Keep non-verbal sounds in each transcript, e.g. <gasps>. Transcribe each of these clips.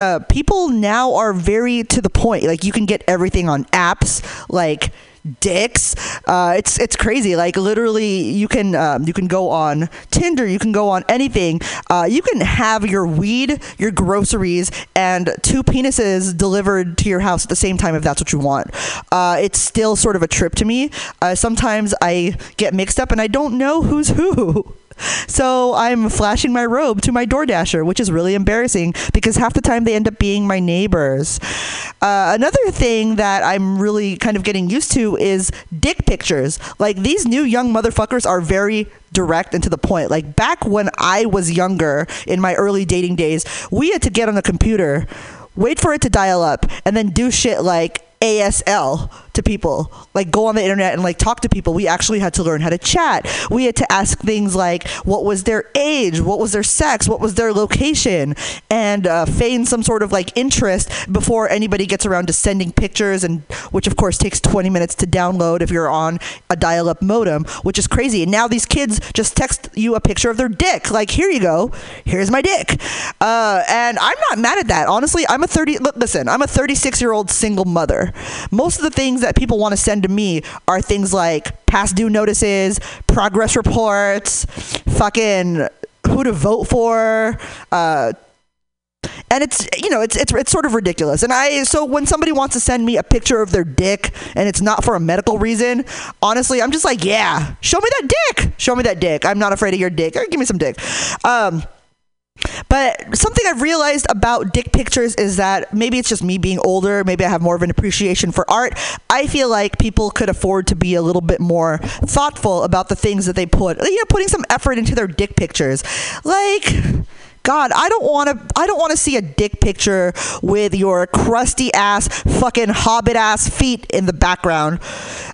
uh, people now are very to the point. Like you can get everything on apps like dicks. Uh, it's it's crazy. Like literally, you can um, you can go on Tinder, you can go on anything. Uh, you can have your weed, your groceries, and two penises delivered to your house at the same time if that's what you want. Uh, it's still sort of a trip to me. Uh, sometimes I get mixed up and I don't know who's who. <laughs> So I'm flashing my robe to my DoorDasher, which is really embarrassing because half the time they end up being my neighbors. Uh, another thing that I'm really kind of getting used to is dick pictures. Like these new young motherfuckers are very direct and to the point. Like back when I was younger in my early dating days, we had to get on the computer, wait for it to dial up, and then do shit like ASL to people. Like go on the internet and like talk to people. We actually had to learn how to chat. We had to ask things like what was their age, what was their sex, what was their location, and uh, feign some sort of like interest before anybody gets around to sending pictures, and which of course takes 20 minutes to download if you're on a dial-up modem, which is crazy. And now these kids just text you a picture of their dick. Like here you go, here's my dick. Uh, and I'm not mad at that. Honestly, I'm a 30. Listen, I'm a 36 year old single mother. Most of the things that people want to send to me are things like past due notices, progress reports, fucking who to vote for, uh, and it's you know it's it's it's sort of ridiculous. And i so when somebody wants to send me a picture of their dick and it's not for a medical reason honestly i'm just like yeah show me that dick show me that dick. I'm not afraid of your dick. Give me some dick. Um but something I've realized about dick pictures is that maybe it's just me being older, maybe I have more of an appreciation for art. I feel like people could afford to be a little bit more thoughtful about the things that they put, you know, putting some effort into their dick pictures. Like, God, I don't want to. I don't want to see a dick picture with your crusty ass, fucking hobbit ass feet in the background.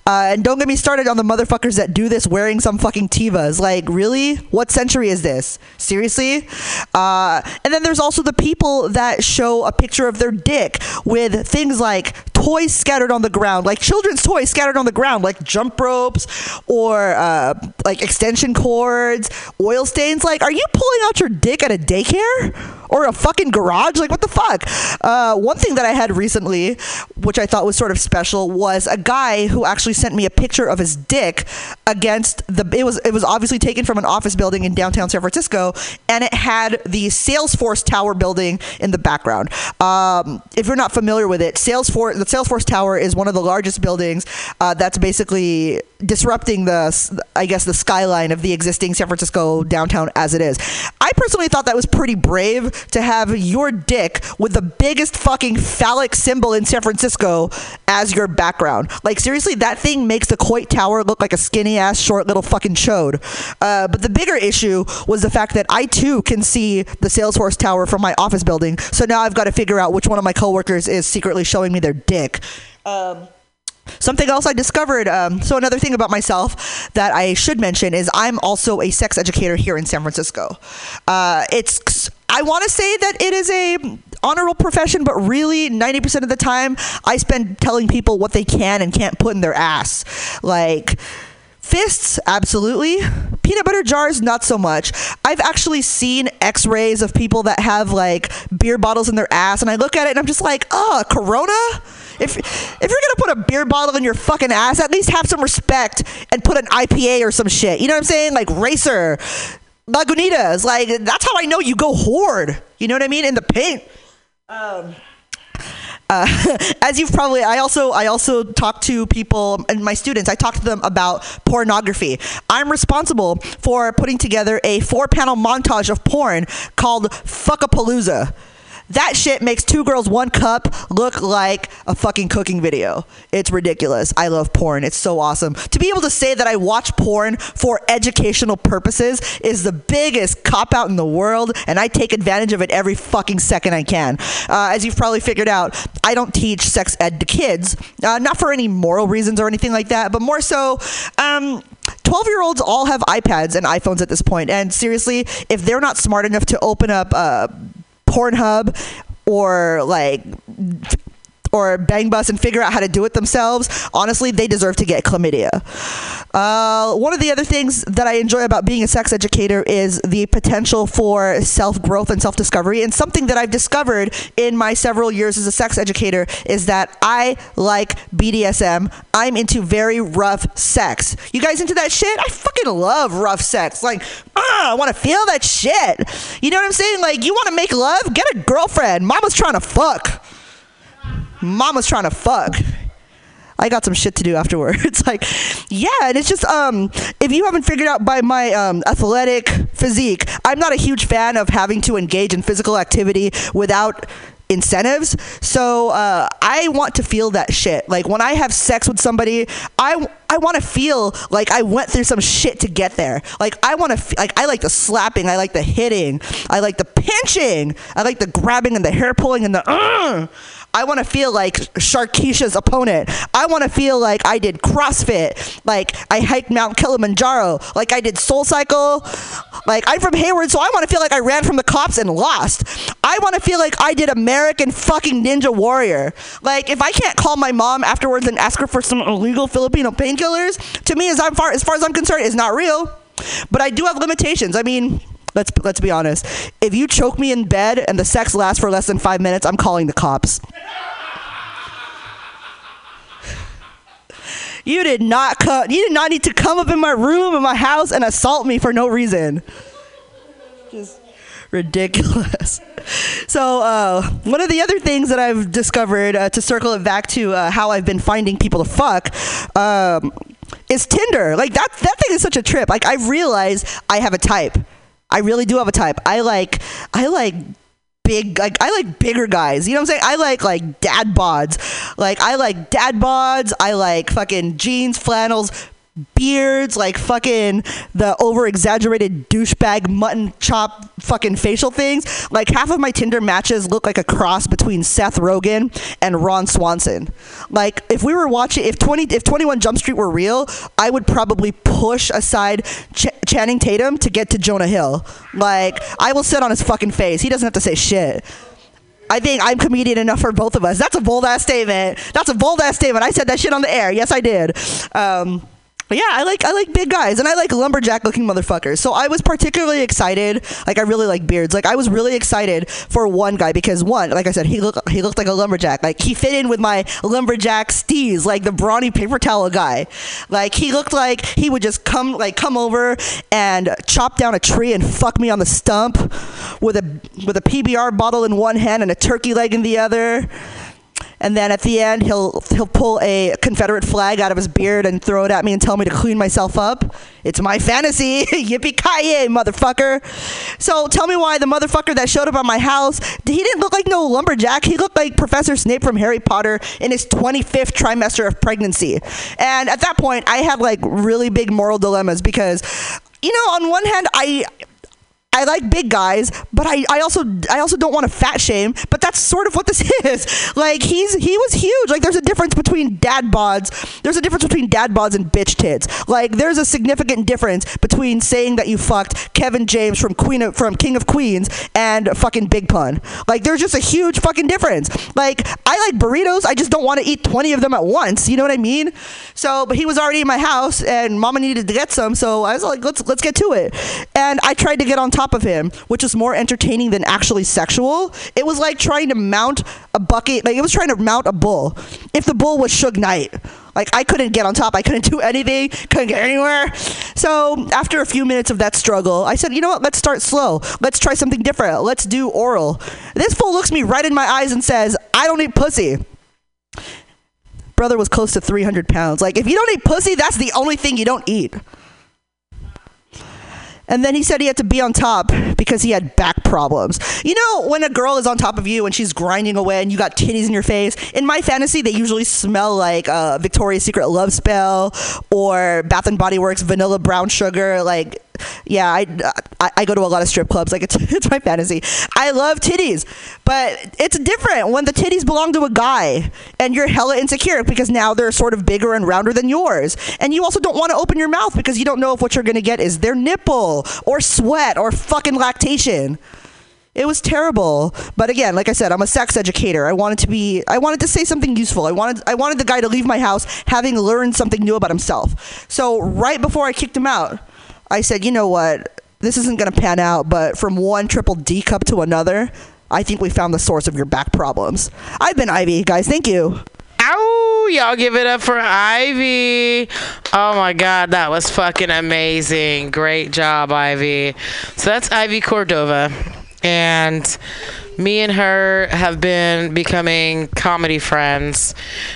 Uh, and don't get me started on the motherfuckers that do this wearing some fucking Tevas. Like, really? What century is this? Seriously? Uh, and then there's also the people that show a picture of their dick with things like toys scattered on the ground, like children's toys scattered on the ground, like jump ropes or uh, like extension cords, oil stains. Like, are you pulling out your dick at a daycare? Or a fucking garage? Like, what the fuck? Uh, one thing that I had recently, which I thought was sort of special, was a guy who actually sent me a picture of his dick against the. It was it was obviously taken from an office building in downtown San Francisco, and it had the Salesforce Tower building in the background. Um, if you're not familiar with it, Salesforce the Salesforce Tower is one of the largest buildings uh, that's basically disrupting the I guess the skyline of the existing San Francisco downtown as it is. I personally thought that was pretty brave to have your dick with the biggest fucking phallic symbol in San Francisco as your background. Like seriously, that thing makes the Coit Tower look like a skinny ass short little fucking chode. Uh, but the bigger issue was the fact that I too can see the Salesforce Tower from my office building. So now I've got to figure out which one of my coworkers is secretly showing me their dick. Um, Something else I discovered. Um, so another thing about myself that I should mention is I'm also a sex educator here in San Francisco. Uh, it's I want to say that it is a honorable profession, but really 90% of the time I spend telling people what they can and can't put in their ass. Like Fists, absolutely. Peanut butter jars, not so much. I've actually seen x rays of people that have like beer bottles in their ass, and I look at it and I'm just like, oh, Corona? If, if you're gonna put a beer bottle in your fucking ass, at least have some respect and put an IPA or some shit. You know what I'm saying? Like Racer, Lagunitas. Like, that's how I know you go horde. You know what I mean? In the paint. Um, uh, <laughs> as you've probably i also i also talk to people and my students i talk to them about pornography i'm responsible for putting together a four panel montage of porn called fuckapalooza that shit makes two girls one cup look like a fucking cooking video. It's ridiculous. I love porn. It's so awesome. To be able to say that I watch porn for educational purposes is the biggest cop out in the world, and I take advantage of it every fucking second I can. Uh, as you've probably figured out, I don't teach sex ed to kids, uh, not for any moral reasons or anything like that, but more so. Um, 12 year olds all have iPads and iPhones at this point. and seriously, if they're not smart enough to open up uh, Pornhub or like or bang bus and figure out how to do it themselves, honestly, they deserve to get chlamydia. Uh, one of the other things that I enjoy about being a sex educator is the potential for self growth and self discovery. And something that I've discovered in my several years as a sex educator is that I like BDSM. I'm into very rough sex. You guys into that shit? I fucking love rough sex. Like, ah, I want to feel that shit. You know what I'm saying? Like, you want to make love? Get a girlfriend. Mama's trying to fuck. Mama's trying to fuck. I got some shit to do afterwards. <laughs> like, yeah, and it's just um, if you haven't figured out by my um, athletic physique, I'm not a huge fan of having to engage in physical activity without incentives. So uh, I want to feel that shit. Like when I have sex with somebody, I I want to feel like I went through some shit to get there. Like I want to f- like I like the slapping, I like the hitting, I like the pinching, I like the grabbing and the hair pulling and the. Uh, I want to feel like Sharkeisha's opponent. I want to feel like I did CrossFit, like I hiked Mount Kilimanjaro, like I did Soul Cycle. Like I'm from Hayward, so I want to feel like I ran from the cops and lost. I want to feel like I did American fucking Ninja Warrior. Like if I can't call my mom afterwards and ask her for some illegal Filipino painkillers, to me as I'm far as far as I'm concerned, is not real. But I do have limitations. I mean, let's let's be honest. If you choke me in bed and the sex lasts for less than five minutes, I'm calling the cops. You did not come. You did not need to come up in my room in my house and assault me for no reason. Just ridiculous. So uh, one of the other things that I've discovered uh, to circle it back to uh, how I've been finding people to fuck. Um, is Tinder like that? That thing is such a trip. Like I realize I have a type. I really do have a type. I like I like big like I like bigger guys. You know what I'm saying? I like like dad bods. Like I like dad bods. I like fucking jeans, flannels, beards, like fucking the over exaggerated douchebag mutton chop fucking facial things. Like half of my Tinder matches look like a cross between Seth Rogen and Ron Swanson. Like if we were watching, if twenty, if Twenty One Jump Street were real, I would probably push aside Ch- Channing Tatum to get to Jonah Hill. Like I will sit on his fucking face. He doesn't have to say shit. I think I'm comedian enough for both of us. That's a bold ass statement. That's a bold ass statement. I said that shit on the air. Yes, I did. Um, but yeah, I like I like big guys and I like lumberjack looking motherfuckers. So I was particularly excited. Like I really like beards. Like I was really excited for one guy because one, like I said, he looked he looked like a lumberjack. Like he fit in with my lumberjack steez, like the brawny paper towel guy. Like he looked like he would just come like come over and chop down a tree and fuck me on the stump with a with a PBR bottle in one hand and a turkey leg in the other and then at the end he'll he'll pull a Confederate flag out of his beard and throw it at me and tell me to clean myself up. It's my fantasy. <laughs> Yippee ki motherfucker. So tell me why the motherfucker that showed up at my house, he didn't look like no lumberjack. He looked like Professor Snape from Harry Potter in his 25th trimester of pregnancy. And at that point, I had like really big moral dilemmas because you know, on one hand, I I like big guys, but I, I also I also don't want to fat shame. But that's sort of what this <laughs> is. Like he's he was huge. Like there's a difference between dad bods. There's a difference between dad bods and bitch tits. Like there's a significant difference between saying that you fucked Kevin James from Queen of, from King of Queens and fucking Big Pun. Like there's just a huge fucking difference. Like I like burritos. I just don't want to eat 20 of them at once. You know what I mean? So, but he was already in my house, and Mama needed to get some. So I was like, let's let's get to it. And I tried to get on top top of him, which was more entertaining than actually sexual. It was like trying to mount a bucket, like it was trying to mount a bull. If the bull was Suge Knight, like I couldn't get on top, I couldn't do anything, couldn't get anywhere. So after a few minutes of that struggle, I said, you know what? Let's start slow. Let's try something different. Let's do oral. This fool looks me right in my eyes and says, I don't eat pussy brother was close to 300 pounds. Like, if you don't eat pussy, that's the only thing you don't eat. And then he said he had to be on top because he had back problems. You know, when a girl is on top of you and she's grinding away and you got titties in your face, in my fantasy, they usually smell like uh, Victoria's Secret Love Spell or Bath and Body Works Vanilla Brown Sugar. Like, yeah, I, I, I, go to a lot of strip clubs. Like <laughs> it's it's my fantasy. I love titties, but it's different when the titties belong to a guy and you're hella insecure because now they're sort of bigger and rounder than yours, and you also don't want to open your mouth because you don't know if what you're gonna get is their nipple or sweat or fucking lactation. It was terrible. But again, like I said, I'm a sex educator. I wanted to be I wanted to say something useful. I wanted I wanted the guy to leave my house having learned something new about himself. So right before I kicked him out, I said, "You know what? This isn't going to pan out, but from one triple D cup to another, I think we found the source of your back problems." I've been Ivy, guys. Thank you. Ow! Y'all give it up for Ivy. Oh my god, that was fucking amazing. Great job, Ivy. So that's Ivy Cordova. And me and her have been becoming comedy friends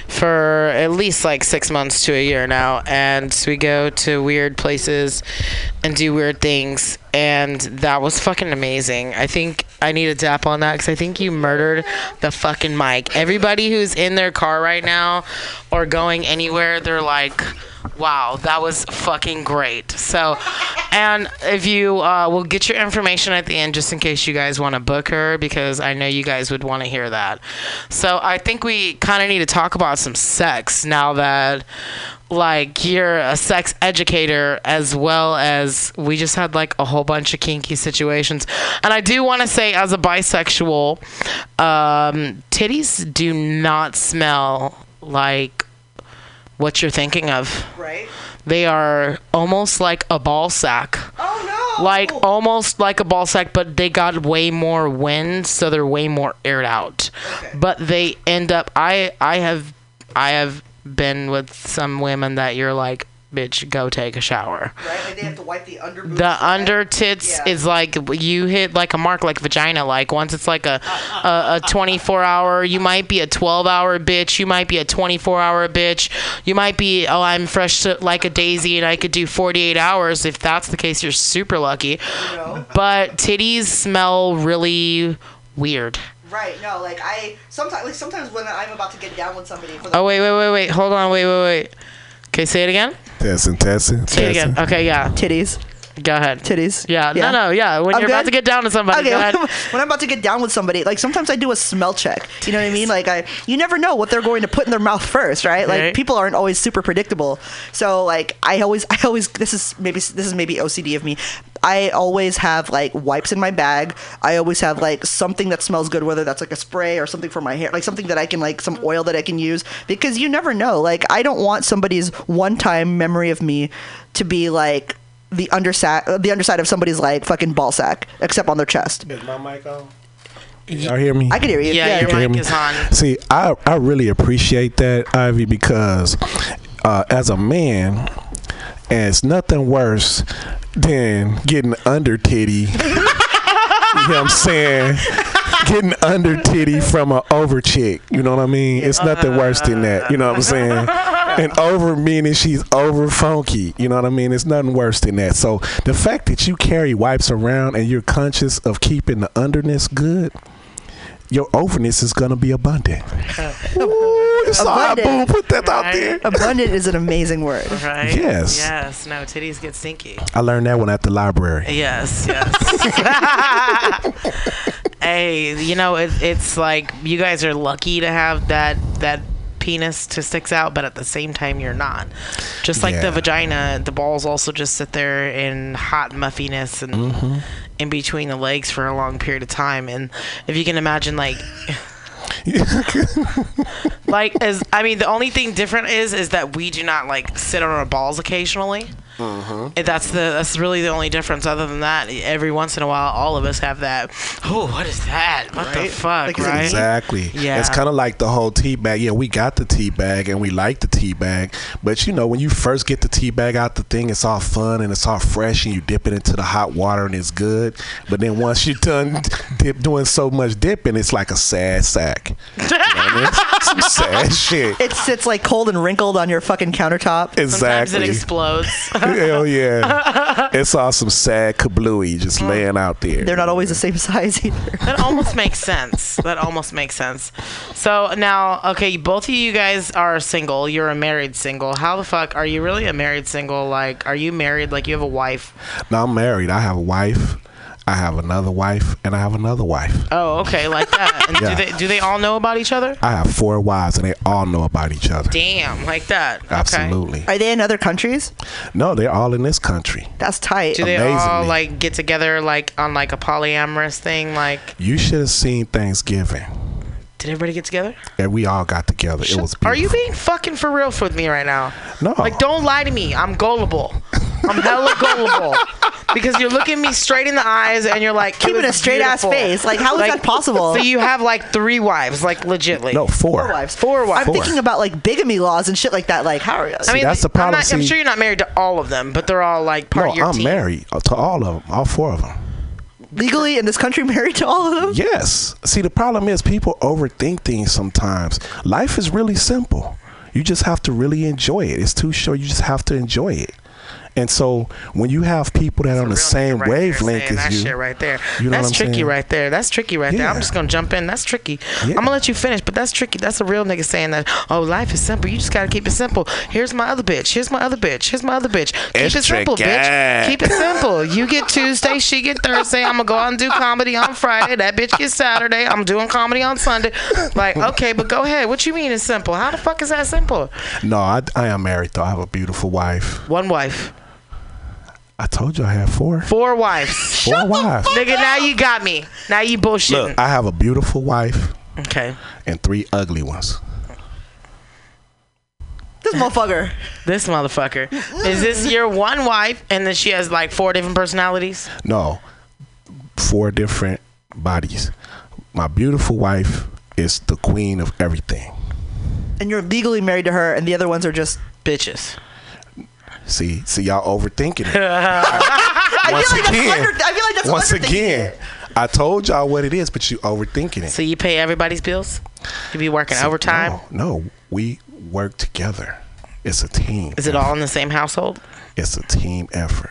for at least like six months to a year now. And we go to weird places and do weird things. And that was fucking amazing. I think I need a dap on that because I think you murdered the fucking mic. Everybody who's in their car right now or going anywhere, they're like, wow, that was fucking great. So, and if you uh, will get your information at the end just in case you guys want to book her because I know you guys would want to hear that. So, I think we kind of need to talk about some sex now that like you're a sex educator as well as we just had like a whole bunch of kinky situations and i do want to say as a bisexual um, titties do not smell like what you're thinking of Right? they are almost like a ball sack Oh no. like almost like a ball sack, but they got way more wind, so they're way more aired out. Okay. But they end up. I I have I have been with some women that you're like, bitch, go take a shower. right? Like they have to wipe the under The under tits Yeah. is like you hit like a mark like vagina. Like once it's like a, a a 24 hour, you might be a 12 hour bitch. You might be a 24 hour bitch. You might be oh I'm fresh to, like a daisy and I could do 48 hours. If that's the case, you're super lucky. know? But titties smell really weird. Right. No, like I sometimes like sometimes when I'm about to get down with somebody for the Oh wait wait wait wait hold on wait wait wait. Okay, say it again. Testing, testing, Say it again. Okay, yeah. titties. Go ahead. Titties. Yeah, Yeah. no, no, yeah. When I'm you're about to get down to somebody, Okay, go <laughs> ahead. when I'm about to get down with somebody, like sometimes I do a smell check. You know what I mean? Like I, you never know what they're going to put in their mouth first, right? Like Right. people aren't always super predictable. So like I always, I always, this is maybe this is maybe OCD of me. I always have like wipes in my bag. I always have like something that smells good, whether that's like a spray or something for my hair, like something that I can like some oil that I can use because you never know. Like I don't want somebody's one-time memory of me to be like the underside, the underside of somebody's like fucking ball sack, except on their chest. Is my mic on? Y'all hear me? I can hear you. Yeah, your Can you hear mic me? is on. See, I, I really appreciate that, Ivy, because uh, as a man, and it's nothing worse than getting under titty. <laughs> you know what I'm saying? Getting under titty from an over chick. You know what I mean? It's nothing worse than that. You know what I'm saying? And over meaning she's over funky. You know what I mean? It's nothing worse than that. So the fact that you carry wipes around and you're conscious of keeping the underness good, your overness is gonna be abundant. <laughs> Ooh, it's all right, Abundant. boom. Put that out there. Abundant is an amazing word. <laughs> Right? Yes. Yes. No, titties get stinky. I learned that one at the library. Yes. <laughs> Yes. hey, you know it, it's like you guys are lucky to have that that penis to sticks out, but at the same time you're not. Just like the vagina, the balls also just sit there in hot muffiness and Mm-hmm. in between the legs for a long period of time. And if you can imagine, like. <laughs> like as I mean, the only thing different is is that we do not like sit on our balls occasionally. Uh-huh. And That's the that's really the only difference. Other than that, every once in a while, all of us have that. Oh, what is that? What the fuck? Like, right? Exactly. Yeah. It's kind of like the whole tea bag. Yeah, we got the tea bag and we like the tea bag. But you know, when you first get the tea bag out the thing, it's all fun and it's all fresh and you dip it into the hot water and it's good. But then once you're done dip, doing so much dipping, it's like a sad sack. You know what I mean? Some <laughs> sad shit. It sits like cold and wrinkled on your fucking countertop. Exactly. Sometimes it explodes. <laughs> Hell yeah. It's all some sad kablooey just mm. laying out there. They're not always the same size either. that almost makes sense. That almost makes sense. So now, okay, both of you guys are single. You're a married single. How the fuck are you really a married single? Like, are you married? Like, you have a wife? Now I'm married. I have a wife I have another wife, and I have another wife. Oh, okay, like that. And <laughs> Yeah. do they do they all know about each other? I have four wives, and they all know about each other. Damn, like that. Okay. Absolutely. Are they in other countries? No, they're all in this country. That's tight. Do they all like get together like on like a polyamorous thing? Like, You should have seen Thanksgiving. Did everybody get together? And we all got together. It was beautiful. Are you being fucking for real with me right now? No. Like, don't lie to me. I'm gullible. I'm hella gullible. <laughs> Because you're looking me straight in the eyes and you're like, Keeping a was straight ass face. Like, how is that possible? So you have like three wives, like legitly. No, four. Four wives. Four wives. I'm Four. thinking about like bigamy laws and shit like that. Like, how are you? I mean, that's the I'm, not, I'm sure you're not married to all of them, but they're all like part No, of your I'm team. married to all of them, all four of them. Legally in this country <laughs> married to all of them? Yes. See, the problem is people overthink things sometimes. Life is really simple. You just have to really enjoy it. It's too short. You just have to enjoy it. And so when you have people that are on the same nigga right there wavelength that as you, shit right there. you know that's tricky saying? right there. That's tricky right there. I'm just gonna jump in. That's tricky. Yeah. I'm gonna let you finish, but that's tricky. That's a real nigga saying that. Oh, life is simple. You just gotta keep it simple. Here's my other bitch. Here's my other bitch. Here's my other bitch. Keep It's it simple, tricky. bitch. Keep it simple. You get Tuesday, she get Thursday. I'm gonna go out and do comedy on Friday. That bitch gets Saturday. I'm doing comedy on Sunday. Like, okay, but go ahead. What you mean it's simple? How the fuck is that simple? no, I, I am married though. I have a beautiful wife. One wife, I told you I have four. four wives. Four wives. Nigga, now you got me. Now you bullshitting. Look, I have a beautiful wife okay. and three ugly ones. This motherfucker. This motherfucker. Is this your one wife and then she has like four different personalities? No, four different bodies. My beautiful wife is the queen of everything. And you're legally married to her, and the other ones are just. Bitches. See, see, y'all overthinking it. <laughs> I Once feel like again, that's under, I like Once again. I told y'all what it is, but you overthinking it. So you pay everybody's bills? You be working See, overtime? No, no, we work together. It's a team. Is it all in the same household? It's a team effort.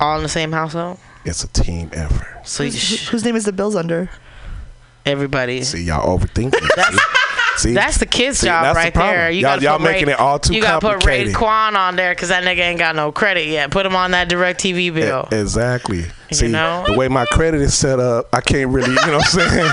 All in the same household? It's a team effort. So you Who- sh- whose name is the bills under? everybody. See, y'all overthinking it. See? That's the kid's See, job the right problem. there. You Y'all- gotta y'all making Ray- it all too You gotta put Ray. Kwan on there because that nigga ain't got no credit yet. Put him on that DirecTV bill. E- Exactly. See, know? the way my credit is set up, I can't really, you know what I'm saying?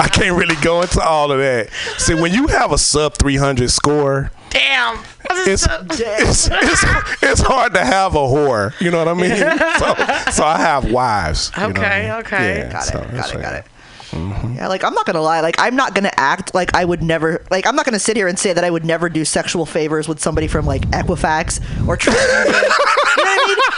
I can't really go into all of that. See, when you have a sub 300 score, Damn. it's, it's, it's, it's hard to have a whore. You know what I mean? <laughs> So, so I have wives. you know I Okay, mean? okay. Yeah, Got so it. that's Got it. Got right. It. Yeah, like I'm not gonna lie. Like I'm not gonna act like I would never. Like I'm not gonna sit here and say that I would never do sexual favors with somebody from like Equifax or. <laughs>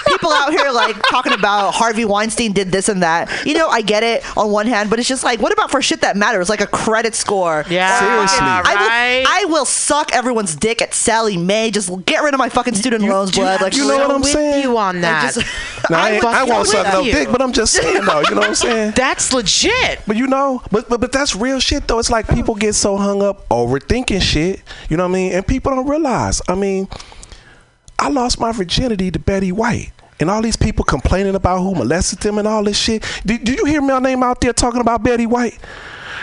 People out here like talking about Harvey Weinstein did this and that. You know, I get it on one hand, but it's just like, what about for shit that matters, like a credit score? Yeah, Seriously. I will. I will suck everyone's dick at Sallie Mae. Just get rid of my fucking student loans, blood. Like you know what I'm with saying? you on I that. just- <laughs> Now, I, I ain't- I won't suck no you. dick, but I'm just saying though. You know what I'm saying? <laughs> That's legit. But you know, but, but but that's real shit though. It's like people get so hung up overthinking shit. You know what I mean? And people don't realize. I mean, I lost my virginity to Betty White. And all these people complaining about who molested them and all this shit. Did, you hear my name out there talking about Betty White?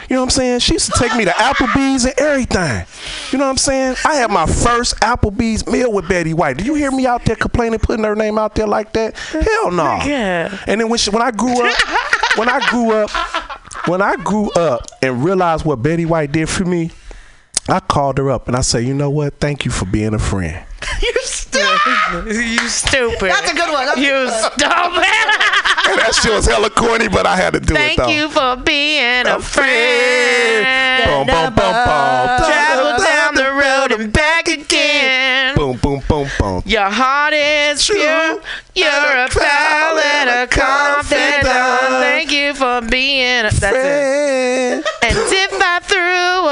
You know what I'm saying? She used to take me to Applebee's and everything. You know what I'm saying? I had my first Applebee's meal with Betty White. Did you hear me out there complaining, putting her name out there like that? Hell no. Yeah. And then when she, when I grew up, <laughs> when I grew up, when I grew up and realized what Betty White did for me, I called her up and I said, you know what? Thank you for being a friend. <laughs> You're stupid. That's a good one. That's You stupid. And that shit was hella corny, but I had to do Thank it though. you for being a A friend. friend. Boom, boom, boom, boom. Travel down the road and back again. Boom, boom, boom, boom. Your heart is pure. You're a pal and a confidant. Thank you for being. A, that's it. Friend. And if I threw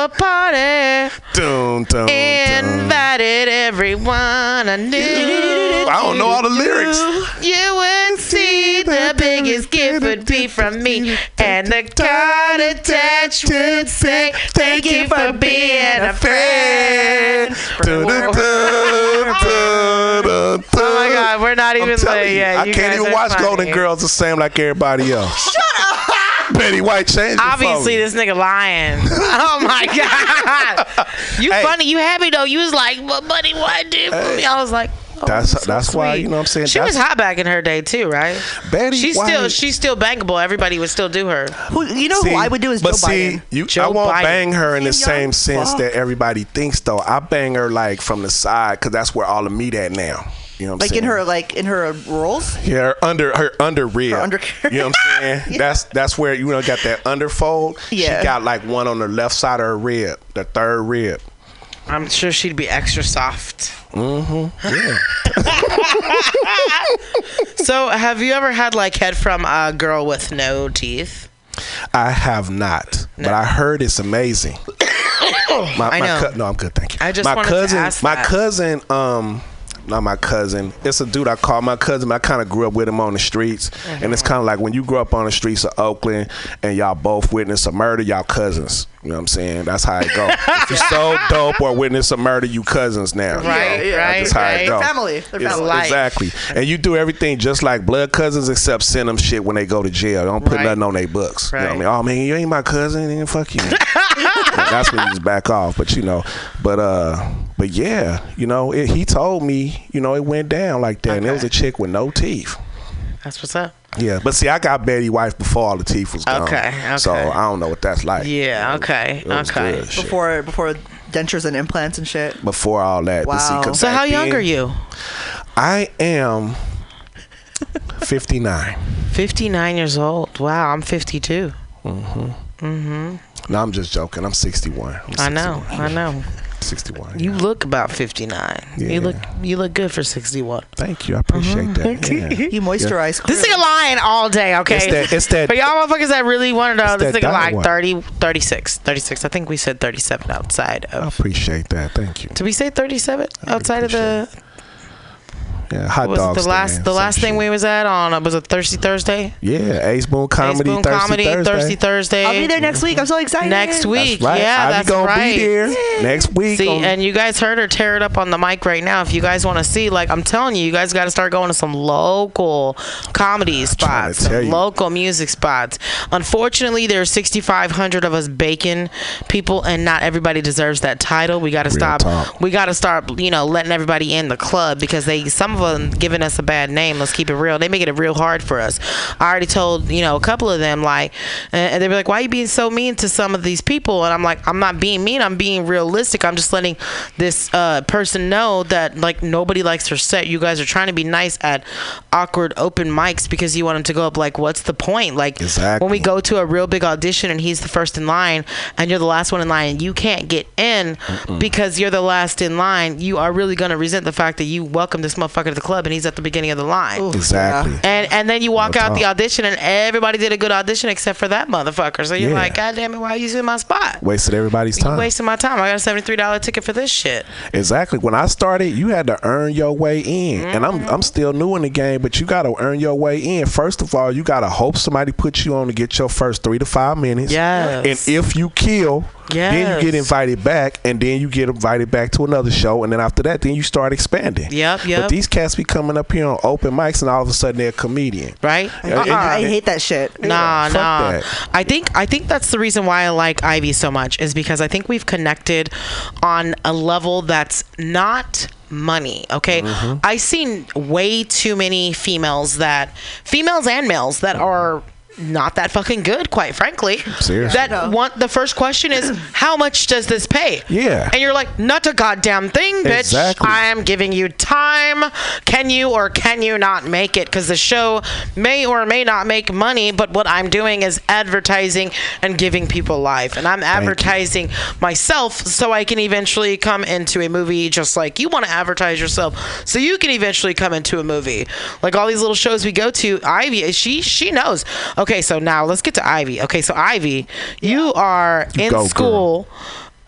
a party, Dun, dun, dun. invited everyone I knew. I don't know all the lyrics. You would see the biggest gift would be from me, and the card attached would say, "Thank you for being a friend." Dun, dun, dun, dun, dun, Oh my God, we're not even like, you. I can't even watch funny. Golden Girls the same like everybody else. Shut <laughs> up. Betty White changed Obviously, me. this nigga lying. <laughs> oh my <laughs> god, you Hey. funny. You happy though? You was like, "What buddy? What did for me?" I was like, oh, That's so that's why you know what I'm saying. She that's, was hot back in her day too, right? Betty she's White. still she's still bankable. Everybody would still do her. Who, you know See, who I would do is but Joe see, Biden. You, I won't Biden. bang her in the See, same sense fuck. that everybody thinks, though. I bang her like from the side because that's where all the meat at now. You know what I'm Like saying? in her like in her rolls. Yeah, her under her under rib. Her under- you know what I'm <laughs> saying? That's that's where you know got that underfold. Yeah. She got like one on the left side of her rib, the third rib. I'm sure she'd be extra soft. Mm-hmm. Yeah. <laughs> So, have you ever had like head from a girl with no teeth? I have not, but I heard it's amazing. <coughs> my, I my know. no, I'm good, thank you. I just my wanted to cousin, ask my that. cousin, um, not my cousin. It's a dude I call my cousin. But I kind of grew up with him on the streets, and Mm-hmm. it's kind of like when you grow up on the streets of Oakland, and y'all both witness a murder, y'all cousins. You know what I'm saying? That's how it go. <laughs> if you so dope or witness a murder, you cousins now. you Right, know? Right, That's how right. it. Family. They're It's- family. Exactly. And you do everything just like blood cousins, except send them shit when they go to jail. Don't put Right. nothing on their books. You know what I mean? Oh man, you ain't my cousin, then fuck you. <laughs> That's when you just back off. But you know, but uh, but yeah, you know, it, he told me, you know, it went down like that, and it was a chick with no teeth. That's what's up. Yeah, but see, I got Betty wife before all the teeth was gone. Okay, okay. So. I don't know what that's like. Yeah. Okay. It was Okay. good shit. Before before dentures and implants and shit. Before all that. But see, So, how young then, are you? I am <laughs> 59. 59 years old. Wow, I'm 52. No, I'm just joking. I'm 61. I'm I know. I know. <laughs> 61. You yeah. look about 59. You look you look good for 61. Thank you. I appreciate that. Mm-hmm. Yeah. You <laughs> moisturize. This nigga lying all day, okay? It's that- it's that- For y'all motherfuckers that really want to know, this that nigga diet like one. 30, 36. 36. I think we said 37 outside of. I appreciate that. Thank you. Did we say 37 outside of the. Yeah, hot Was the last stand, the last thing shit. we was at on? Uh, was a Thirsty Thursday? Yeah, Ace Boon Comedy, Ace Boon Thirsty Comedy, Thursday. Thirsty Thursday. I'll be there next week. I'm so excited. Next week. That's right. Yeah, I that's be gonna right. be there next week. See, on- and you guys heard her tear it up on the mic right now. If you guys want to see, like I'm telling you, you guys got to start going to some local comedy trying to spots, some local music spots. Unfortunately, there's 6,500 of us bacon people, and not everybody deserves that title. We got to stop. talk. We got to start, you know, letting everybody in the club because they some of them giving us a bad name. Let's keep it real. They make it real hard for us. I already told you know a couple of them like, and they were like, "Why are you being so mean to some of these people?" And I'm like, "I'm not being mean. I'm being realistic. I'm just letting this uh, person know that like nobody likes her set. You guys are trying to be nice at awkward open mics because you want them to go up. Like, what's the point? Like Exactly. when we go to a real big audition and he's the first in line and you're the last one in line and you can't get in because you're the last in line, you are really gonna resent the fact that you welcome this motherfucker to the club and he's at the beginning of the line. Ooh. exactly. Yeah. And and then you walk Real out the audition and everybody did a good audition except for that motherfucker. So you're Yeah. like, God damn it, why are you in my spot? Wasted everybody's You time. wasting my time. I got a seventy three dollar ticket for this shit. Exactly. When I started, you had to earn your way in, and I'm mm-hmm. I'm still new in the game, but you got to earn your way in. First of all, you got to hope somebody puts you on to get your first three to five minutes. Yes. And if you kill, then you get invited back, and then you get invited back to another show, and then after that, then you start expanding. Yep, yep. But these cats be coming up here on open mics, and all of a sudden they're a comedian. Right? I, Yeah, I and- hate that shit. Nah, fuck nah. that. I think I think that's the reason why I like Ivy so much is because I think we've connected on a level that's not money okay Mm-hmm. i seen way too many females that females and males that are not that fucking good quite frankly. Seriously. that want the first question is <clears throat> how much does this pay? Yeah. and you're like not a goddamn thing bitch. Exactly. i am giving you time. Can you or can you not make it? Because the show may or may not make money but what i'm doing is advertising and giving people life. And i'm advertising myself so i can eventually come into a movie just like you want to advertise yourself. So you can eventually come into a movie. Like all these little shows we go to ivy she she knows. Okay so now let's get to ivy. Okay so ivy you are in go, girl.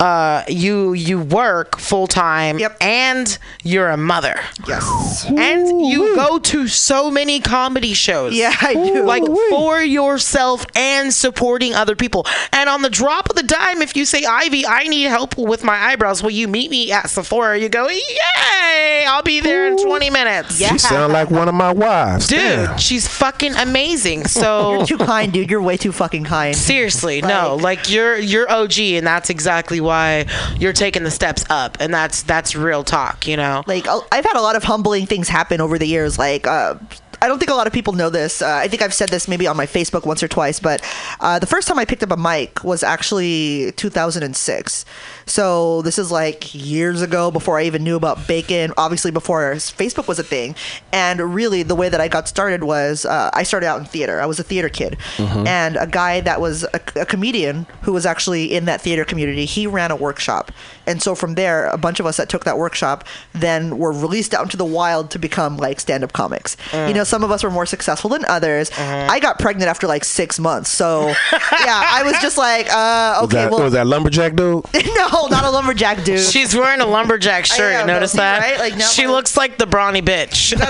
School uh, you you work full time Yep. and you're a mother Yes. and you go to so many comedy shows Yeah, I do. like for yourself and supporting other people and on the drop of the dime if you say ivy i need help with my eyebrows will you meet me at sephora you go yay i'll be there in 20 minutes Yeah. She sound like one of my wives. dude Damn. she's fucking amazing so <laughs> You're too kind, dude. You're way too fucking kind. Seriously, no. Like- Like you're you're OG, and that's exactly why why you're taking the steps up, and that's that's real talk, you know. like uh, I've had a lot of humbling things happen over the years. Like uh, I don't think a lot of people know this. Uh, I think I've said this maybe on my Facebook once or twice, but uh, the first time I picked up a mic was actually 2006. So this is like years ago before I even knew about bacon. Obviously before Facebook was a thing. And really, the way that I got started was uh, I started out in theater. I was a theater kid, and a guy that was a, a comedian who was actually in that theater community. He ran a workshop, and so from there, a bunch of us that took that workshop then were released out into the wild to become like stand-up comics. You know, some of us were more successful than others. I got pregnant after like six months, so yeah, I was just like, uh, Was okay, that, well, was that lumberjack dude? <laughs> no, not a lumberjack dude. She's wearing a lumberjack shirt. am, Notice that? right? Like, now she my- looks like the brawny bitch. <laughs>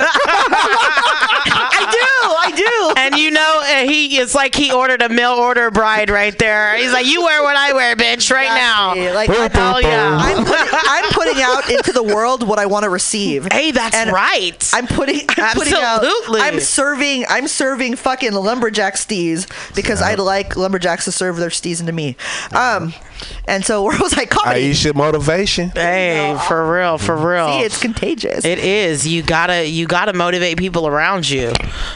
I do, I do. and you know, uh, he it's like he ordered a mail order bride right there. He's like, "You wear what I wear, bitch, right now." Like, I- boom, Hell yeah. I'm putting, I'm putting out into the world what I want to receive. Hey, that's And right. I'm putting, I'm putting out, Absolutely. I'm serving, I'm serving fucking lumberjack stees because I'd like lumberjacks to serve their stees into me. Um, and so <laughs> where was I comedy? Aisha motivation. hey, for real, for real. See, it's contagious. It is. You gotta you gotta motivate people around you.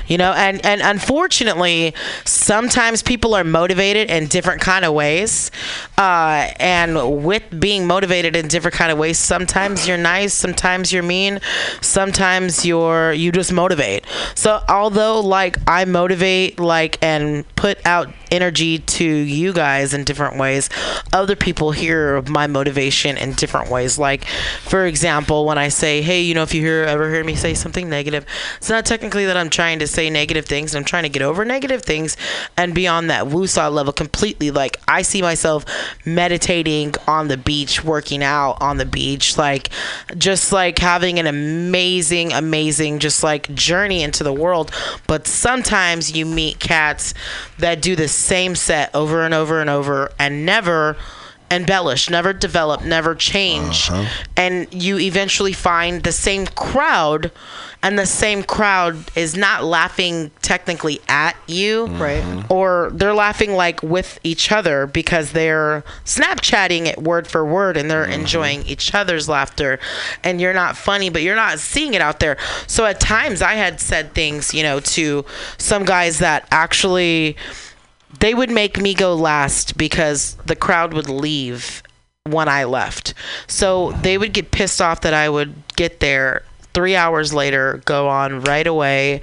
You know, and and unfortunately, sometimes people are motivated in different kind of ways. Uh, and with being motivated in different kind of ways, sometimes you're nice, sometimes you're mean, sometimes you're you just motivate. So although like I motivate like and put out energy to you guys in different ways, other people hear my motivation in different ways. Like, for example, when I say, "Hey, you know, if you hear ever hear me say something negative," it's not technically that I'm trying to say negative things. I'm trying to get over negative things and beyond on that woosah level completely. Like, I see myself meditating on the beach, working out on the beach, like just like having an amazing, amazing, just like journey into the world. But sometimes you meet cats that do the same set over and over and over and never embellish, never develop, never change. Uh-huh. And you eventually find the same crowd and the same crowd is not laughing technically at you. Right. Or they're laughing like with each other because they're Snapchatting it word for word and they're mm-hmm. enjoying each other's laughter. And you're not funny, but you're not seeing it out there. So at times I had said things, you know, to some guys that actually they would make me go last because the crowd would leave when I left. So they would get pissed off that I would get there three hours later, go on right away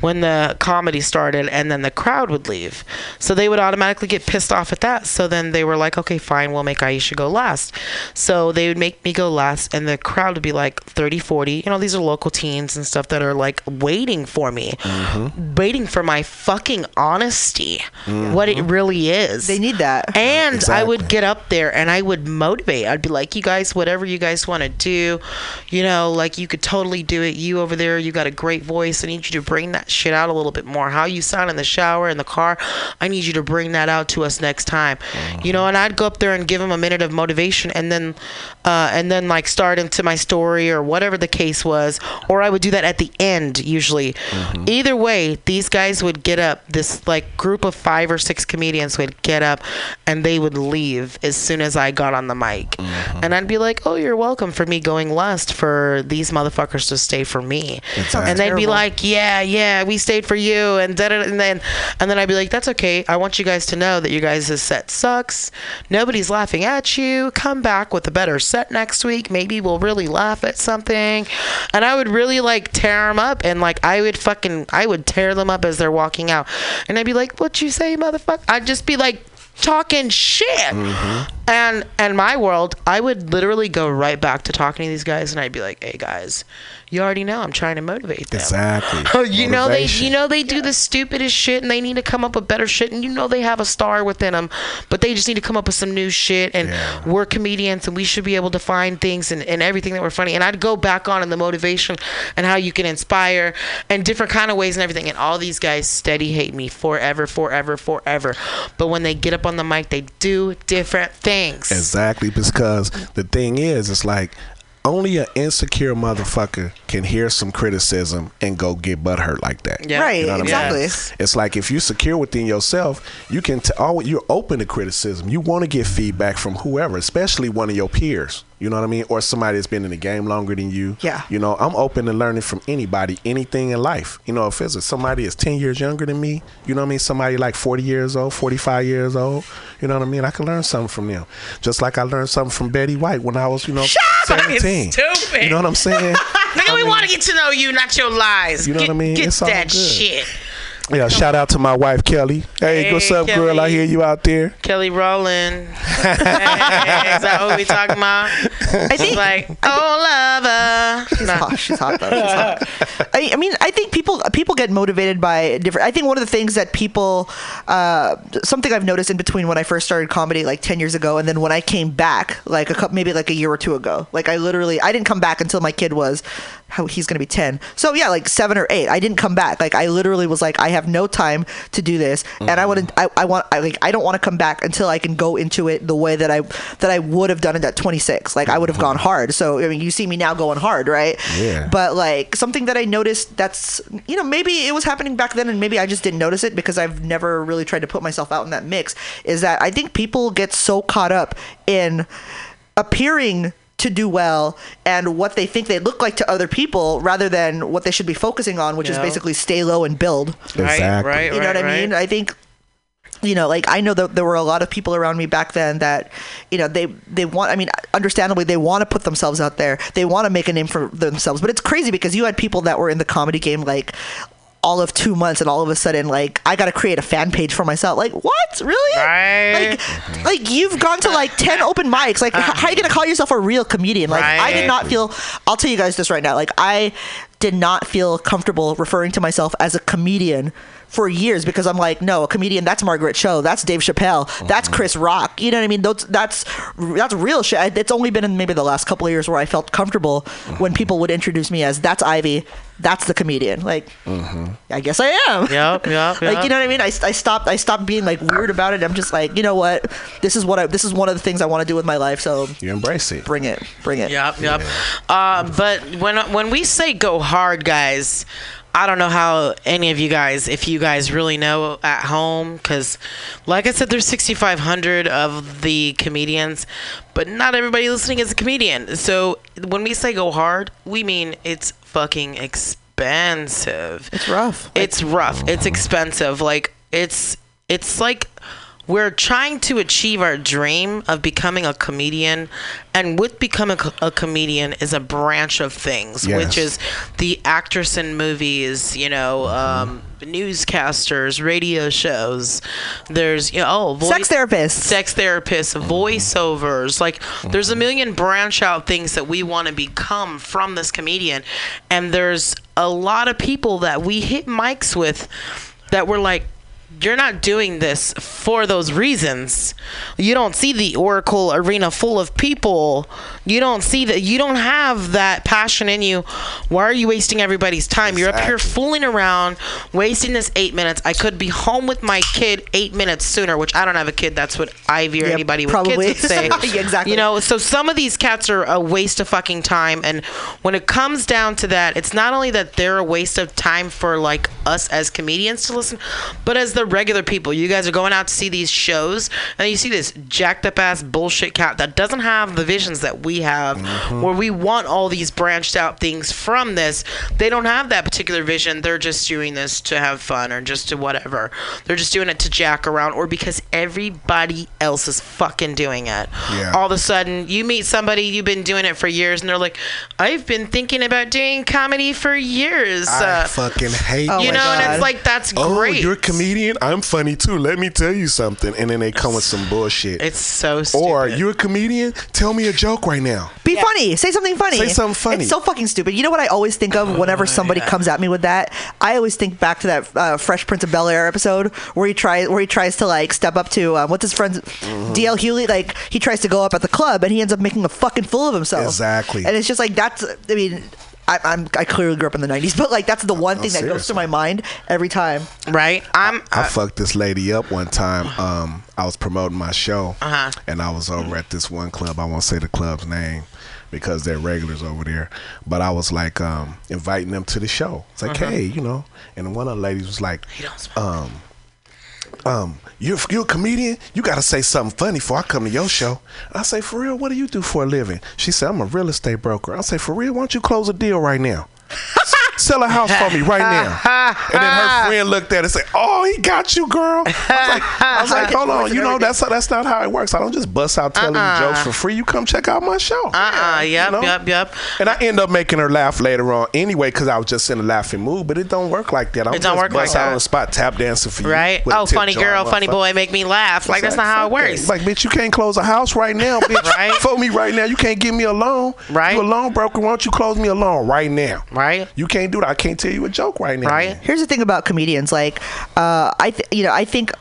when the comedy started, and then the crowd would leave. So they would automatically get pissed off at that. So then they were like, okay, fine, we'll make Aisha go last. So they would make me go last, and the crowd would be like 30, 40. You know, these are local teens and stuff that are like waiting for me, mm-hmm. waiting for my fucking honesty, mm-hmm. what it really is. They need that. And I would get up there and I would motivate. I'd be like, you guys, whatever you guys want to do, you know, like you could totally do it. You over there, you got a great voice. I need you to bring that shit out a little bit more. How you sound in the shower, in the car, I need you to bring that out to us next time. You know, and I'd go up there and give them a minute of motivation and then, uh, and then like start into my story or whatever the case was. Or I would do that at the end usually. Either way, these guys would get up. This like group of five or six comedians would get up and they would leave as soon as I got on the mic. And I'd be like, "Oh, you're welcome for me going last for these motherfuckers to stay for me." Exactly. And they'd be like, "Yeah, yeah, we stayed for you." And da and then and then I'd be like, "That's okay. I want you guys to know that you guys' set sucks. Nobody's laughing at you. Come back with a better set next week. Maybe we'll really laugh at something." And I would really like tear them up and like I would fucking I would tear them up as they're walking out. And I'd be like, "What you say, motherfucker?" I'd just be like talking shit. Mm-hmm. And and my world, I would literally go right back to talking to these guys and I'd be like, "Hey guys, you already know I'm trying to motivate them." Exactly. <laughs> You know they you know they do the stupidest shit and they need to come up with better shit. And you know they have a star within them but they just need to come up with some new shit. And Yeah. we're comedians and we should be able to find things and, and everything that we're funny. And I'd go back on in the motivation and how you can inspire and different kind of ways and everything. And all these guys steady hate me forever forever forever. But when they get up on the mic they do different things. Exactly, because the thing is, it's like only an insecure motherfucker can hear some criticism and go get butthurt like that. Yeah. Right, You know what I mean? exactly. It's like if you're secure within yourself, you can. T- always, you're open to criticism. You want to get feedback from whoever, especially one of your peers. You know what I mean, or somebody that's been in the game longer than you. Yeah. You know, I'm open to learning from anybody, anything in life. You know, if it's somebody that's 10 years younger than me, you know what I mean, somebody like 40 years old, 45 years old. You know what I mean? I can learn something from them. Just like I learned something from Betty White when I was, you know, Shut 17. stupid. You know what I'm saying? <laughs> Nigga, we want to get to know you, not your lies. You know get, what I mean? Get It's all that shit. Yeah, shout out to my wife Kelly. Hey, what's Hey, up, girl? I hear you out there. Kelly Rowland. <laughs> Hey, is that what we talking about? I She's think like, oh, lover. She's Nah. hot. She's hot though. She's hot. <laughs> I, I mean, I think people people get motivated by different. I think one of the things that people, uh, something I've noticed in between when I first started comedy like ten years ago, and then when I came back like a couple, maybe like a year or two ago. Like I literally, I didn't come back until my kid was, how he's gonna be ten. So yeah, like seven or eight. I didn't come back. Like I literally was like, I have no time to do this, and I wouldn't. I, I want. I like. I don't want to come back until I can go into it the way that I that I would have done it at 26. Like I would have gone hard. So I mean, you see me now going hard, right? Yeah. But like something that I noticed that's you know maybe it was happening back then and maybe I just didn't notice it because I've never really tried to put myself out in that mix is that I think people get so caught up in appearing to do well and what they think they look like to other people rather than what they should be focusing on which is Yeah. basically stay low and build. Right, Exactly. right, You know what I right. mean? I think you know like i know that there were a lot of people around me back then that you know they they want i mean understandably they want to put themselves out there they want to make a name for themselves but it's crazy because you had people that were in the comedy game like all of two months and all of a sudden like i gotta create a fan page for myself. Like what? Really? Right. like mm-hmm. like you've gone to like 10 open mics. Like h- how are you gonna call yourself a real comedian? Like i did not feel i'll tell you guys this right now. Like i did not feel comfortable referring to myself as a comedian for years because I'm like, no, a comedian. That's Margaret Cho. That's Dave Chappelle. That's mm-hmm. Chris Rock. You know what I mean? Those, that's that's real shit. It's only been in maybe the last couple of years where I felt comfortable mm-hmm. when people would introduce me as that's Ivy. That's the comedian. Like, mm-hmm. I guess I am. Yup, yup, <laughs> Like you know what I mean? I, I stopped I stopped being like weird about it. I'm just like, you know what? This is what I this is one of the things I want to do with my life. So You embrace it. bring it, bring it. Yep, yep. Uh, but when when we say go hard, guys, I don't know how any of you guys, if you guys really know at home, because like I said, there's 6,500 of the comedians, but not everybody listening is a comedian. So when we say go hard, we mean it's fucking expensive. It's rough. It's rough. It's expensive. Like it's it's like we're trying to achieve our dream of becoming a comedian, and with becoming a, a comedian is a branch of things, Yes. which is the actress in movies, you know, mm-hmm. um, newscasters, radio shows. There's you know, oh, voice, Sex therapists. sex therapists, mm-hmm. voiceovers. Like, there's a mm-hmm. million branch out things that we want to become from this comedian. And there's a lot of people that we hit mics with that were like, you're not doing this for those reasons. You don't see the Oracle arena full of people. You don't see that. You don't have that passion in you. Why are you wasting everybody's time? You're up here fooling around, wasting this eight minutes. I could be home with my kid eight minutes sooner, which I don't have a kid. That's what Ivy or Yep, anybody with probably. kids would say. <laughs> Yeah, exactly. You know, so some of these cats are a waste of fucking time. And when it comes down to that, it's not only that they're a waste of time for like us as comedians to listen, but as the regular people. You guys are going out to see these shows, and you see this jacked up ass bullshit cat that doesn't have the visions that we have, where we want all these branched out things from this. They don't have that particular vision. They're just doing this to have fun or just to whatever. They're just doing it to jack around or because everybody else is fucking doing it. Yeah. All of a sudden, you meet somebody, you've been doing it for years, and they're like, I've been thinking about doing comedy for years. I Uh, fucking hate you know, and it's like, that's Oh, great. you're a comedian? I'm funny too. Let me tell you something. And then they come with some bullshit. It's so stupid. or you're a comedian? Tell me a joke right now. Be funny. Say something funny. Say something funny. It's so fucking stupid. You know what I always think of whenever somebody comes at me with that? I always think back to that uh, Fresh Prince of Bel Air episode where he tries where he tries to like step up to um, what's his friend Mm-hmm. DL Hughley. Like he tries to go up at the club and he ends up making a fucking fool of himself. Exactly. And it's just like that's. I mean. I, I'm I clearly grew up in the '90s, <laughs> but like that's the one thing that goes seriously. through my mind every time. Right? I'm. I fucked this lady up one time. <sighs> Um, I was promoting my show, Uh-huh. and I was over at this one club. I won't say the club's name because they're regulars over there. But I was like um, inviting them to the show. It's like, hey, you know. And one of the ladies was like, um, um, you're, you're a comedian. You got to say something funny before I come to your show. And I say, for real, what do you do for a living? She said, I'm a real estate broker. I say, for real, why don't you close a deal right now? <laughs> Sell a house for me right now. And then her <laughs> friend looked at it and said, "Oh, he got you, girl." I was like, I was like "Hold on, you know that's that's not how it works. I don't just bust out telling you uh-uh. jokes for free. You come check out my show." Uh-uh. You Yep, know? yep, yep. And I end up making her laugh later on anyway because I was just in a laughing mood. But it don't work like that. I'm It don't work like out that. on the spot tap dancing for you. Right? with a Oh, funny girl, funny boy, make me laugh. Like, that's not how it works. Like, bitch, you can't close a house right now, bitch. <laughs> Right. For me right now. You can't give me a loan. Right. You a loan broker. Why don't you close me a loan right now? Right? You can't do that. I can't tell you a joke right now. Right? Here's the thing about comedians. Like, uh, I th- you know I think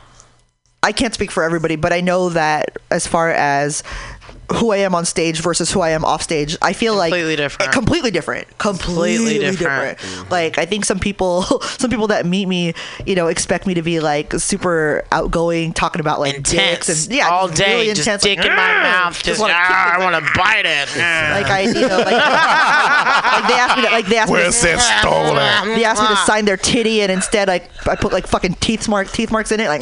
I can't speak for everybody, but I know that as far as who I am on stage versus who I am off stage, I feel like. Completely like different. Completely different. Completely, different. different. Like I think some people, <laughs> some people that meet me, you know, expect me to be like super outgoing, talking about like Intense. dicks and yeah, all day. really just intense, dick like, in my mouth. Just, wanna ah. I want to bite it. like I, you know, like, <laughs> like they asked me to, like they asked me to, that stole they asked me to sign their titty, and instead I I put like fucking teeth marks teeth marks in it, like.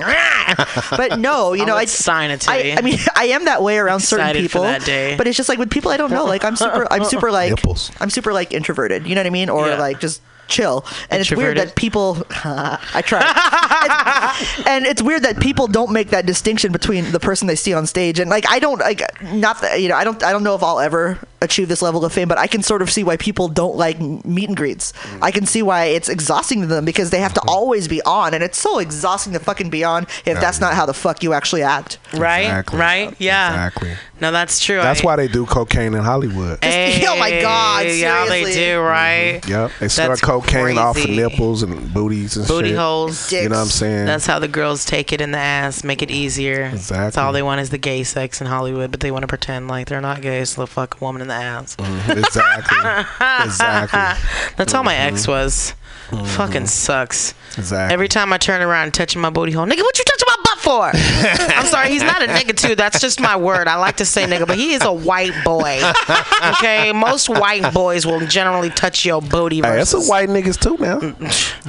But no, you I know, I sign a titty. I, I mean, <laughs> I am that way around certain Excited for people, that day. but it's just like with people I don't know. Like I'm super, I'm super <laughs> like Nipples. I'm super like introverted. You know what I mean? Or Yeah. like just chill. And it's weird that people. <laughs> I try. and, and it's weird that people don't make that distinction between the person they see on stage and like I don't like not that you know I don't I don't know if I'll ever achieve this level of fame, but I can sort of see why people don't like meet and greets. Mm. I can see why it's exhausting to them because they have to always be on, and it's so exhausting to fucking be on if that's not how the fuck you actually act. right? Exactly. Right? Yeah. Exactly. No, that's true. That's I- why they do cocaine in Hollywood. Hey, <laughs> oh my God, Yeah, they do, right? Yep, they start That's cocaine off of nipples and booties and Booty shit. holes. Dick. You know what I'm saying? That's how the girls take it in the ass, make it easier. That's Exactly. all they want is the gay sex in Hollywood, but they want to pretend like they're not gay, so they'll fuck a woman in the ass. Mhm, exactly. <laughs> exactly. That's how my ex Mm-hmm. was. Fucking sucks. Exactly. Every time I turn around and touching my booty hole, nigga, what you touching my butt for? <laughs> I'm sorry, he's not a nigga too. That's just my word. I like to say nigga, but he is a white boy. Okay, most white boys will generally touch your booty. Hey, that's Versus some white niggas too now.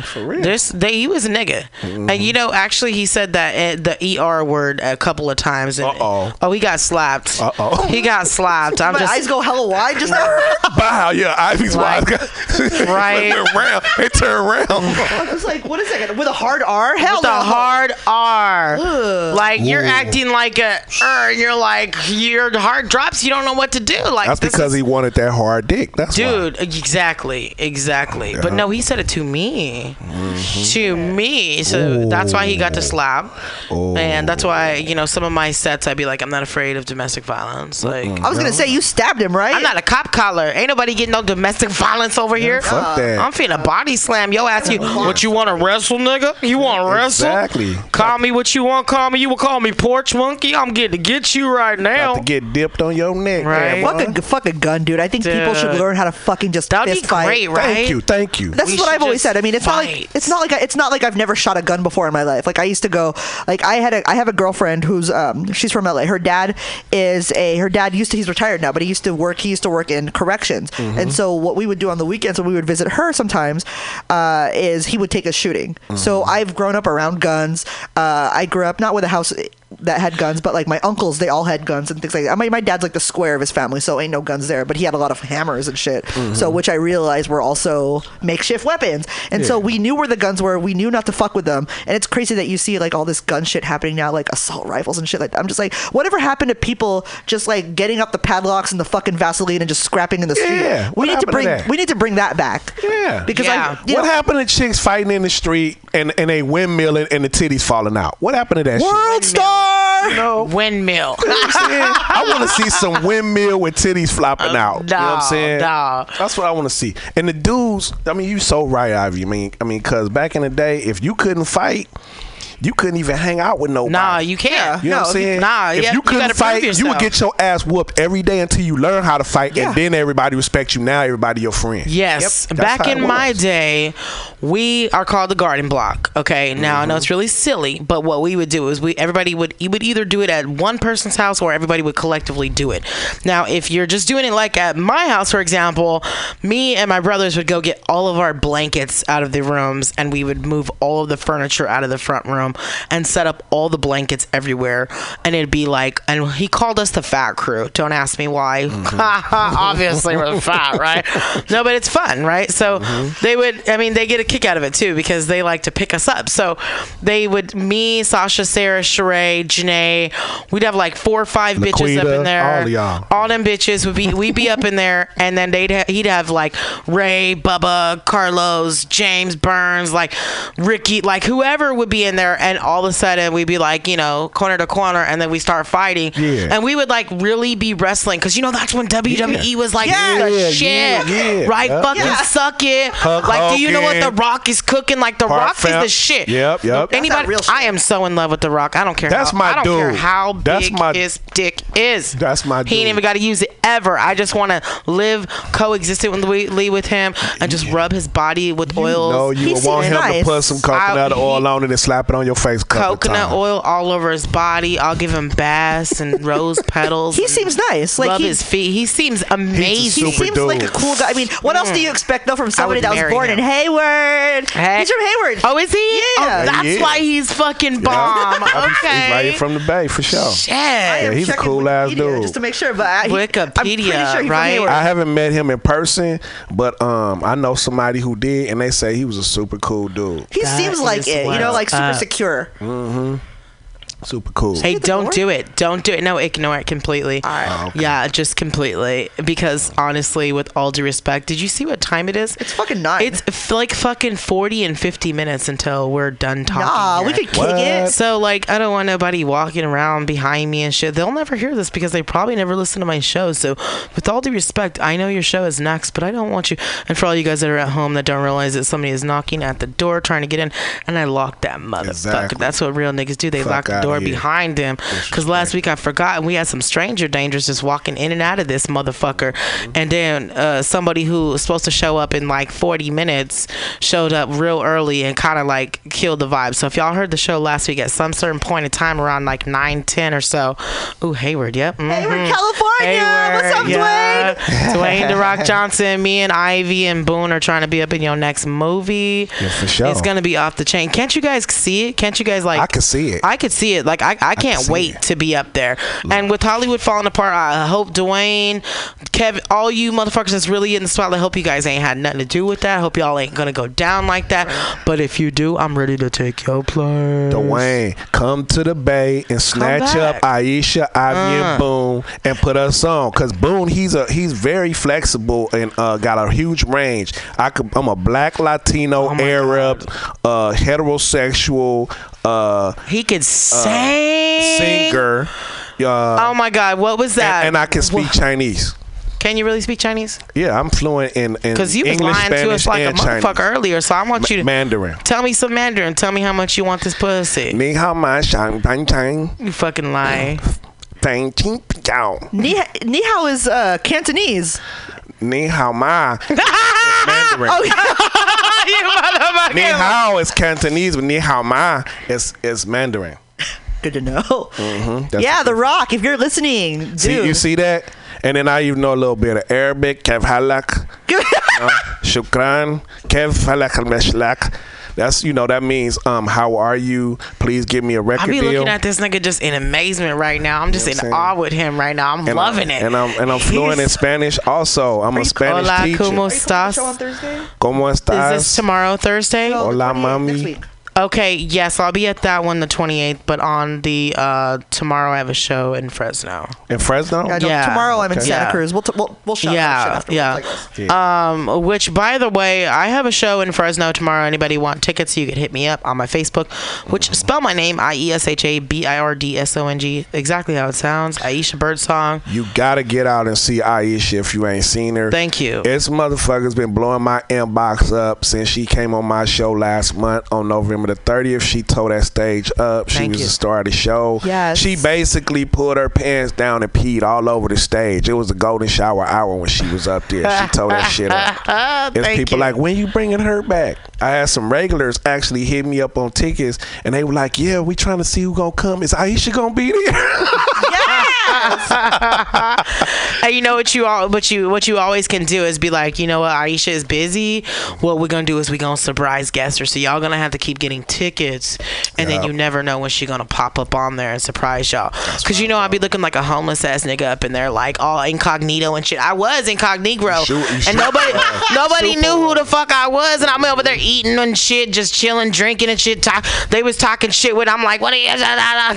For real. This they he was a nigga, and you know actually he said that uh, the er word a couple of times. And, Uh-oh. Oh, he got slapped. Uh-oh. He got slapped. I'm <laughs> My just eyes go hella wide just now. Wow, yeah, Ivy's Like, wife. right. they turn around. They turn around. <laughs> I was like, what is that? With a hard R? Hell with no. a hard R. Like you're acting like a er, and you're like your heart drops. You don't know what to do. Like That's because is- he wanted that hard dick. That's why. Dude, exactly, exactly. But no, he said it to me, to me. So that's why he got to slap, and that's why you know some of my sets I'd be like, I'm not afraid of domestic violence. Like I was gonna say you stabbed him, right? I'm not a cop collar. Ain't nobody getting no domestic violence over here. Fuck that. I'm finna body slam yo ass. You what you want to wrestle, nigga? You want to wrestle? Exactly. Call me what you want. Call me. You will call me porch monkey. I'm getting to get you right now. About to get dipped on your neck. Right. man, Fuck a fuck a gun, dude. I think people should learn how to fucking just That would be fist fight. great, right? Thank you. Thank you. That's We what I've always said. I mean, it's not like it's not like I, it's not like I've never shot a gun before in my life. Like I used to go, like I had a I have a girlfriend who's um she's from LA. Her dad is a her dad used to he's retired now, but he used to work he used to work in corrections. Mm-hmm. And so what we would do on the weekends when we would visit her sometimes uh, is he would take us shooting. So Mm-hmm. I've grown up around guns. Uh, I grew up not with a house that had guns, but like my uncles, they all had guns and things like that. My, my dad's like the square of his family, so ain't no guns there, but he had a lot of hammers and shit. Mm-hmm. So, which I realized were also makeshift weapons. And so we knew where the guns were. We knew not to fuck with them. And it's crazy that you see like all this gun shit happening now, like assault rifles and shit like that. I'm just like, whatever happened to people just like getting up the padlocks and the fucking Vaseline and just scrapping in the street? Yeah, we what need to happened to bring that? we need to bring that back. Yeah. Because Yeah. I what know, happened to chicks fighting in the street and, and they windmilling and the titties falling out? What happened to that World shit? Star. You know, Windmill. You know I'm saying? I want to see some windmill with titties flopping uh, out. you know what I'm saying? dawg. That's what I want to see. And the dudes, I mean, you so right, Ivy. I mean, I mean, because back in the day, if you couldn't fight, you couldn't even hang out with nobody. Nah, you can't. You know what I'm No, you- saying? nah, if yeah, you you couldn't gotta fight, you would get your ass whooped every day until you learn how to fight, Yeah. and then everybody respect you. Now everybody your friend. Yes. Yep, Back in my day, we are called the garden block. Okay. Now I know Mm-hmm. it's really silly, but what we would do is we everybody would you would either do it at one person's house or everybody would collectively do it. Now, if you're just doing it like at my house, for example, me and my brothers would go get all of our blankets out of the rooms and we would move all of the furniture out of the front room and set up all the blankets everywhere. And it'd be like, and he called us the fat crew. Don't ask me why. <laughs> Obviously, we're <laughs> fat, right? No, but it's fun, right? So they would, I mean, they get a kick out of it too because they like to pick us up. So they would, me, Sasha, Sarah, Sheree, Janae, we'd have like four or five bitches up in there. all y'all. All them bitches would be, we'd be up in there, and then they'd ha- he'd have like Ray, Bubba, Carlos, James Burns, like Ricky, like whoever would be in there, and all of a sudden we'd be like, you know, corner to corner, and then we start fighting, Yeah. and we would like really be wrestling because you know that's when WWE was like Yeah. the Yeah, shit, yeah, yeah. right? Yep. Fucking Yeah. suck it. Hulk like, do you know what The Rock is cooking? Like, The Park Rock is the shit. Yep, yep. That's Anybody? real shit. I am so in love with The Rock. I don't care. That's how, my I don't care dude. how big That's my- his dick is. That's my He ain't dude. even got to use it ever. I just want to live coexistent with Lee with him and just rub his body with oils. No, you He would want seems him nice. to put some coconut I- oil on it and slap it on your face. a Coconut times. oil all over his body. I'll give him baths and <laughs> rose petals. He seems nice. Like rub he, his feet. He seems amazing. he super seems like a cool guy. I mean, what else do you expect though from somebody that was born him. in Hayward? Hey. He's from Hayward. Oh, is he? Yeah. Oh, that's Yeah. why he's fucking bomb. He's Okay. right here from the bay for sure. Shit. Yeah, he's a Checking cool ass dude. Just to make sure, but I, he, I'm Wikipedia, sure he's right? From I haven't met him in person, but um, I know somebody who did, and they say he was a super cool dude. he That seems like it, you know, like super up. Secure. Super cool. Hey, don't door? do it. Don't do it. No, ignore it completely. right. Oh, okay. Yeah, just completely. Because honestly, with all due respect, did you see what time it is? It's fucking nine. It's f- like fucking 40 and 50 minutes until we're done talking. nah, we here. could kick What? it. So like I don't want nobody walking around behind me and shit. They'll never hear this because they probably never listen to my show. So with all due respect, I know your show is next, but I don't want you and for all you guys that are at home that don't realize that somebody is knocking at the door trying to get in and I locked that motherfucker. Exactly. That's what real niggas do. They Fuck lock the outta door here. behind them. Cause last week I forgot and we had some stranger dangers just walking in and out of this motherfucker. And then uh, somebody who was supposed to show up in like 40 minutes showed up real early and kind of like killed the vibe. So if y'all heard the show last week at some certain point in time around like 9, 10 or so, ooh, Hayward, yep. Hayward, mhm. California. What's up, yeah. Dwayne? Dwayne The Rock Johnson, me and Ivy and Boone are trying to be up in your next movie. Yeah, for sure. It's gonna be off the chain. Can't you guys see it? Can't you guys like? I can see it. I could see it. Like I, I can't see wait it. to be up there. And with Hollywood falling apart, I hope Dwayne, Kevin, all you motherfuckers that's really in the spotlight. I hope you guys ain't had nothing to do with that. I hope y'all ain't gonna go down like that. But if you do, I'm ready to take your place. Dwayne, come to the bay and snatch up. Iesha, Ivy, Uh. and Boone and put us on. Cause Boone, he's a he's very flexible and uh, got a huge range. I could, I'm a black Latino, Oh Arab, uh, heterosexual, uh, He could sing. singer. Uh, Oh my God, what was that? and, and I can speak Wha- Chinese. Can you really speak Chinese? Yeah, I'm fluent in, in Because you was English, lying Spanish, to us like a and motherfucker Chinese. earlier, so I want you to Mandarin. tell me some Mandarin. Tell me how much you want this pussy. Ni hao ma shang tang tang You fucking lie. Tang piao. Ni, Ni hao is uh, Cantonese. Ni hao ma is <laughs> Mandarin. <laughs> motherfucker. Ni hao is Cantonese, but ni hao ma is is Mandarin. Good to know. Mm-hmm. Yeah, The Rock. If you're listening, dude. See, you see that? And then I even know a little bit of Arabic. Kev halak, <laughs> uh, shukran, kev halak al meshlak. That's you know that means um how are you? Please give me a record I be deal. looking at this nigga just in amazement right now. I'm just You know in what awe with him right now. I'm and loving I'm, it. And I'm and I'm fluent in Spanish. Also, I'm a Spanish Hola, teacher. como Are you coming estás? show on Thursday? ¿Cómo Is this tomorrow, Thursday? No, the Hola, 28th, mami. Next week. Okay, yes, I'll be at that one the 28th, but on the uh tomorrow I have a show in Fresno. in Fresno? Yeah, Yeah. tomorrow I'm in Okay. Santa Yeah. Cruz. We'll, t- we'll, we'll shout Yeah, out yeah. I Um, which by the way, I have a show in Fresno tomorrow. Anybody want tickets? You can hit me up on my Facebook, which spell my name I E S H A B I R D S O N G, exactly how it sounds. Iesha Birdsong. You gotta get out and see Iesha if you ain't seen her. Thank you. This motherfucker's been blowing my inbox up since she came on my show last month on November the 30th, she tore that stage up. She Thank was you. the star of the show. Yes. She basically pulled her pants down and peed all over the stage. It was the golden shower hour when she was up there. She tore that shit up. <laughs> It's people you. like, when you bringing her back? I had some regulars actually hit me up on tickets, and they were like, "Yeah, we trying to see who gonna come. Is Iesha gonna be there?" <laughs> <laughs> And you know what you all what you what you always can do is be like, you know what, Iesha is busy. What we're gonna do is we gonna surprise guest her. So y'all gonna have to keep getting tickets, and then you never know when she gonna pop up on there and surprise y'all. Cause you know I'll be looking like a homeless ass nigga up in there, like all incognito and shit. I was incognito, Shoot- and shoot- nobody uh, nobody super knew who the fuck I was, and I'm over there eating and shit, just chilling, drinking and shit. Talk, they was talking shit with. I'm like, what are you?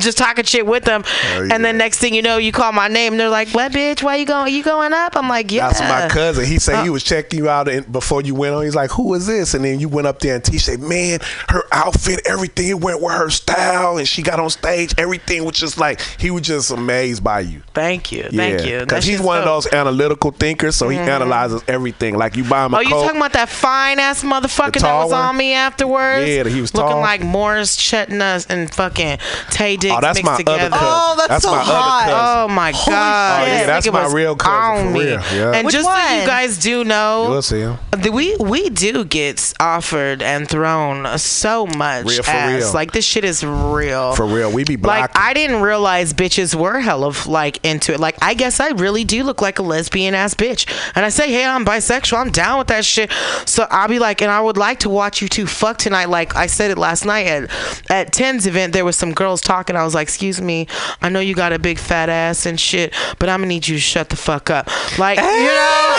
Just talking shit with them, Hell and then next thing you know, you call my name, and they're like, what bitch? Why you going? You going up? I'm like, yeah. That's my cousin. He said he Uh. was checking you out and before you went on. He's like, "Who is this?" And then you went up there and T said, "Man, her outfit, everything it went with her style, and she got on stage. Everything was just like he was just amazed by you." Thank you, thank you. Because he's shit's one of those analytical thinkers, so he analyzes everything. Like you buy him a Oh, you talking about that fine ass motherfucker that was one? on me afterwards? Yeah, he was looking tall. like Morris Chestnut and fucking Taye Diggs Oh, that's mixed my other together. cousin. Oh, that's so my hot. other cousin. Oh Oh my Holy god! shit. Oh, yeah, that's my real cousin, for real, yeah. And Which just so you guys do know, You'll see him. we we do get offered and thrown so much Real for as real. like this shit is real. For real, we be Like. I didn't realize bitches were hell of like into it. Like I guess I really do look like a lesbian ass bitch. And I say, hey, I'm bisexual. I'm down with that shit. So I'll be like, and I would like to watch you two fuck tonight. Like I said it last night at at Ten's event. There was some girls talking. I was like, excuse me, I know you got a big fat ass and shit, but I'm gonna need you to shut the fuck up. Like you know,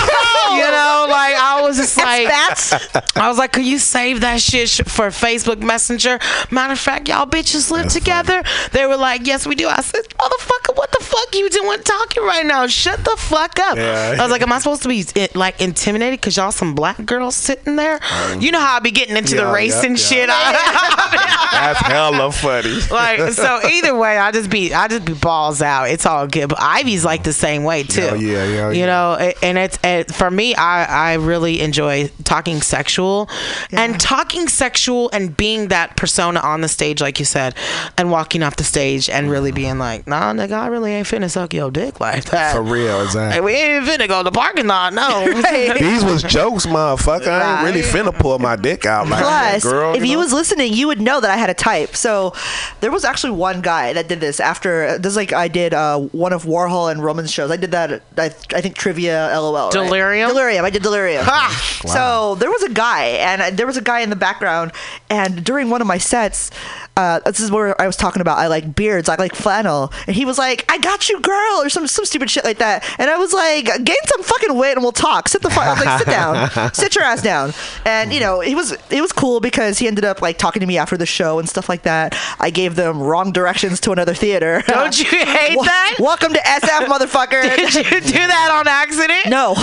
you know, like I was just like. That's <laughs> I was like, could you save that shit for Facebook Messenger? Matter of fact, y'all bitches live That's together. They were like, yes, we do. I said, motherfucker, what the fuck you doing talking right now? Shut the fuck up. Yeah. I was like, am I supposed to be like intimidated because y'all some black girls sitting there? Um, you know how I be getting into the Yeah, race yeah, and yeah. shit. <laughs> That's hella funny. like so <laughs> either way i just be i just be balls out it's all good but ivy's like the same way too Yeah, yeah, yeah, you yeah. know and it's it, for me i i really enjoy talking sexual and talking sexual and being that persona on the stage like you said and walking off the stage and really being like nah nigga i really ain't finna suck your dick like that For real, Hey, exactly. we ain't finna go to the parking lot no <laughs> These was jokes, motherfucker. I ain't really finna pull my dick out like that, Plus, girl. if you know? was listening, you would know that I had a type. So there was actually one guy that did this after this. is Like I did uh, one of Warhol and Roman's shows. I did that. At, I, I think trivia, LOL. right? Delirium? Delirium. I did Delirium. Ha! So there was a guy, and uh, there was a guy in the background, and during one of my sets. Uh, this is where I was talking about. I like beards. I like flannel, and he was like, "I got you, girl," or some some stupid shit like that. And I was like, "Gain some fucking weight, and we'll talk." Sit the fuck. I was like, "Sit down, <laughs> sit your ass down." And you know, he was it was cool because he ended up like talking to me after the show and stuff like that. I gave them wrong directions to another theater. <laughs> Don't you <laughs> hate that? Welcome to SF, motherfucker. did you do that on accident No,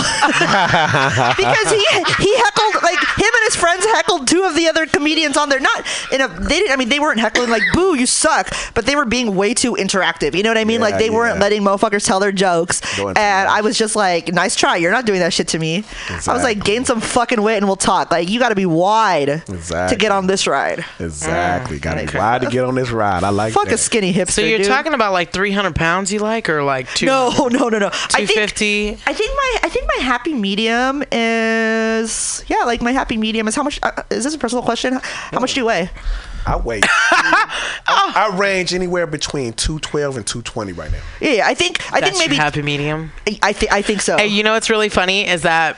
because he he heckled like him and his friends heckled two of the other comedians on there. Not in a they didn't. I mean, they weren't heckling like "boo, you suck," but they were being way too interactive. You know what I mean? like Yeah, they weren't letting motherfuckers tell their jokes. Going And. I was just like, "Nice try. You're not doing that shit to me." I was like, "Gain some fucking weight and we'll talk." Like you got to be wide to get on this ride. Exactly. Mm. Got to Okay. why to get on this ride. I like Fuck that. a skinny hipster. so you're dude. talking about like 300 pounds you like or like two No, no, no, no. I think 250 I think my I think my happy medium is yeah, like my happy medium is how much? Uh, is this a personal question? How much do you weigh? I wait. <laughs> I, I range anywhere between 212 and 220 right now. Yeah, yeah, I think I That's think maybe your happy medium. I think I think so. Hey, you know what's really funny is that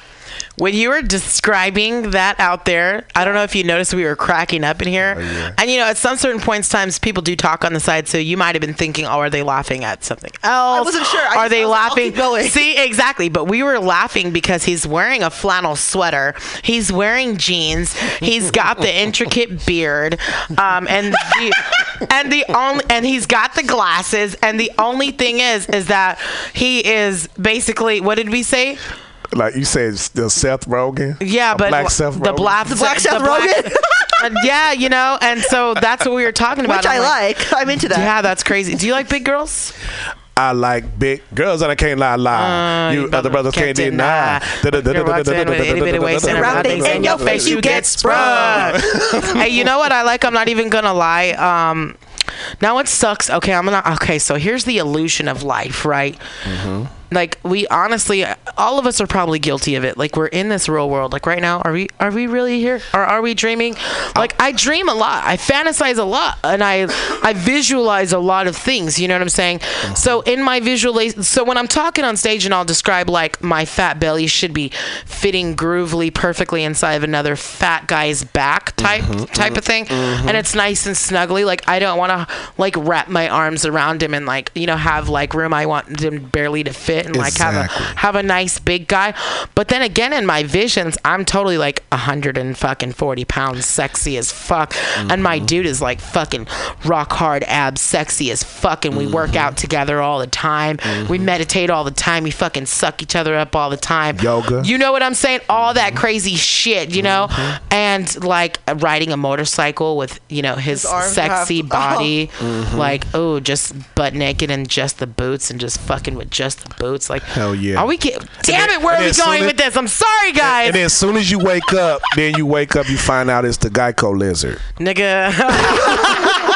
when you were describing that out there, I don't know if you noticed we were cracking up in here. Oh, yeah. And you know, at some certain points, times people do talk on the side, so you might have been thinking, "Oh, are they laughing at something else? I wasn't sure. I are just- they I like, laughing?" going. See, exactly. But we were laughing because he's wearing a flannel sweater. He's wearing jeans. He's got the intricate <laughs> beard, um, and the, and the only and he's got the glasses. And the only thing is, is that he is basically what did we say? Like you said, the Seth Rogen. Yeah, but black Seth the Rogen. black, The black Seth black- Rogen? Uh, yeah, you know, and so that's what we were talking about. which I I'm like. I'm into that. Yeah, that's crazy. Do you like big girls? I like big girls and I can't lie lie. Uh, you other brothers can't deny. You're walks in with itty bitty waist and Wrap wrap things things in your face, you get sprung. hey, you know what I like? I'm not even gonna lie. Um, now it sucks. Okay, I'm gonna. Okay, so here's the illusion of life, right? Like we honestly, all of us are probably guilty of it. Like we're in this real world. Like right now, are we? Are we really here? Or are we dreaming? Uh, like I dream a lot. I fantasize a lot, and I, I visualize a lot of things. You know what I'm saying? Mm-hmm. So in my visualiz, so when I'm talking on stage and I'll describe like my fat belly should be fitting groovily perfectly inside of another fat guy's back type mm-hmm, mm-hmm, type of thing, and it's nice and snuggly. Like I don't want to like wrap my arms around him and like you know have like room. I want him barely to fit and like have a have a nice big guy. But then again, in my visions, I'm totally like a hundred and fucking forty pounds, sexy as fuck, and my mm-hmm. dude is like fucking rock hard abs, sexy as fuck, and we work mm-hmm. out together all the time. We mm-hmm. meditate all the time. We fucking suck each other up all the time. Yoga. You know what I'm saying? All that crazy shit, you know? And like riding a motorcycle with, you know, his, His sexy wrapped- body. <laughs> Like, oh, just butt naked and just the boots and just fucking with just the boots. Like, Hell yeah. Are we get, Damn then- it, where are we going soon with this? I'm sorry, guys. And then as soon as you wake up, then you wake up, you find out it's the Geico lizard Nigga. <laughs>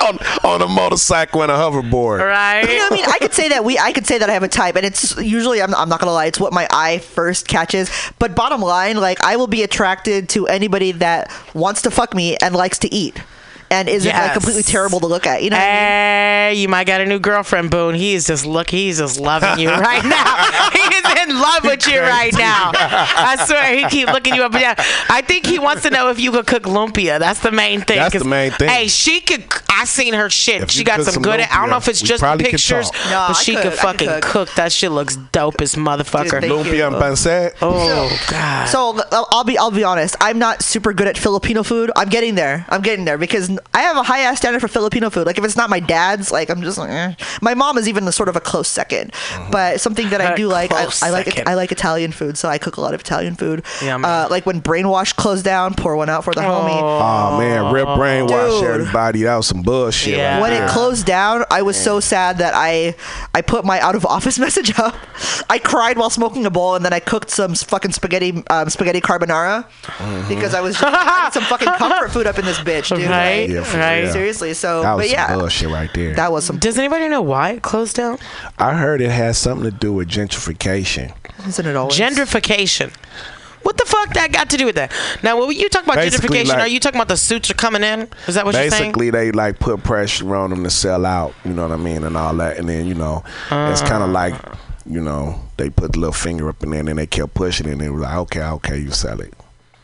on, on a motorcycle and a hoverboard. Right. You know what I mean? I could say that we. I could say that I have a type, and it's usually. I'm, I'm not gonna lie. It's what my eye first catches. But bottom line, like I will be attracted to anybody that wants to fuck me and likes to eat, and isn't like completely terrible to look at. You know? What I mean? Hey, you might got a new girlfriend, Boone. He's just look. He's just loving you <laughs> right now. <laughs> he is in love with you right now. I swear, he keep looking you up and down. I think he wants to know if you could cook lumpia. That's the main thing. That's the 'cause, main thing. Hey, she could. I seen her shit. If she got some some good. I don't know if it's just pictures. No, but I she could, could I could fucking cook. cook. That shit looks dope as motherfucker. Dude, Lumpia and you. pancit. oh God. So I'll- I'll be I'll be honest. I'm not super good at Filipino food. I'm getting there. I'm getting there because I have a high ass standard for Filipino food. Like if it's not my dad's, like I'm just like. Eh. My mom is even a sort of a close 2nd But something that I do like, I, I like. I like Italian food, so I cook a lot of Italian food. Yum. Uh, like when Brainwash closed down, pour one out for the homie. Oh man, rip brainwash Dude. everybody. That was some bullshit. Yeah. right when there. it closed down, I was so sad that I I put my out of office <laughs> message up. I cried while smoking a bowl, and then I cooked some fucking spaghetti um, spaghetti carbonara because I was just, I some fucking comfort food up in this bitch, dude. Right, Yeah, right. real. Seriously. So, that was but yeah, some bullshit right there. that was some. Does anybody know why it closed down? I heard it has something to do with gentrification. Isn't it always? Gentrification. What the fuck that got to do with that? Now, when you talk about Basically, gentrification, like- are you talking about the suits are coming in? Is that what you're saying? Basically, they like put pressure on them to sell out. You know what I mean, and all that. And then you know, it's kind of ah. like you know they put the little finger up in there, and then they kept pushing, it, and they were like, okay, okay, you sell it.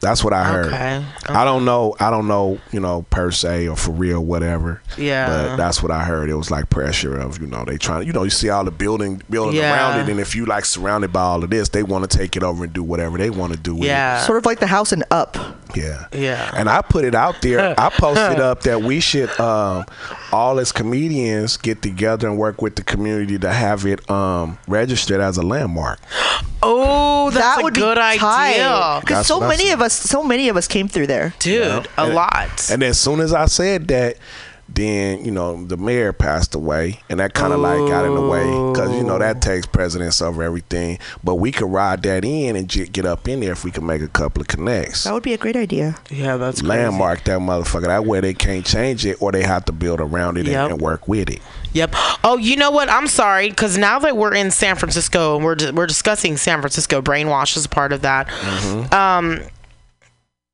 That's what I heard. Okay, I don't know. I don't know. You know, per se or for real, whatever. Yeah. But that's what I heard. It was like pressure of you know they trying. You know, you see all the building building Yeah. around it, and if you like surrounded by all of this, they want to take it over and do whatever they want to do with it. Yeah. Sort of like the house and Up. Yeah. Yeah. And I put it out there. <laughs> I posted up that we should um, all as comedians get together and work with the community to have it um, registered as a landmark. <gasps> oh, that's that a would good be idea, Because so many of us, so many of us came through there. dude. A And- lot. And as soon as I said that, then you know the mayor passed away, and that kind of like got in the way because you know that takes precedence over everything. But we could ride that in and j- get up in there if we could make a couple of connects. That would be a great idea. yeah, that's crazy. Landmark that motherfucker. That way they can't change it, or they have to build around it and- Yep. and work with it. Yep. Oh, you know what? I'm sorry because now that we're in San Francisco and we're di- we're discussing San Francisco, brainwash is a part of that. Um,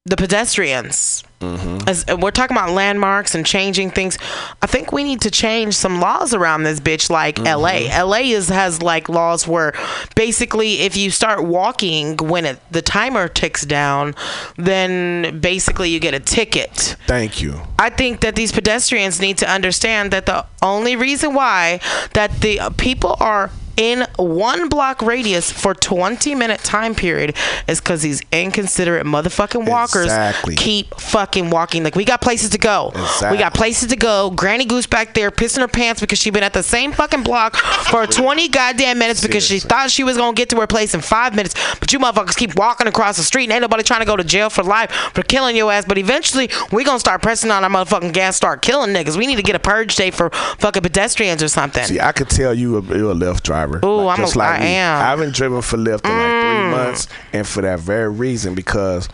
the pedestrians. Mm-hmm. As and we're talking about landmarks and changing things, I think we need to change some laws around this bitch. Like mm-hmm. L.A. L.A. is has like laws where basically if you start walking when it, the timer ticks down, then basically you get a ticket. Thank you. I think that these pedestrians need to understand that the only reason why that the people are in one block radius for 20 minute time period is because these inconsiderate motherfucking walkers Exactly. keep fucking walking. Like we got places to go. We got places to go. Granny Goose back there pissing her pants because she been at the same fucking block for 20 goddamn minutes because she thought she was gonna get to her place in five minutes. But you motherfuckers keep walking across the street and ain't nobody trying to go to jail for life for killing your ass. But eventually we gonna start pressing on our motherfucking gas, start killing niggas. We need to get a purge day for fucking pedestrians or something. See, I could tell you you're a Lyft driver. Ooh, I'm a- just like I me. am. Mm. I haven't driven for Lyft in like three months, and for that very reason, because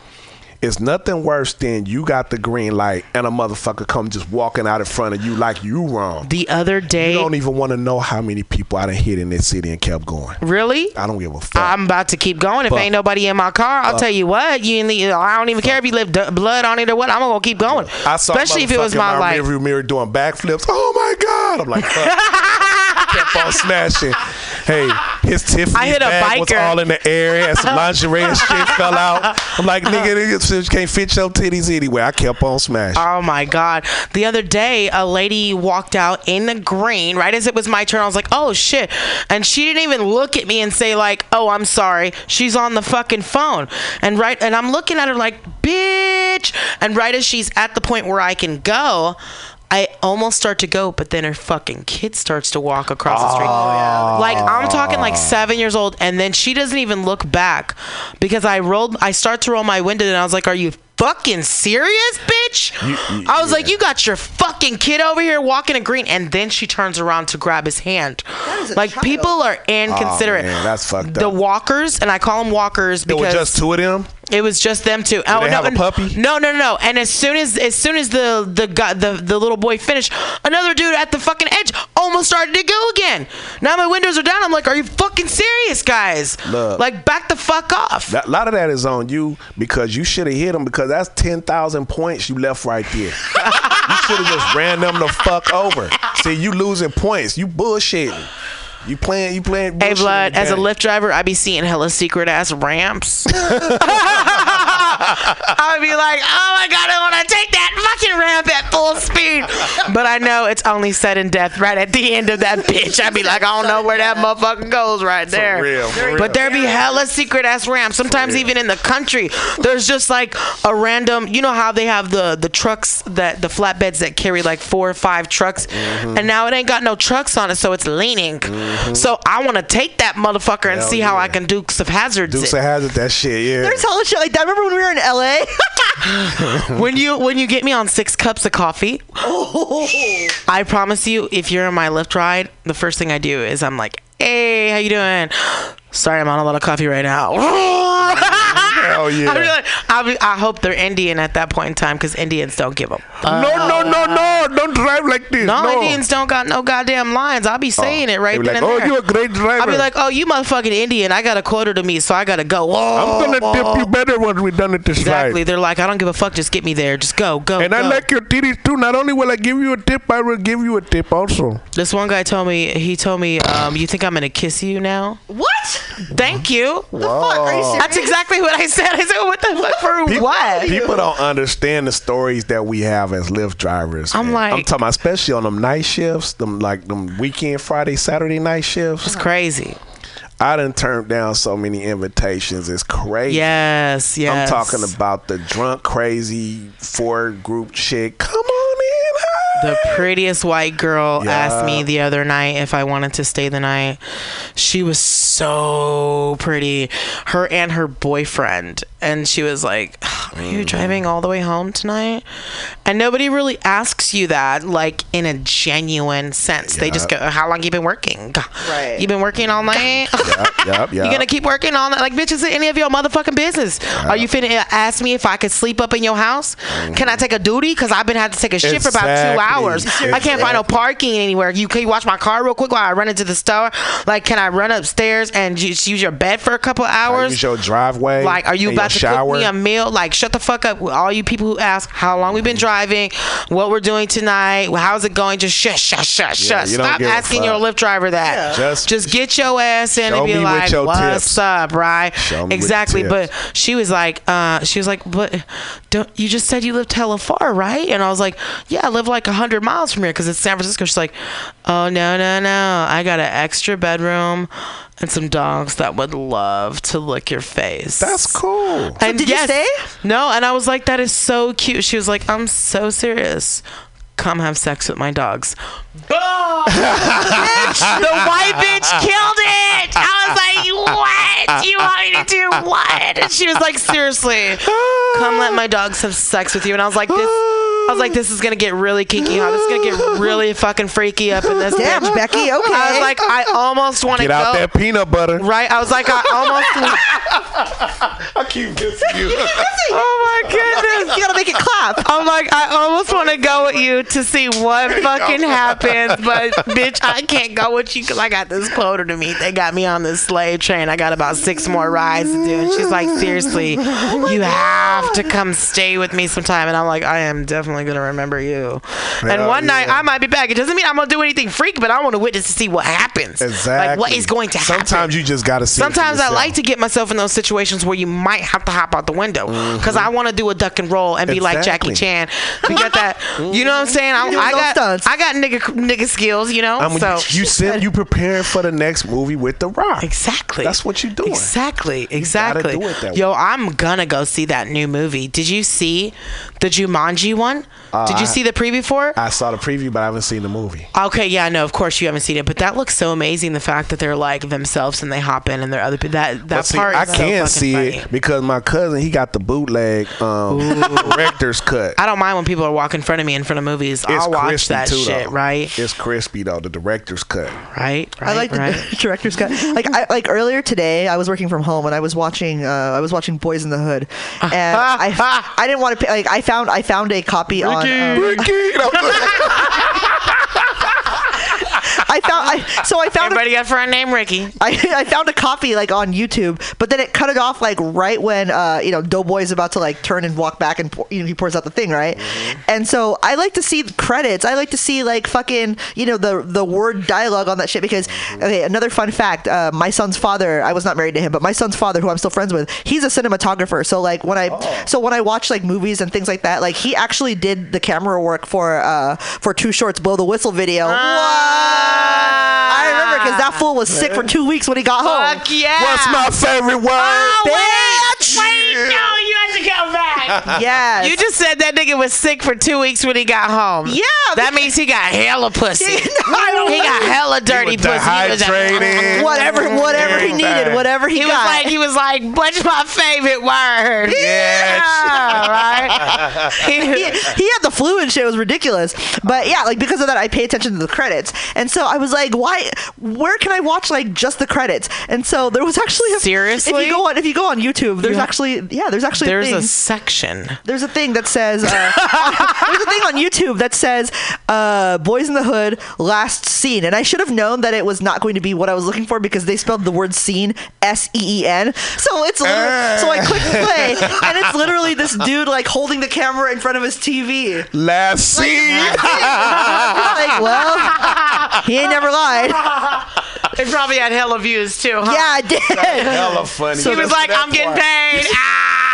it's nothing worse than you got the green light and a motherfucker come just walking out in front of you like you wrong. the other day, You don't even want to know how many people I done hit in this city and kept going. really? I don't give a fuck. I'm about to keep going. If Fuck. ain't nobody in my car, I'll tell you what. You, ain't- I don't even care if you d- blood on it or what. I'm gonna keep going. I saw Especially if it was my my like. rearview mirror doing backflips. Oh my god! I'm like, fuck. <laughs> kept on smashing. Hey, his Tiffany I hit a bag was all in the air. Had some lingerie and shit <laughs> fell out. I'm like, nigga, nigga, you can't fit your titties anywhere. I kept on smashing. Oh my god! The other day, a lady walked out in the green right as it was my turn. I was like, "Oh shit!" And she didn't even look at me and say like, "Oh, I'm sorry." She's on the fucking phone, and right, and I'm looking at her like, "Bitch!" And right as she's at the point where I can go. I almost start to go, but then her fucking kid starts to walk across the street. Like I'm talking like seven years old, and then she doesn't even look back because I rolled. I start to roll my window, and I was like, "Are you fucking serious, bitch?" You- you- I was yeah. like, "You got your fucking kid over here walking a green," and then she turns around to grab his hand. Like child. people are inconsiderate. man, that's fucked The walkers, and I call them walkers It because was just two of them. It was just them two. Oh, no, no, puppy? No, no, no. And as soon as as soon as the the guy, the the little boy finished, another dude at the fucking edge almost started to go again. Now my windows are down. I'm like, are you fucking serious, guys? Look. like back the fuck off. A lot of that is on you because you should have hit him because that's 10,000 points you left right there. you should have just ran them the fuck over. See, you losing points. You bullshitting. You playing, you playing. Hey, blood. As a. Lyft driver, I be seeing hella secret ass ramps. <laughs> <laughs> I would be like, oh my god, I want to take that fucking ramp at full speed. But I know it's only sudden death right at the end of that bitch. I'd be like, I don't know where that motherfucker goes right there. real, for real. But there'd be hella secret ass ramps. Sometimes even in the country, there's just like a random. You know how they have the the trucks that the flatbeds that carry like four or five trucks, Mm-hmm. and now it ain't got no trucks on it, so it's leaning. So I want to take that motherfucker and Hell see how. I can Dukes of Hazards Dukes it. of Hazard, that shit, yeah. There's hella shit like that. Remember when we were in LA? <laughs> when you when you get me on six cups of coffee, <laughs> I promise you, if you're in my Lyft ride, the first thing I do is I'm like, "Hey, how you doing? <gasps> Sorry, I'm on a lot of coffee right now." <laughs> Hell <laughs> yeah. I'll be like, I'll be, I hope they're Indian at that point in time because Indians don't give them. no, no, no, no. Don't drive like this. No, No, Indians don't got no goddamn lines. I'll be saying it right They be then like, and oh, there. you're a great driver. I'll be like, oh, you motherfucking Indian. I got a quarter to meet, so I gotta go. I'm going to tip you better once we done it this Exactly. right. They're like, I don't give a fuck. Just get me there. Just go, go. And I go. like your titties too. Not only will I give you a tip, I will give you a tip also. This one guy told me. He told me, um, you think I'm gonna kiss you now? what? Thank you. The fuck? Are you? That's exactly what I said. I said, what the fuck for what? People don't understand the stories that we have as Lyft drivers. I'm man. like- I'm talking about especially on them night shifts, them like them weekend Friday, Saturday night shifts. It's crazy. I done turned down so many invitations. It's crazy. Yes, yes. I'm talking about the drunk, crazy four group shit. Come on in. The prettiest white girl Yeah. asked me the other night if I wanted to stay the night. She was so pretty. Her and her boyfriend. And she was like, Are you mm-hmm. driving all the way home tonight? And nobody really asks you that, like in a genuine sense. They just go, How long you been working? Right. You been working all night? Yep, yep, <laughs> You yep. gonna keep working all night? Like, bitch, is it any of your motherfucking business? Are you finna ask me if I could sleep up in your house? Can I mm-hmm. take a duty? Cause I've been had to take a shit for about two Exactly. Hours. I can't find no parking anywhere. You can you watch my car real quick while I run into the store? Like, can I run upstairs and just use your bed for a couple hours? use your driveway. like, are you about to shower. cook me a meal? Like, shut the fuck up. All you people who ask how long we've been driving, what we're doing tonight, how's it going, just shut, shut, shut, Yeah, shut. Stop asking your fuck. Lyft driver that. Just- Just get your ass in Show and be like, what's tips. up, right? Show me with exactly. But she was like, uh, she was like, but don't you just said you lived hella far, right? And I was like, yeah, I live like hundred miles from here because it's San Francisco. She's like, oh no, no, no, I got an extra bedroom and some dogs that would love to lick your face. That's cool. And did you stay? No, and I was like, that is so cute. She was like, I'm so serious. Come have sex with my dogs. Boom! bitch! The white bitch killed it! I was like, what? You want me to do what? And she was like, seriously, come let my dogs have sex with you. And I was like, this. I was like, this is gonna get really kinky. Huh? This is gonna get really fucking freaky up in this. Damn, bitch. Becky. Okay. I was like, I almost want to Get go. out that peanut butter. Right? I was like, I almost. <laughs> I keep dissing you. oh my goodness! you gotta make it clap. I'm like, I almost want to go with you to see what fucking happens, but bitch, I can't go with you because I got this quota to meet. They got me on this slave train. I got about six more rides to do. And she's like, seriously, <laughs> you have to come stay with me sometime. And I'm like, I am definitely gonna remember you. and Hell one night. I might be back. It doesn't mean I'm gonna do anything freak, but I want to witness to see what happens. Exactly. Like what is going to happen. Sometimes you just gotta see. it Sometimes I like to get myself in those situations where you might have to hop out the window because I want to do a duck and roll and be like Jackie Mm-hmm. Chan. We got that. <laughs> You know what I'm saying? I, I got stunts. I got nigga nigga skills. You know. I mean, so you said you preparing for the next movie with The Rock. exactly. That's what you're doing. Exactly. Exactly. do it that Yo, I'm gonna go see that new movie. Did you see the Jumanji one? Did you I- see the preview for it? I saw the preview, but I haven't seen the movie. Okay, yeah, no, of course you haven't seen it, but that looks so amazing. The fact that they're like themselves and they hop in and they're other people. That that see, part. I can't fucking see funny. it because my cousin he got the bootleg um, director's cut. I don't mind when people are walking in front of me in front of movies. It's I'll watch that too, shit, though. right? It's crispy though. The director's cut. Right, right. I like the <laughs> director's cut. Like I like earlier today, I was working from home and I was watching. Uh, I was watching Boys in the Hood, and <laughs> I I didn't want to. Like I found I found a copy on. Um, Ricky, <laughs> no, I found I so I found a, Everybody got a friend named Ricky. I, I found a copy like on YouTube, but then it cut it off like right when uh, you know Doughboy's about to like turn and walk back and pour, you know he pours out the thing right, and so I like to see the credits. I like to see like fucking you know the the word dialogue on that shit because okay another fun fact uh, my son's father I was not married to him but my son's father who I'm still friends with he's a cinematographer. So like when I so when I watch like movies and things like that like he actually did the camera work for uh for Too Short's blow the whistle video. I remember because that fool was sick for two weeks when he got home. Fuck yeah. What's my favorite word? Oh, wait, Bitch. wait, no, you have to go back. <laughs> Yes. You just said that nigga was sick for two weeks when he got home. Yeah, That means he got hella pussy. <laughs> I don't he got hella dirty was pussy. He was dehydrated. <laughs> whatever, whatever he Everything. needed, whatever he, He was got. like, he was like, what's my favorite word? Yeah. right? he, he had the flu and shit. It was ridiculous. But yeah, like because of that, I pay attention to the credits, and so I was like, why? Where can I watch like just the credits? And so there was actually a, Seriously? If you go on, if you go on YouTube, there's Yeah. actually yeah, there's actually There's a thing. a section. There's a thing that says uh, <laughs> there's a thing on YouTube that says uh, "Boyz n the Hood" last scene, and I should have known that it was not going to be what I was looking for because they spelled the word "scene" S E E N. So it's literally, so I clicked play, <laughs> and it's literally this dude like holding the camera in front of his TV. Last scene. like, well, he ain't never lied. It probably had hella views too, huh? Yeah, I did. Hella funny. He was like, I'm getting paid. Ah! <laughs>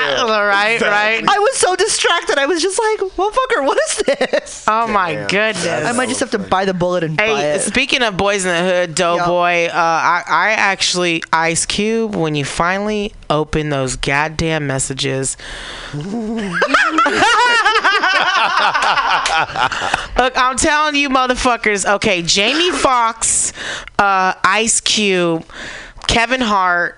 <laughs> Right, right. I was so distracted. I was just like, motherfucker, what is this? Oh my Damn. goodness. I might just have to buy the bullet and buy it. speaking of Boyz n the Hood, Doughboy, uh, I, I actually Ice Cube when you finally open those goddamn messages. <laughs> Look, I'm telling you, motherfuckers. Okay, Jamie Foxx, uh, Ice Cube, Kevin Hart.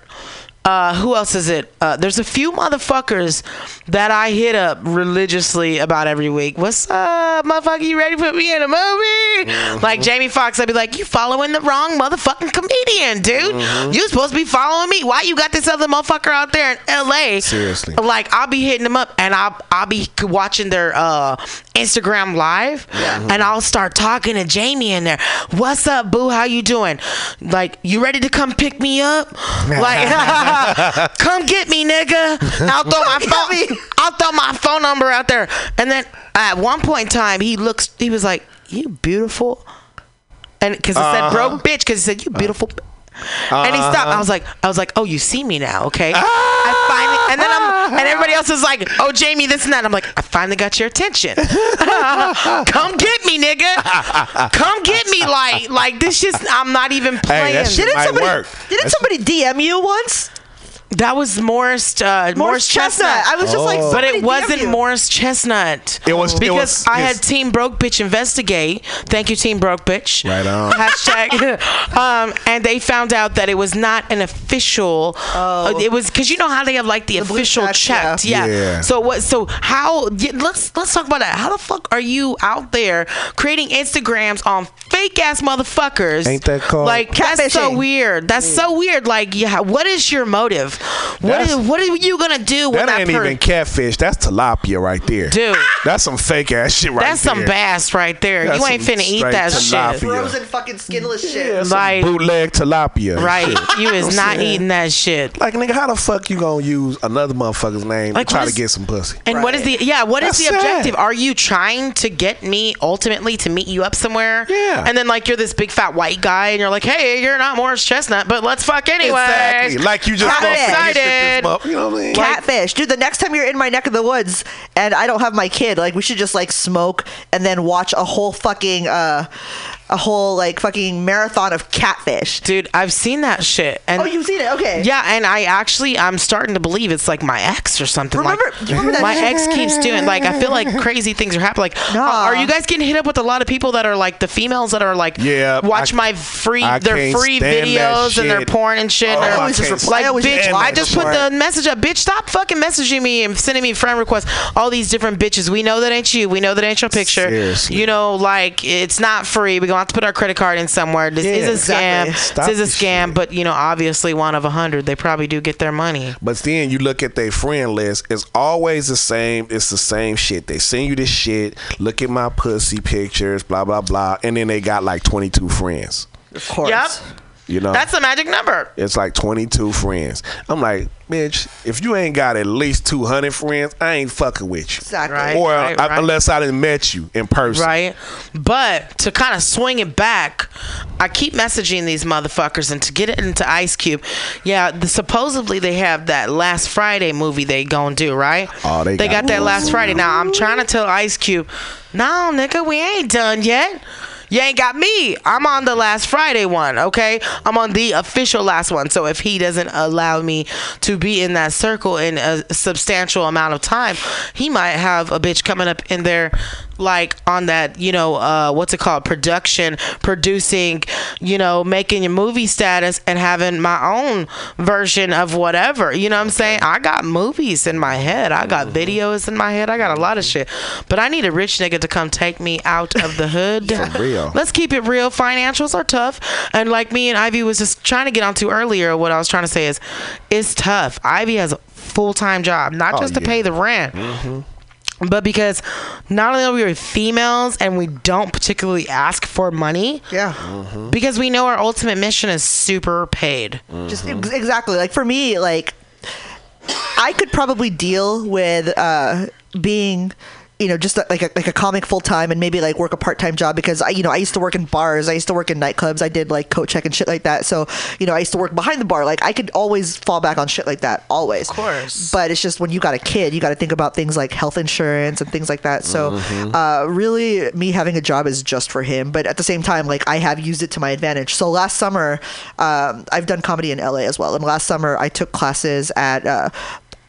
Uh, who else is it? Uh, there's a few motherfuckers that I hit up religiously about every week. What's up, motherfucker? You ready to put me in a movie? Like Jamie Foxx, I'd be like, you following the wrong motherfucking comedian, dude. You supposed to be following me. Why you got this other motherfucker out there in L.A.? Seriously. Like I'll be hitting them up and I'll I'll be watching their uh, Instagram live and I'll start talking to Jamie in there. What's up, boo? How you doing? Like you ready to come pick me up? <laughs> Like <laughs> Come get me, nigga. I'll throw my phone. I'll throw my phone number out there. And then at one point in time, he looks. He was like, "You beautiful," and because it said broke uh-huh. bitch, because he said, "You uh-huh. beautiful." b-" And he stopped. I was like, I was like, oh, you see me now, okay? I finally, and then I'm, and everybody else is like, oh, Jamie, this and that. I'm like, I finally got your attention. <laughs> Come get me, nigga. Come get me, like, like this. Just, I'm not even playing. that shit Didn't might somebody work. didn't That's- somebody DM you once? That was Morris, uh, Morris, Chestnut. I was just like, Oh. but it wasn't you. Morris Chestnut. It was- it because was- I yes. had Team Broke Bitch investigate. Thank you, Team Broke Bitch. Right on. Hashtag. <laughs> um, and they found out that it was not an official. Oh. uh, it was because you know how they have like the, blue official check, checked. yeah. Yeah. Yeah. So what? So how? yeah, Let's let's talk about that. How the fuck are you out there creating Instagrams on fake ass motherfuckers? Ain't that called- like that's so weird? That's so weird. Like, yeah. What is your motive? What That's- is what are you gonna do when That that ain't per- even catfish. That's tilapia right there. Dude. That's some fake ass shit right That's there. That's some bass right there. That's you ain't finna eat that tilapia. shit. Frozen fucking skinless shit. Some Like- bootleg tilapia. Right. shit. You is not saying? eating that shit. Like nigga, how the fuck you gonna use another motherfucker's name Like, to try what to get some pussy? And what is the yeah? What is That's the sad. objective? Are you trying to get me ultimately to meet you up somewhere? Yeah. And then like you're this big fat white guy, and you're like, hey, you're not Morris Chestnut, but let's fuck anyway. Exactly. Like you just I'm fucking excited. shit You know what I mean? Catfish, dude. The next time you're in my neck of the woods and I don't have my kid, like we should just like smoke and then watch a whole fucking uh, a whole like fucking marathon of catfish. Dude, I've seen that shit. And Oh, you've seen it? Okay. Yeah, and I actually I'm starting to believe it's like my ex or something. Remember- like, do remember that my shit? ex keeps doing like I feel like <laughs> crazy things are happening. Like, Nah. uh, are you guys getting hit up with a lot of people that are like the females that are like, Yeah, watch I- my free I their free videos and their shit. porn and shit. Oh, and I always just can't I like, always bitch, I that just put the message up. Bitch, stop fucking messaging me and sending me friend requests. All these different bitches. We know that ain't you. We know that ain't your picture. Seriously. You know, like it's not free. We're gonna have to put our credit card in somewhere. This Yeah, is a exactly. scam. Stop this is a scam. shit. But you know, obviously, one of a hundred, they probably do get their money. But then you look at their friend list, it's always the same. It's the same shit. They send you this shit. Look at my pussy pictures, blah blah blah, and then they got like twenty two friends. Of course. Yep. You know, That's the magic number. it's like twenty two friends. I'm like, bitch, if you ain't got at least two hundred friends, I ain't fucking with you. Exactly. Right. Or right, uh, right. unless I didn't met you in person. Right. But to kind of swing it back, I keep messaging these motherfuckers and to get it into Ice Cube. Yeah, the, supposedly they have that last Friday movie they gonna do, right? Oh, they got, got- that last Friday. Now I'm trying to tell Ice Cube, no, nigga, we ain't done yet. You ain't got me. I'm on the last Friday one, okay? I'm on the official last one. So if he doesn't allow me to be in that circle in a substantial amount of time, he might have a bitch coming up in there like on that, you know, uh, what's it called? Production, producing, you know, making your movie status and having my own version of whatever. You know what I'm saying? I got movies in my head. I got videos in my head. I got a lot of shit. But I need a rich nigga to come take me out of the hood. For <laughs> real. Let's keep it real. Financials are tough. And like me and Ivy was just trying to get onto earlier, what I was trying to say is it's tough. Ivy has a full time job, not Oh, just to yeah. pay the rent. But because not only are we females and we don't particularly ask for money, Yeah. because we know our ultimate mission is super paid. Just ex- exactly. Like for me, like I could probably deal with uh, being, you know, just like a, like a comic full time and maybe like work a part time job because I, you know, I used to work in bars, I used to work in nightclubs, I did like coat check and shit like that. So, you know, I used to work behind the bar. Like I could always fall back on shit like that, always. Of course. But it's just when you got a kid, you got to think about things like health insurance and things like that. So, uh, really, me having a job is just for him. But at the same time, like I have used it to my advantage. So last summer, um, I've done comedy in LA as well. And last summer, I took classes at. Uh,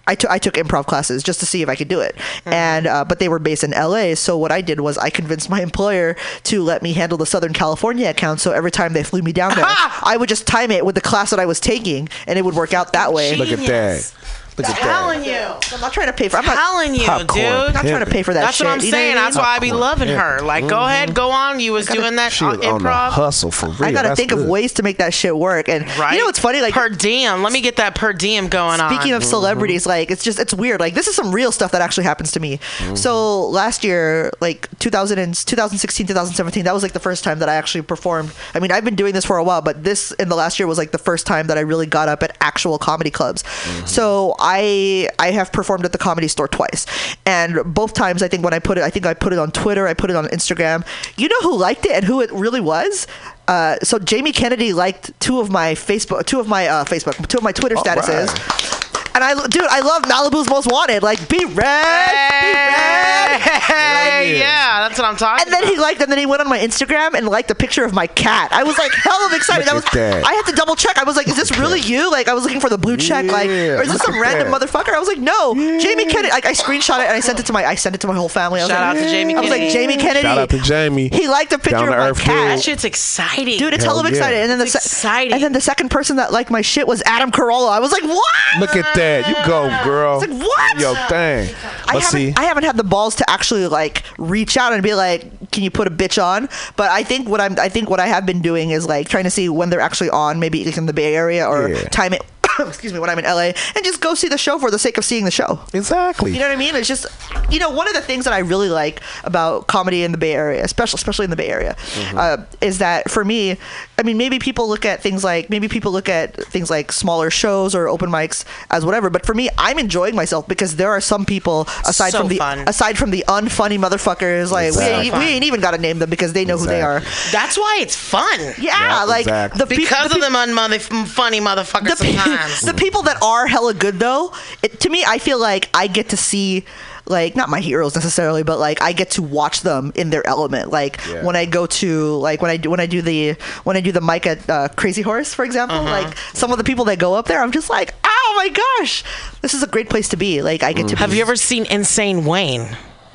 I took I took improv classes just to see if I could do it, and uh, but they were based in L.A. So what I did was I convinced my employer to let me handle the Southern California account. So every time they flew me down there, <laughs> I would just time it with the class that I was taking, and it would work out that way. Look at that. Look at telling that. you. I'm not trying to pay for. I'm not, telling you, Popcorn. dude. I'm not trying to pay for that That's shit. what I'm you saying. I mean? That's why I be loving her. Like, go ahead, mm-hmm. go on. You was doing that She uh, was on the improv. hustle for real. I gotta That's think of ways to make that shit work. And Right. you know what's funny? Like per diem. Let me get that per diem going on. Speaking of mm-hmm. celebrities, like it's just it's weird. Like this is some real stuff that actually happens to me. Mm-hmm. So last year, like 2000 and, 2016, 2017, that was like the first time that I actually performed. I mean, I've been doing this for a while, but this in the last year was like the first time that I really got up at actual comedy clubs. So I I have performed at the comedy store twice, and both times I think when I put it, I think I put it on Twitter, I put it on Instagram. You know who liked it and who it really was? Uh, so Jamie Kennedy liked two of my Facebook, two of my uh, Facebook, two of my Twitter All statuses. right. And I, dude, I love Malibu's Most Wanted. Like, be red, be red. Hey, yeah, that's what I'm talking And then about. he liked, and then he went on my Instagram and liked a picture of my cat. I was like, hell of excited. That was, that. I had to double check. I was like, is this really you? Like, I was looking for the blue check. Like, or is this some random that. motherfucker? I was like, no, Jamie Kennedy. Like, I screenshot it and I sent it to my, I sent it to my whole family. I was Shout like, out to Jamie Kennedy. I was like, Kennedy. Jamie Kennedy. Shout out to Jamie. He liked a picture Down of my earth cat. that shit's exciting. Dude, it's Hell hell of yeah. excited. And then the se- exciting. And then the second person that liked my shit was Adam Carolla. I was like, what? Look at that. You go, girl. It's like, what? Yo, thing. I But haven't, see, I haven't had the balls to actually like reach out and be like, "Can you put a bitch on?" But I think what I'm, I think what I have been doing is like trying to see when they're actually on, maybe like in the Bay Area or Yeah. time it. <coughs> excuse me, when I'm in LA, and just go see the show for the sake of seeing the show. exactly. You know what I mean? It's just, you know, one of the things that I really like about comedy in the Bay Area, especially especially in the Bay Area, uh, is that for me, I mean, maybe people look at things like maybe people look at things like smaller shows or open mics as whatever, but for me, I'm enjoying myself because there are some people aside So from the fun. aside from the unfunny motherfuckers, like Exactly. we, ain't, we ain't even got to name them because they know who they are. That's why it's fun. Yeah, Yeah, like exactly. the pe- Because the of them unfunny motherfuckers the, pe- sometimes. the people that are hella good though it, to me i feel like i get to see like not my heroes necessarily but like i get to watch them in their element like Yeah. when i go to like when i do when i do the when i do the mic at uh, crazy horse for example Uh-huh. like some of the people that go up there i'm just like oh my gosh this is a great place to be like i get to Have you ever seen Insane Wayne?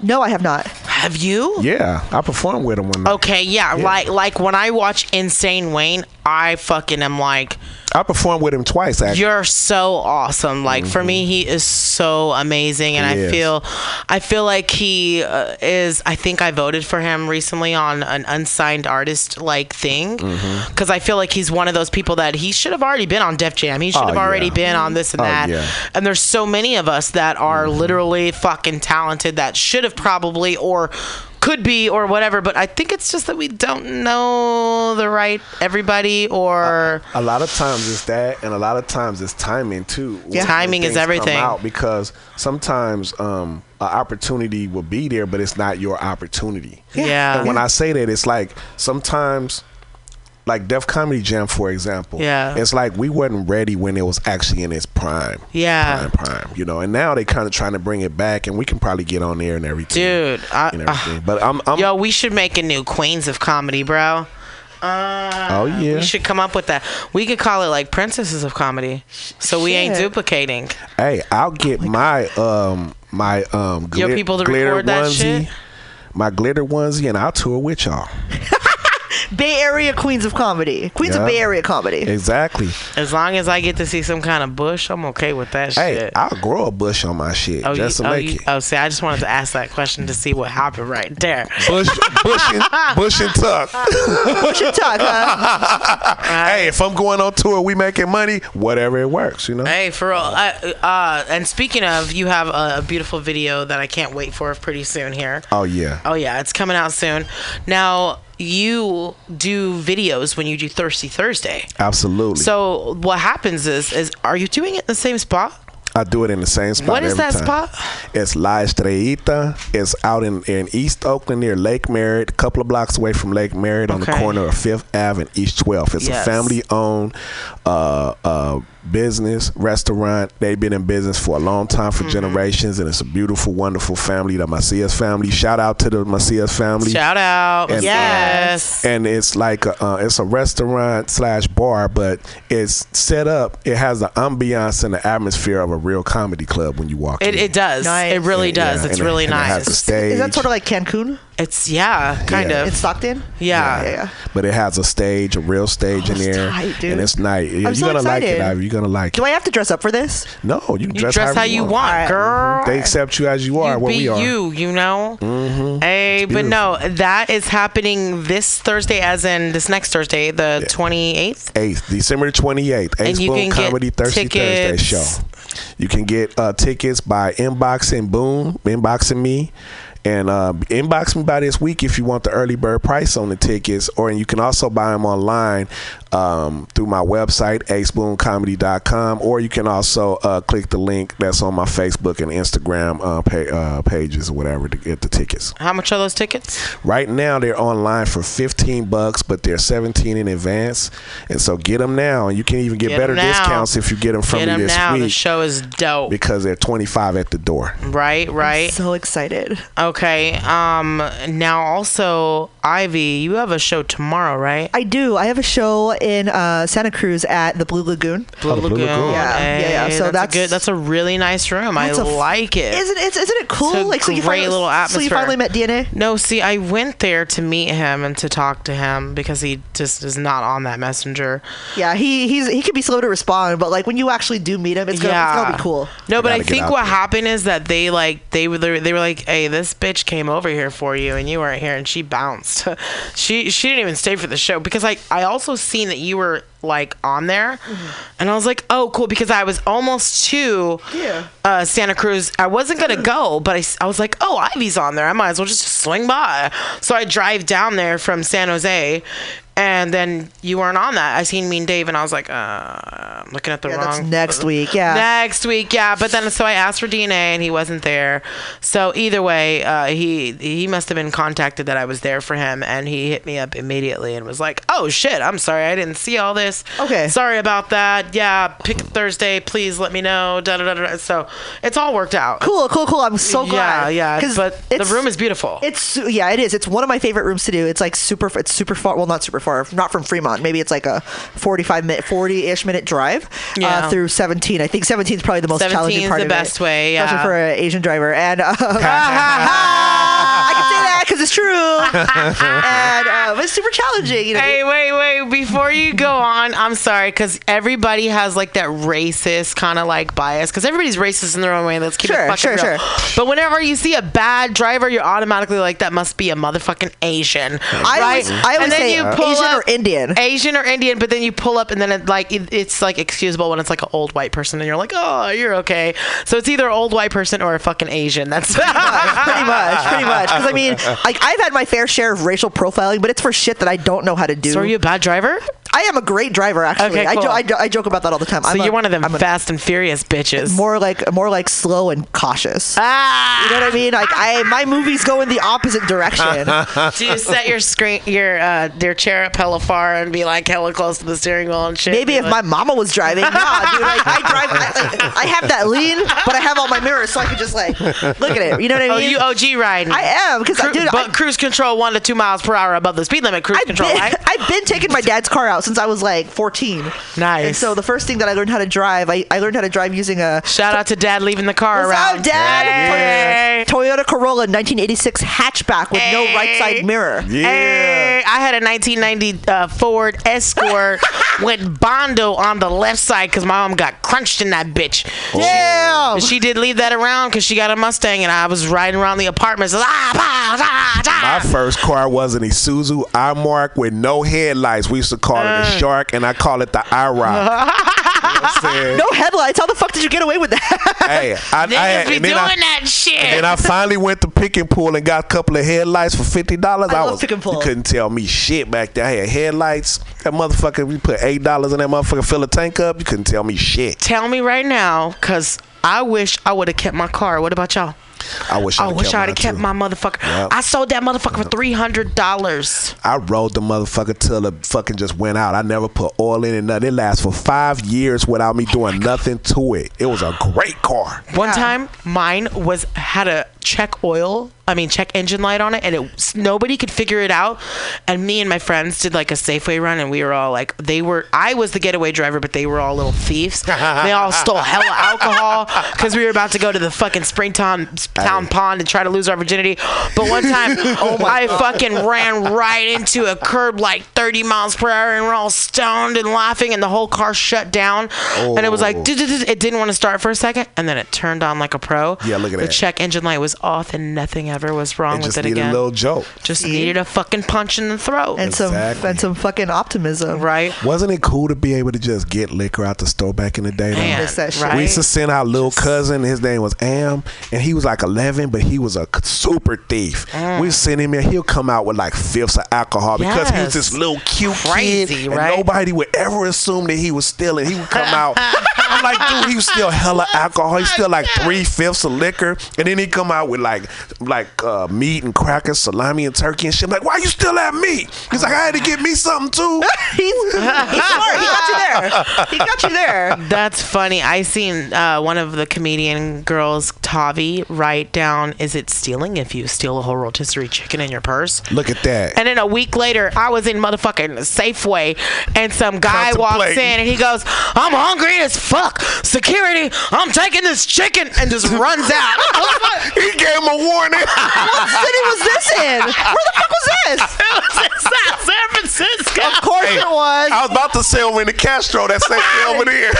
no i have not Have you? Yeah, I performed with him one night. Okay, yeah, like like when I watch Insane Wayne, I fucking am like, I performed with him twice, actually. you're so awesome. Like for me, he is so amazing, and He I is. feel, I feel like he uh, is. I think I voted for him recently on an unsigned artist like thing, Mm-hmm. because I feel like he's one of those people that he should have already been on Def Jam. He should Oh, have already yeah. been on this and Oh, that. yeah. Mm-hmm. And there's so many of us that are literally fucking talented that should have probably or could be or whatever but i think it's just that we don't know the right everybody or a lot of times it's that, and a lot of times it's timing too. when Timing is everything. out because sometimes um, an opportunity will be there, but it's not your opportunity. Yeah. And when I say that, it's like sometimes. Like Def Comedy Jam, for example. Yeah. It's like we wasn't ready when it was actually in its prime. Yeah. Prime, prime. You know, and now they kind of trying to bring it back, and we can probably get on there and everything. dude I, And everything. but I'm, I'm yo we should make a new queens of comedy bro uh, Oh, yeah. we should come up with that we could call it like princesses of comedy so we ain't duplicating Hey, I'll get my um my um Your glit- people to glitter record that onesie, shit? my glitter onesie, and I'll tour with y'all. <laughs> bay area queens of comedy queens of bay area comedy Exactly. as long as i get to see some kind of bush i'm okay with that Hey, shit I'll grow a bush on my shit Oh, just you, to oh, make you, it. oh, see, I just wanted to ask that question to see what happened right there. Bush, bush, and, <laughs> bush and tuck. <laughs> push and tuck huh <laughs> hey, if I'm going on tour, we making money. Whatever it works, you know. Hey, for real. Uh, uh, and speaking of, you have a, a beautiful video that I can't wait for pretty soon here. Oh yeah. Oh yeah, it's coming out soon. Now you do videos when you do Thirsty Thursday. Absolutely. So what happens is, is are you doing it in the same spot? I do it in the same spot. What is that time. spot? It's La Estrellita. It's out in, in East Oakland near Lake Merritt, a couple of blocks away from Lake Merritt on the corner of Fifth Ave and East 12th. It's Yes. a family owned uh, uh, business, restaurant. They've been in business for a long time, Mm-hmm. for generations, and it's a beautiful, wonderful family, the Macias family. Shout out to the Macias family. Shout out. And, uh, yes. and it's like a, uh, it's a restaurant slash bar, but it's set up. It has the ambiance and the atmosphere of a real comedy club when you walk it, in. it does. Nice. It really And, does. yeah, it's and it- really and it has nice. the stage. is that sort of like cancun It's yeah, kind Yeah. of. in Stockton. yeah. yeah, yeah. But it has a stage, a real stage in it's there, tight, dude. and it's nice. You're so gonna like it, excited. Ivy. You're gonna like Do it. I have to dress up for this? No, you can You dress, dress, how you want, Alright. girl. They accept you as you are. you what be we are. you, you know. Mm-hmm. Hey, but no, that is happening this Thursday, as in this next Thursday, the twenty eighth. 8th, December 28th, And Ace you Boone can get Comedy Thirsty Thursday tickets. show. You can get uh, tickets by inboxing Boom, inboxing me, and uh, inbox me by this week if you want the early bird price on the tickets, or you can also buy them online um, through my website, aceboonecomedy.com, or you can also uh, click the link that's on my Facebook and Instagram uh, pa- uh, pages or whatever to get the tickets. How much are those tickets? Right now, they're online for 15 bucks, but they're 17 in advance. And so get them now. And you can even get, Get better 'em now. discounts if you get them from Get me them this now. The show is dope. because they're 25 at the door. Right, right. So excited. Okay. Um. Now, also, Ivy, you have a show tomorrow, right? I do. I have a show in uh, Santa Cruz at the Blue Lagoon. Blue Oh, the Blue Lagoon. Lagoon. Yeah, yeah, yeah. So that's, that's- a good. That's a really nice room. I That's a f- like it. Isn't it? Isn't it cool? It's a like so you finally, little So you finally met DNA. No, see, I went there to meet him and to talk to him because he just is not on that messenger. Yeah, he he's he can be slow to respond, but like when you actually do meet him, it's gonna, it's gonna be cool. No, but I think what there. happened is that they like they were they were like, "Hey, this bitch came over here for you, and you weren't here," and she bounced. <laughs> she she didn't even stay for the show because like I also seen that you were like on there, and I was like, "Oh, cool," because I was almost to Yeah. uh, Santa Cruz. I wasn't gonna go, but I, I was like, "Oh, Ivy's on there. I might as well just swing by." So I drive down there from San Jose. And then you weren't on that. I seen Mean Dave, and I was like, uh, I'm looking at the Yeah, wrong. that's next week. Yeah. Next week, yeah. But then, so I asked for DNA, and he wasn't there. So either way, uh, he he must have been contacted that I was there for him, and he hit me up immediately and was like, "Oh shit, I'm sorry, I didn't see all this. Okay. sorry about that. Yeah, pick Thursday, please let me know." Da, da, da, da. So it's all worked out. Cool, cool, cool. I'm so glad. Yeah, yeah. But the room is beautiful. It's yeah, it is. It's one of my favorite rooms to do. It's like super. It's super far. Well, not super far. Not from Fremont. Maybe it's like a 45 minute, 40 ish minute drive Yeah. uh, through 17. I think 17 is probably the most 17 challenging is part the of best it, way, yeah. especially for an Asian driver. And uh, <laughs> <laughs> I can say that because it's true. <laughs> and uh, but it's super challenging. You know, Hey, wait, wait. Before you go on, I'm sorry, because everybody has like that racist kind of like bias, because everybody's racist in their own way. Let's keep Sure, it fucking sure, real. sure. <gasps> But whenever you see a bad driver, you're automatically like, that must be a motherfucking Asian. I right? always, I always and then say you pull Asian up, or Indian. Asian or Indian, but then you pull up and then it like it, it's like excusable when it's like an old white person and you're like, oh, you're okay. So it's either old white person or a fucking Asian. That's <laughs> pretty much, pretty much. Because I mean, like I've had my fair share of racial profiling, but it's for shit that I don't know how to do. So are you a bad driver? I am a great driver, actually. Okay, I, jo- cool. I, jo- I joke about that all the time. So I'm you're a- one of them I'm a- fast and furious bitches. more like more like slow and cautious. ah, You know what I mean? Like I, my movies go in the opposite direction. <laughs> Do you set your screen, your uh, your chair up hella far and be like hella close to the steering wheel and shit? Maybe if like- my mama was driving, nah, dude. Like I <laughs> drive, I, like, I have that lean, but I have all my mirrors, so I could just like look at it. You know what I mean? oh, mean? you OG riding. I am because Cru- dude, but I, cruise control one to two miles per hour above the speed limit. Cruise I've control, been, right? <laughs> I've been taking my dad's car out since I was like 14. Nice. And so the first thing that I learned how to drive, I, I learned how to drive using a Shout out to dad leaving the car What's around. up, Dad? Hey. Toyota Corolla 1986 hatchback with no right side mirror. Yeah. Hey, I had a 1990 uh, Ford Escort <laughs> with Bondo on the left side because my mom got crunched in that bitch. Damn. But she did leave that around because she got a Mustang and I was riding around the apartments. Ah, bah, ah, ah. My first car was an Isuzu iMark with no headlights. We used to call it Uh. a shark, and I call it the IROC. you know what I'm saying? No headlights. How the fuck did you get away with that? Hey, I, I Niggas had, be and doing I, that shit. And then I finally went to Pick and Pull and got a couple of headlights for fifty dollars. I love was Pick and Pull. you couldn't tell me shit back there. I had headlights. That motherfucker, we put eight dollars in that motherfucker, fill a tank up. You couldn't tell me shit. Tell me right now, cause I wish I would have kept my car. What about y'all? I wish I I'd oh, wish I'd have kept my motherfucker. Yep. I sold that motherfucker for three hundred dollars. I rode the motherfucker till the fucking just went out. I never put oil in it. Nothing. It lasts for five years without me oh doing nothing to it. It was a great car. One Yeah. time, mine was had a check oil I mean, check engine light on it, and it nobody could figure it out. And me and my friends did like a Safeway run, and we were all like, they were. I was the getaway driver, but they were all little thieves. <laughs> they all stole hella alcohol because we were about to go to the fucking Springtown town pond and try to lose our virginity. But one time, <laughs> oh I fucking ran right into a curb like 30 miles per hour, and we're all stoned and laughing, and the whole car shut down. And it was like, Oh. it didn't want to start for a second, and then it turned on like a pro. Yeah, look at the that. check engine light was off, and nothing ever was wrong It with just it needed again. a little joke. just See? needed a fucking punch in the throat. and some and some fucking optimism. right? Wasn't it cool to be able to just get liquor out the store back in the day? Man, that shit. right? We used to send our little cousin. His name was Am, and he was like 11, but he was a super thief. Mm. We send him in. He'll come out with like fifths of alcohol because he was this little cute Crazy, kid, right? and nobody would ever assume that he was stealing. He would come out. <laughs> I'm like, dude, he was still hella alcohol. He still like three fifths of liquor, and then he come out with like like uh, meat and crackers, salami and turkey and shit. I'm like, why you still at meat? He's like, I had to get me something too. <laughs> he's, he's smart. He got you there. He got you there. That's funny. I seen uh, one of the comedian girls, Tavi, write down, "Is it stealing if you steal a whole rotisserie chicken in your purse?" Look at that. And then a week later, I was in motherfucking Safeway, and some guy walks in and he goes, "I'm hungry as fuck. Security, I'm taking this chicken," and just runs out. <laughs> <laughs> he gave him a warning. <laughs> What city was this in? Where the fuck was this? <laughs> South San Francisco. Of course it was. I was about to say over in the Castro, that same <laughs> over there.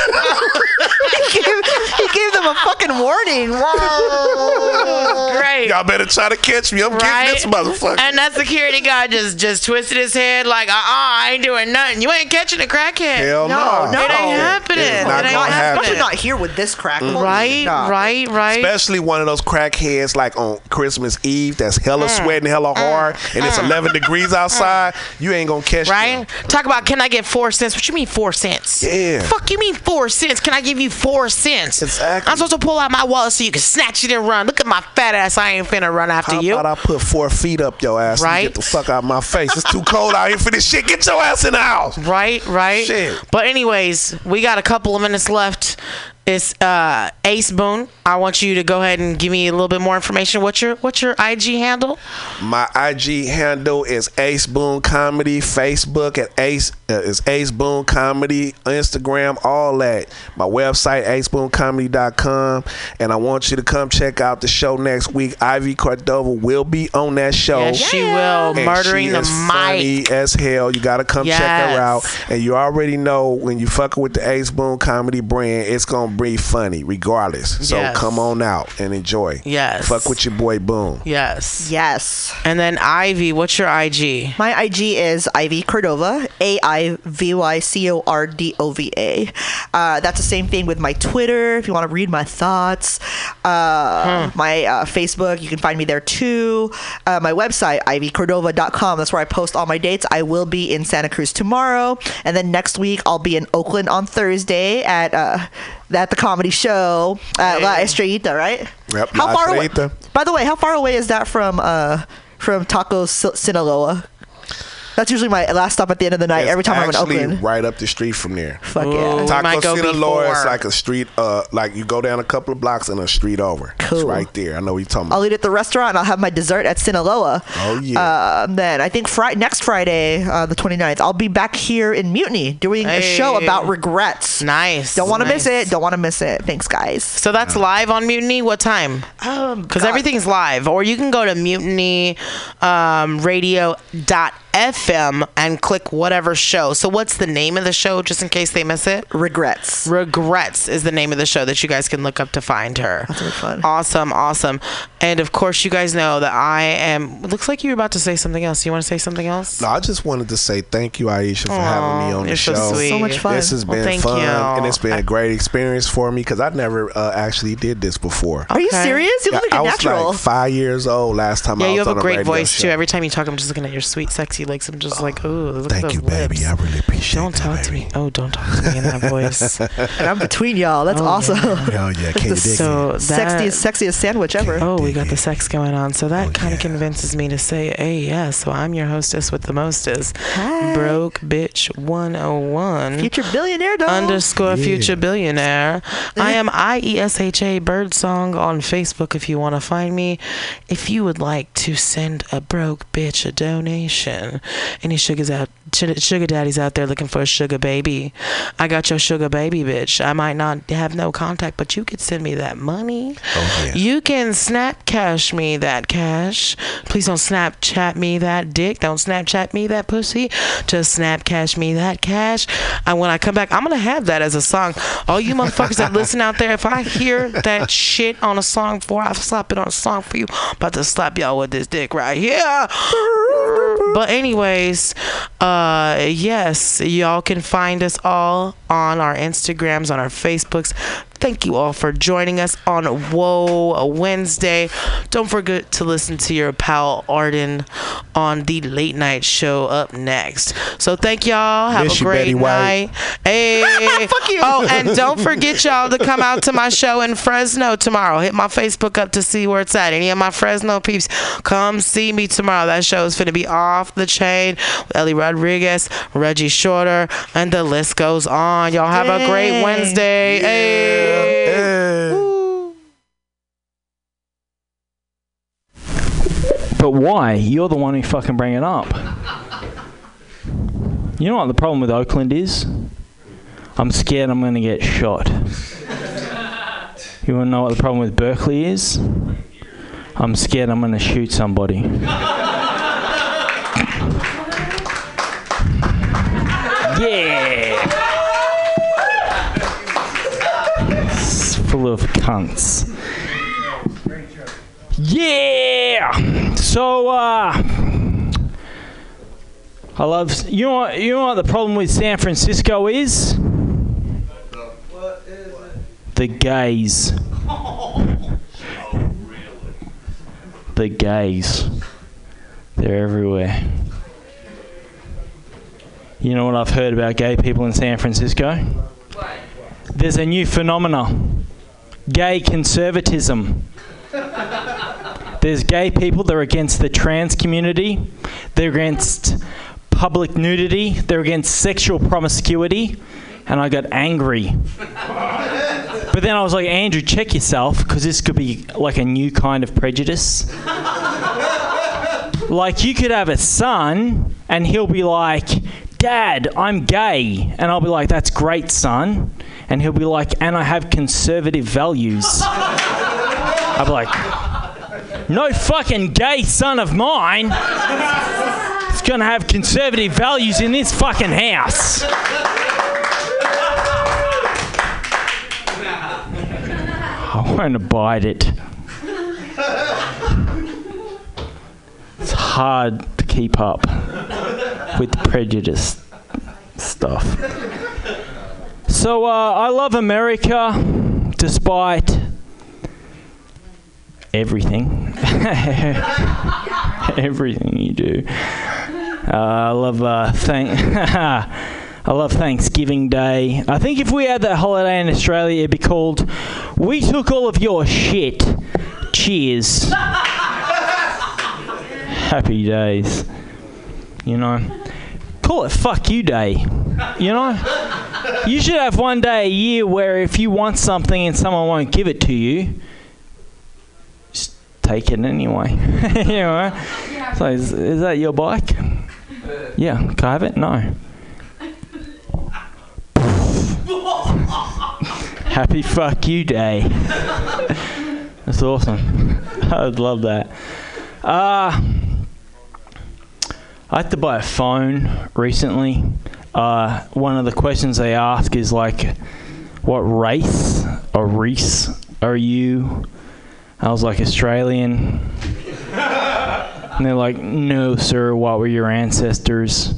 He gave, he gave them a fucking warning. Whoa. Great. Y'all better try to catch me. I'm Right? getting this motherfucker. And that security guy just just twisted his head like, uh uh I ain't doing nothing. You ain't catching a crackhead. Hell No, no. no. It ain't happening. It's It not ain't gonna happen. Especially not here with this crack. Right, Nah. right, right. Especially one of those crackheads like on Christmas Eve that's hella Mm. sweating hella mm. hard and it's mm. 11 degrees outside. Mm. You ain't gonna catch Right? them. Talk about can I get four cents? What you mean four cents? Yeah. Fuck you mean four cents? Can I give you four cents? Exactly. I'm supposed to pull out my wallet so you can snatch it and run. Look at my fat ass. I ain't finna run after How you. How about I put four feet up your ass Right. and get the fuck out of my face? It's too cold out here for this shit. Get your ass in the house. Right, right. Shit. But anyways, we got a couple of minutes left. It's uh, Ace Boone. I want you to go ahead and give me a little bit more information. What's your what's your IG handle? My IG handle is Ace Boone Comedy. Facebook at Ace is Ace Boone Comedy. Instagram, all that. My website aceboonecomedy.com. And I want you to come check out the show next week. Ivy Cordova will be on that show. Yes, she will. And Murdering she the is mic. funny as hell. You gotta come check her out. And you already know when you fucking with the Ace Boone Comedy brand, it's gonna be funny regardless. So Yes. come on out and enjoy. Yes. Fuck with your boy Boone. Yes. Yes. And then Ivy, what's your IG? My IG is Ivy Cordova, A I V Y C O R D O V A. Uh, that's the same thing with my Twitter. If you want to read my thoughts, uh, my uh, Facebook, you can find me there too. Uh, my website, ivycordova.com. That's where I post all my dates. I will be in Santa Cruz tomorrow, and then next week I'll be in Oakland on Thursday at uh, at the comedy show at La Estrellita. Right? Yep, How La far away? Estrellita. By the way, how far away is that from uh, from Tacos Sinaloa? That's usually my last stop at the end of the night. It's every time I'm in actually Oakland. right up the street from there. Fuck Ooh. yeah. We Taco Sinaloa is like a street, uh, like you go down a couple of blocks and a street over. It's Cool. right there. I know what you're talking About. I'll eat at the restaurant and I'll have my dessert at Sinaloa. Oh, yeah. Uh, then I think Fri- next Friday, uh, the 29th, I'll be back here in Mutiny doing a show about regrets. Nice. Don't want to miss it. Don't want to miss it. Thanks, guys. So that's live on Mutiny. What time? Um, Because God. everything's live, or you can go to mutiny um, radio.fm and click whatever show. So, what's the name of the show, just in case they miss it? regrets. Regrets is the name of the show that you guys can look up to find her. That's really fun. Awesome, awesome. And of course, you guys know that I am. It looks like you were about to say something else. You want to say something else? No, I just wanted to say thank you, Iesha, for having me on you're the so show. sweet. So much fun. This has Well, been thank fun, you. and it's been a great experience for me because I never uh, actually did this before. Are you serious? You Yeah, look like I a was natural. like five years old last time I Yeah, was you have on a great voice show. too. Every time you talk, I'm just looking at your sweet, sexy spicy legs. I'm just like, oh, look Thank at you, those baby. lips. I really appreciate Don't that, talk to me. Oh, don't talk to me in that voice. <laughs> And I'm between y'all. That's Oh, awesome. <laughs> Oh yeah, can you so it? that, Sexiest, sexiest sandwich ever. Oh, we got the sex going on. So that Oh, kind of yeah. convinces me to say, hey, yeah, so I'm your hostess with the mostest. Hi. Broke bitch 101. Future billionaire dog. Underscore Yeah. future billionaire. I am I E S H A Birdsong on Facebook if you want to find me. If you would like to send a broke bitch a donation, any sugars out, sugar daddies out there looking for a sugar baby, I got your sugar baby bitch. I might not have no contact, but you could send me that money. Oh, yeah. You can snap cash me that cash. Please don't Snapchat me that dick. Don't Snapchat me that pussy. Just snap cash me that cash. And when I come back, I'm gonna have that as a song. All you motherfuckers that listen out there, if I hear that shit on a song for, I'll slap it on a song for you. I'm about to slap y'all with this dick right here. But anyways, uh yes, y'all can find us all on our Instagrams, on our Facebooks. Thank you all for joining us on Whoa Wednesday. Don't forget to listen to your pal Arden on the late night show up next. So thank y'all. Have Miss a great night. Hey. <laughs> Oh, and don't forget y'all to come out to my show in Fresno tomorrow. Hit my Facebook up to see where it's at. Any of my Fresno peeps, come see me tomorrow. That show is gonna be off the chain with Ellie Rodriguez, Reggie Shorter, and the list goes on. Y'all have a great. Wednesday. Hey. Yeah. But why? You're the one who fucking bring it up. You know what the problem with Oakland is? I'm scared I'm going to get shot. You want to know what the problem with Berkeley is? I'm scared I'm going to shoot somebody. <laughs> yeah! Full of cunts. Yeah. So uh I love you know what you know what the problem with San Francisco is? The gays. The gays. They're everywhere. You know what I've heard about gay people in San Francisco? There's a new phenomena. Gay conservatism. There's gay people, they're against the trans community, they're against public nudity, they're against sexual promiscuity, and I got angry. But then I was like, Andrew, check yourself, because this could be like a new kind of prejudice. like, you could have a son, and he'll be like, Dad, I'm gay. And I'll be like, That's great, son. And he'll be like, And I have conservative values. I'll be like, no fucking gay son of mine is gonna have conservative values in this fucking house. I won't abide it. It's hard to keep up with the prejudice stuff. So uh, I love America despite everything. <laughs> everything you do. Uh, I love uh, thank. <laughs> I love Thanksgiving Day. I think if we had that holiday in Australia, it'd be called "We took all of your shit." Cheers. <laughs> Happy days. You know, call it "Fuck You Day." You know, you should have one day a year where if you want something and someone won't give it to you, just take it anyway. <laughs> you know? So is, is that your bike? Yeah. Can I have it? No. <laughs> Happy fuck you day. <laughs> That's awesome. I'd love that. Uh, I had to buy a phone recently. Uh, one of the questions they ask is like, what race or race are you? I was like, Australian. And they're like, no, sir, what were your ancestors?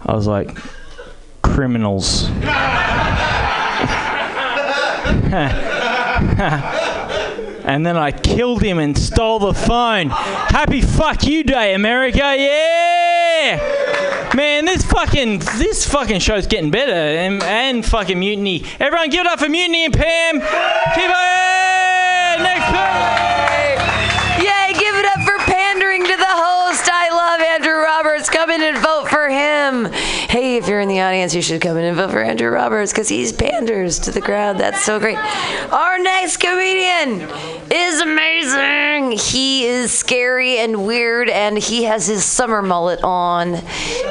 I was like, criminals. <laughs> and then I killed him and stole the phone. Happy fuck you day, America. Yeah! Man, this fucking this fucking show's getting better, and, and fucking mutiny. Everyone, give it up for mutiny and Pam. Keep it next play. Hey, if you're in the audience, you should come in and vote for Andrew Roberts because he's panders to the crowd. That's so great. Our next comedian is amazing. He is scary and weird, and he has his summer mullet on.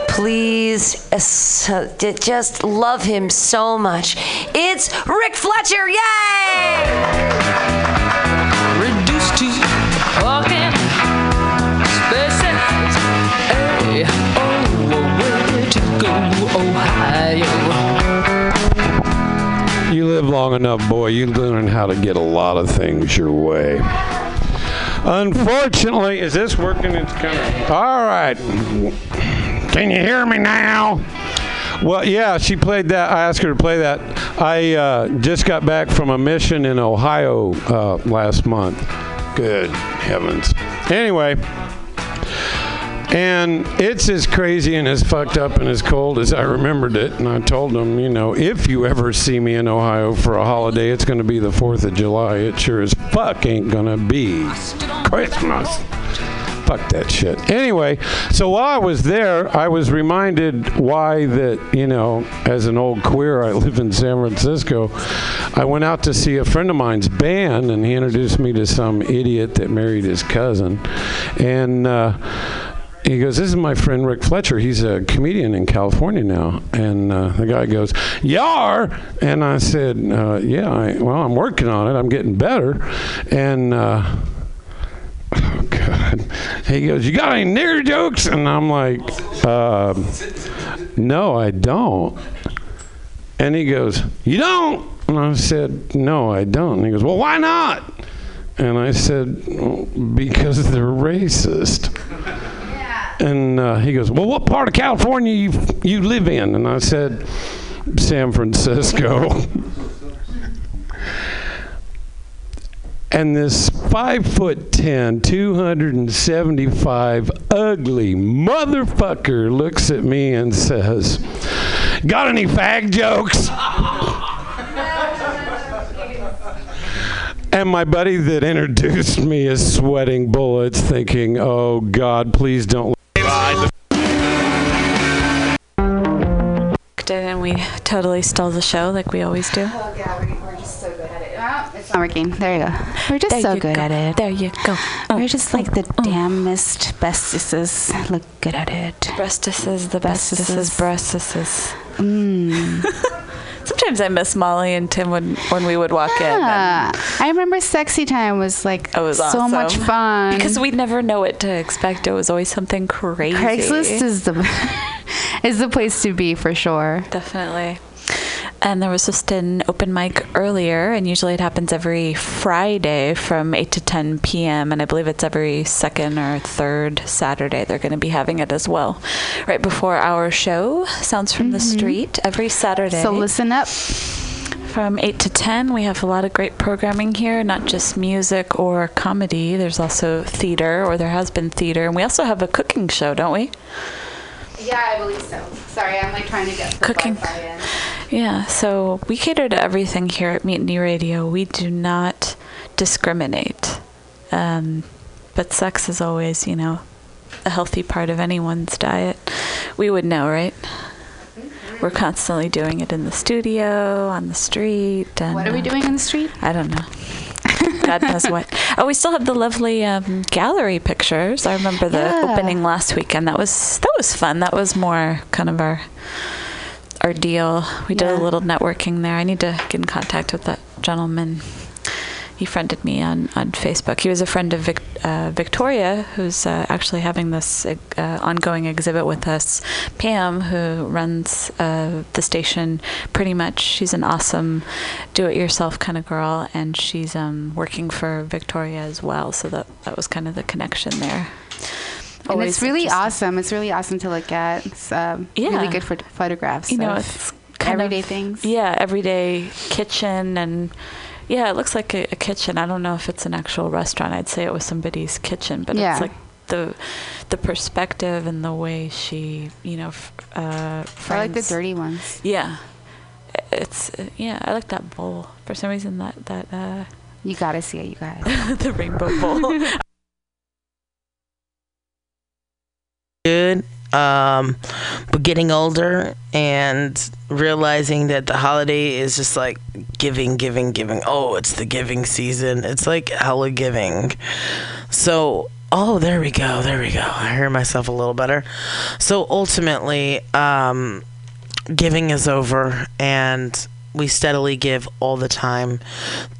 Please just love him so much. It's Rick Fletcher. Yay! You live long enough, boy, you learn how to get a lot of things your way. Unfortunately, is this working? It's kind of. All right. Can you hear me now? Well, yeah, she played that. I asked her to play that. I uh, just got back from a mission in Ohio uh, last month. Good heavens. Anyway, and it's as crazy and as fucked up and as cold as I remembered it. And I told them, you know, if you ever see me in Ohio for a holiday, it's going to be the 4th of July. It sure as fuck ain't going to be Christmas. Fuck that shit. Anyway, so while I was there, I was reminded why that, you know, as an old queer, I <laughs> live in San Francisco. I went out to see a friend of mine's band, and he introduced me to some idiot that married his cousin. And, uh, he goes, "This is my friend Rick Fletcher. He's a comedian in California now." And uh, the guy goes, "Yar," and I said, uh, "Yeah, I, well, I'm working on it. I'm getting better." And uh, oh god, he goes, "You got any nigger jokes?" And I'm like, uh, "No, I don't." And he goes, "You don't?" And I said, "No, I don't." And he goes, "Well, why not?" And I said, well, "Because they're racist." And uh, he goes, "Well, what part of California you you live in?" And I said, "San Francisco." and this five foot ten, 275 ugly motherfucker looks at me and says, "Got any fag jokes?" And my buddy that introduced me is sweating bullets, thinking, "Oh God, please don't." We totally stole the show like we always do. Oh, yeah, we're, we're just so good at it. Oh, it's not working. There you go. We're just There so good go. at it. There you go. Oh, We're just like the oh. damnest bestesses. Look good at it. Breastises, the Bestesses. bestesses, breastises. Mm. <laughs> Sometimes I miss Molly and Tim when, when we would walk in. I remember Sexy Time was like was so much fun. Because we'd never know what to expect. It was always something crazy. Craigslist is the <laughs> is the place to be for sure. Definitely. And there was just an open mic earlier, and usually it happens every Friday from 8 to 10 p.m. And I believe it's every second or third Saturday they're going to be having it as well. Right before our show, Sounds from the mm-hmm. Street, every Saturday. So listen up. From 8 to 10, we have a lot of great programming here, not just music or comedy. There's also theater, or there has been theater. And we also have a cooking show, don't we? Yeah, I believe so. Sorry, I'm like trying to get the Cooking. Yeah, so we cater to everything here at Mutiny Radio. We do not discriminate. Um, but sex is always, you know, a healthy part of anyone's diet. We would know, right? We're constantly doing it in the studio, on the street. And, What are we uh, doing in the street? I don't know. God knows what. Oh, we still have the lovely um, gallery pictures. I remember the Yeah. opening last weekend. That was that was fun. That was more kind of our our deal. We did a little networking there. I need to get in contact with that gentleman. He friended me on, on Facebook. He was a friend of Vic, uh, Victoria, who's uh, actually having this uh, ongoing exhibit with us. Pam, who runs uh, the station, pretty much. She's an awesome do-it-yourself kind of girl, and she's um, working for Victoria as well. So that that was kind of the connection there. And it's really awesome. It's really awesome to look at. It's um, Yeah. really good for photographs. You know, it's kind of everyday of things. Yeah, everyday kitchen and yeah, it looks like a, a kitchen. I don't know if it's an actual restaurant. I'd say it was somebody's kitchen, but Yeah. it's like the the perspective and the way she you know f- uh, I like the dirty ones. Yeah, it's uh, yeah. I like that bowl for some reason. That that uh, You gotta see it. You guys. <laughs> the rainbow bowl. <laughs> good. Um, but getting older and realizing that the holiday is just like giving, giving, giving. Oh, it's the giving season. It's like hella giving. So, oh, there we go. There we go. I hear myself a little better. So ultimately, um, giving is over and we steadily give all the time.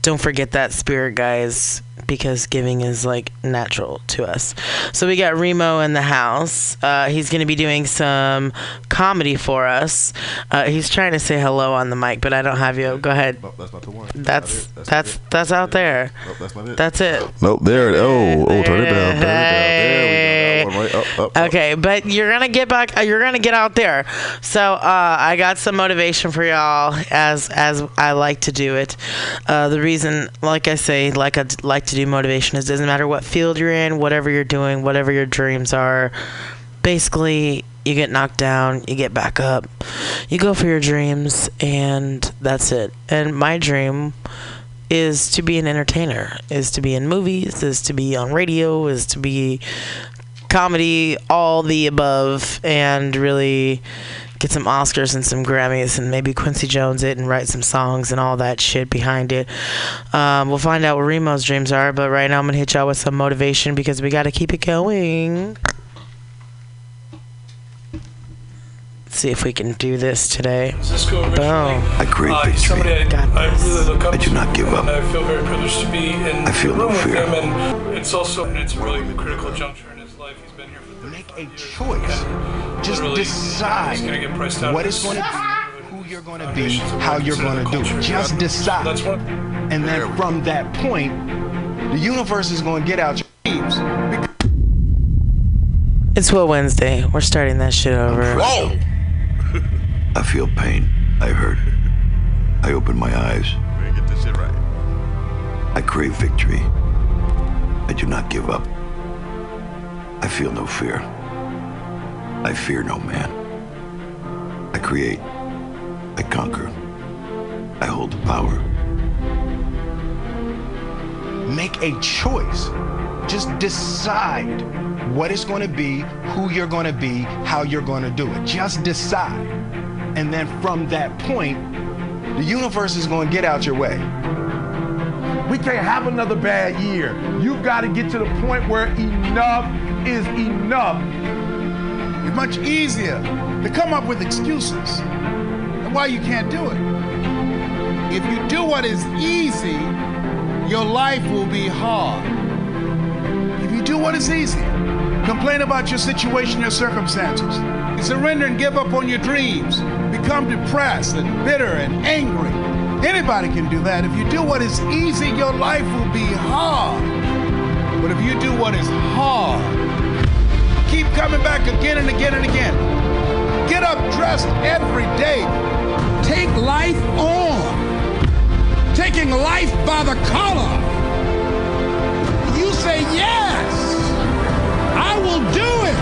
Don't forget that spirit, guys, because giving is like natural to us. So we got Remo in the house. Uh, he's going to be doing some comedy for us. Uh, he's trying to say hello on the mic, but I don't have you. Go ahead. Nope, that's not the one. That's that's that's out there. Nope, that's not it. That's it. Nope, there it. Oh, oh, turn it down. Turn it down. There we go. Right up, up, up. Okay, but you're gonna get back. uh, You're gonna get out there. So uh, I got some motivation for y'all, as as I like to do it. Uh, the reason, like I say, like I like to do motivation is doesn't matter what field you're in, whatever you're doing, whatever your dreams are. Basically, you get knocked down, you get back up, you go for your dreams, and that's it. And my dream is to be an entertainer, is to be in movies, is to be on radio, is to be comedy, all the above, and really get some Oscars and some Grammys and maybe Quincy Jones it and write some songs and all that shit behind it. Um, we'll find out what Remo's dreams are, but right now I'm gonna hit y'all with some motivation because we gotta keep it going. Let's see if we can do this today. Boom. I create Uh, victory. somebody I- I really look up I do not give up. I feel very privileged to be in I feel the no room with fear. him, and it's also it's really the critical juncture a choice. Just Literally, decide gonna get priced out what it's going to be, who you're going to be, how you're going to do it. Just decide. And then from that point, the universe is going to get out your dreams. It's What Wednesday. We're starting that shit over. Whoa! <laughs> I feel pain. I hurt. I open my eyes. Get this shit right. I crave victory. I do not give up. I feel no fear. I fear no man. I create. I conquer. I hold the power. Make a choice. Just decide what it's going to be, who you're going to be, how you're going to do it. Just decide. And then from that point, the universe is going to get out your way. We can't have another bad year. You've got to get to the point where enough is enough. Much easier to come up with excuses and why you can't do it. If you do what is easy, your life will be hard. If you do what is easy, complain about your situation, your circumstances, surrender and give up on your dreams, become depressed and bitter and angry. Anybody can do that. If you do what is easy, your life will be hard. But if you do what is hard, keep coming back again and again and again. Get up dressed every day. Take life on. Taking life by the collar. You say, yes, I will do it.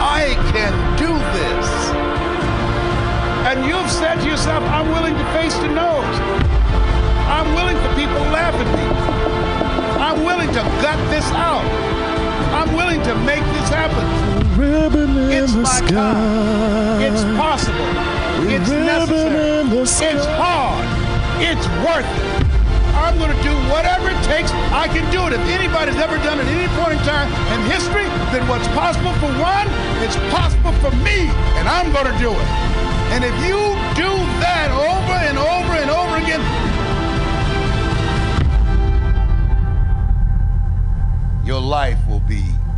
I can do this. And you've said to yourself, I'm willing to face the nose. I'm willing for people laugh at me. I'm willing to gut this out. I'm willing to make this happen. It's my time. It's possible. It's necessary. It's hard. It's worth it. I'm going to do whatever it takes. I can do it. If anybody's ever done it at any point in time in history, then what's possible for one, it's possible for me, and I'm going to do it. And if you do that over and over and over again, your life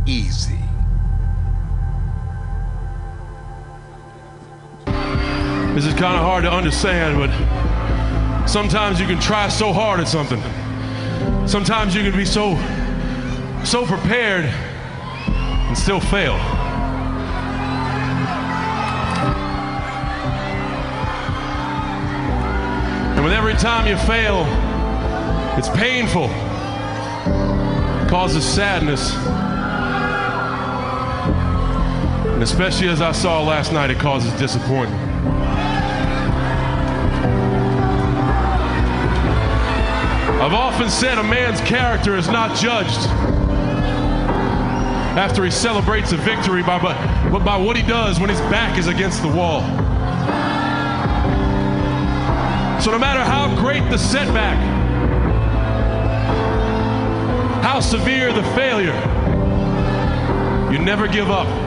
easy. This is kind of hard to understand, but sometimes you can try so hard at something. Sometimes you can be so so prepared and still fail. And with every time you fail, it's painful. causes sadness. And especially as I saw last night, it causes disappointment. I've often said a man's character is not judged after he celebrates a victory by, but by what he does when his back is against the wall. So no matter how great the setback, how severe the failure, you never give up.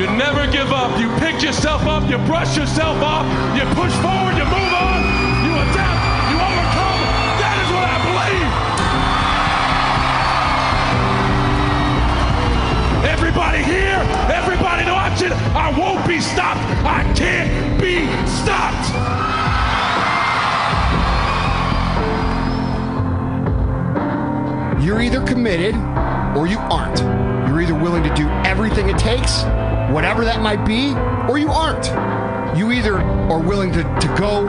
You never give up. You pick yourself up, you brush yourself off, you push forward, you move on, you adapt, you overcome. That is what I believe. Everybody here, everybody watching, I won't be stopped. I can't be stopped. You're either committed or you aren't. You're either willing to do everything it takes, whatever that might be, or you aren't. You either are willing to, to go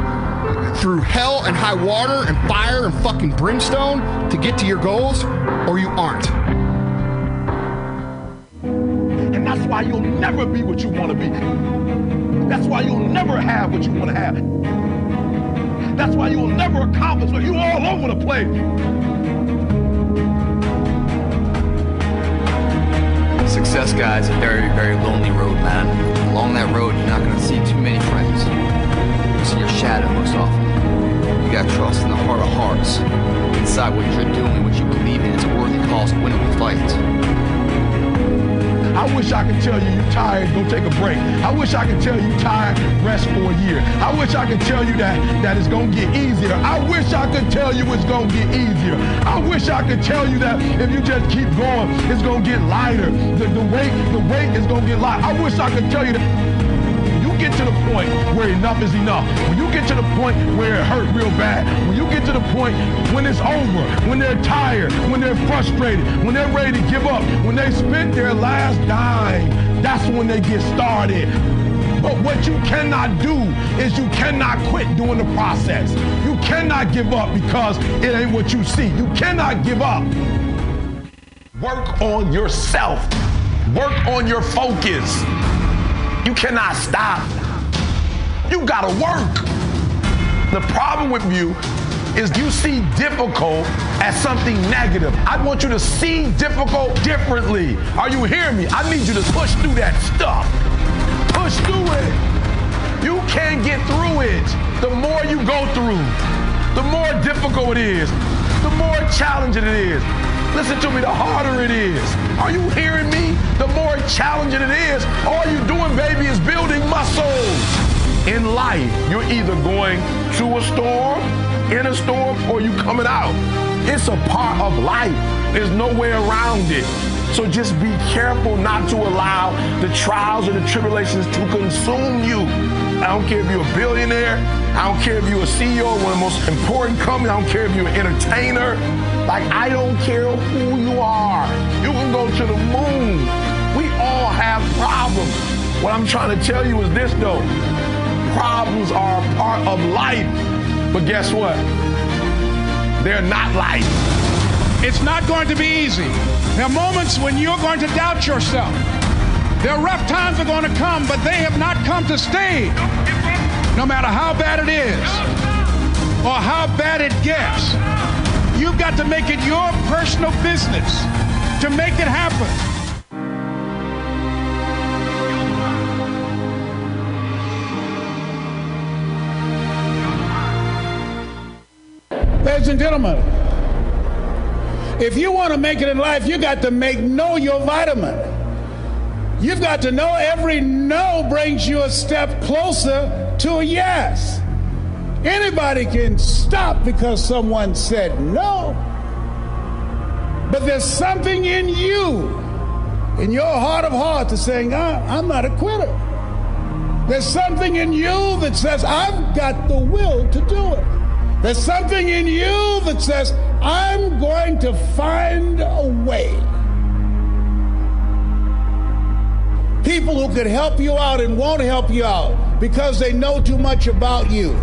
through hell and high water and fire and fucking brimstone to get to your goals, or you aren't. And that's why you'll never be what you want to be. That's why you'll never have what you want to have. That's why you'll never accomplish what you all over the place. Success, guys, a very, very lonely road, man. Along that road, you're not gonna see too many friends. You see your shadow most often. You got trust in the heart of hearts. Inside what you're doing, what you believe in, is a worthy cause, winnable fight. I wish I could tell you you're tired, go take a break. I wish I could tell you tired, rest for a year. I wish I could tell you that, that it's gonna get easier. I wish I could tell you it's gonna get easier. I wish I could tell you that if you just keep going, it's gonna get lighter. The, the weight, the weight is gonna get light. I wish I could tell you that get to the point where enough is enough, when you get to the point where it hurt real bad, when you get to the point when it's over, when they're tired, when they're frustrated, when they're ready to give up, when they spent their last dime, that's when they get started. But what you cannot do is you cannot quit doing the process. You cannot give up because it ain't what you see. You cannot give up. Work on yourself. Work on your focus. You cannot stop. You gotta work. The problem with you is you see difficult as something negative. I want you to see difficult differently. Are you hearing me? I need you to push through that stuff. Push through it. You can't get through it. The more you go through, the more difficult it is, the more challenging it is. Listen to me, the harder it is. Are you hearing me? The more challenging it is. All you're doing, baby, is building muscles. In life, you're either going to a storm, in a storm, or you coming out. It's a part of life. There's no way around it. So just be careful not to allow the trials and the tribulations to consume you. I don't care if you're a billionaire. I don't care if you're a CEO of one of the most important companies. I don't care if you're an entertainer. Like, I don't care who you are. You can go to the moon. We all have problems. What I'm trying to tell you is this, though. Problems are a part of life. But guess what? They're not life. It's not going to be easy. There are moments when you're going to doubt yourself. There are rough times are going to come, but they have not come to stay. No matter how bad it is or how bad it gets, you've got to make it your personal business to make it happen. Ladies and gentlemen, if you want to make it in life, you got to make know your vitamin. You've got to know every no brings you a step closer to a yes. Anybody can stop because someone said no. But there's something in you, in your heart of hearts, that's saying, "I- I'm not a quitter. There's something in you that says, I've got the will to do it. There's something in you that says, I'm going to find a way. People who could help you out and won't help you out because they know too much about you.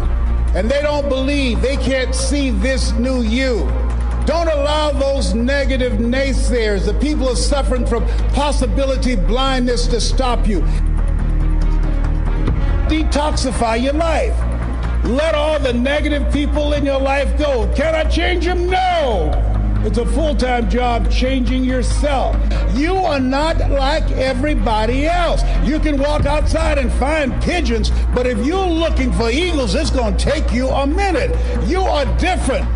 and they don't believe, they can't see this new you. Don't allow those negative naysayers, the people who are suffering from possibility blindness, to stop you. Detoxify your life. Let all the negative people in your life go. Can I change them? No. It's a full time job changing yourself. You are not like everybody else. You can walk outside and find pigeons, but if you're looking for eagles, it's going to take you a minute. You are different.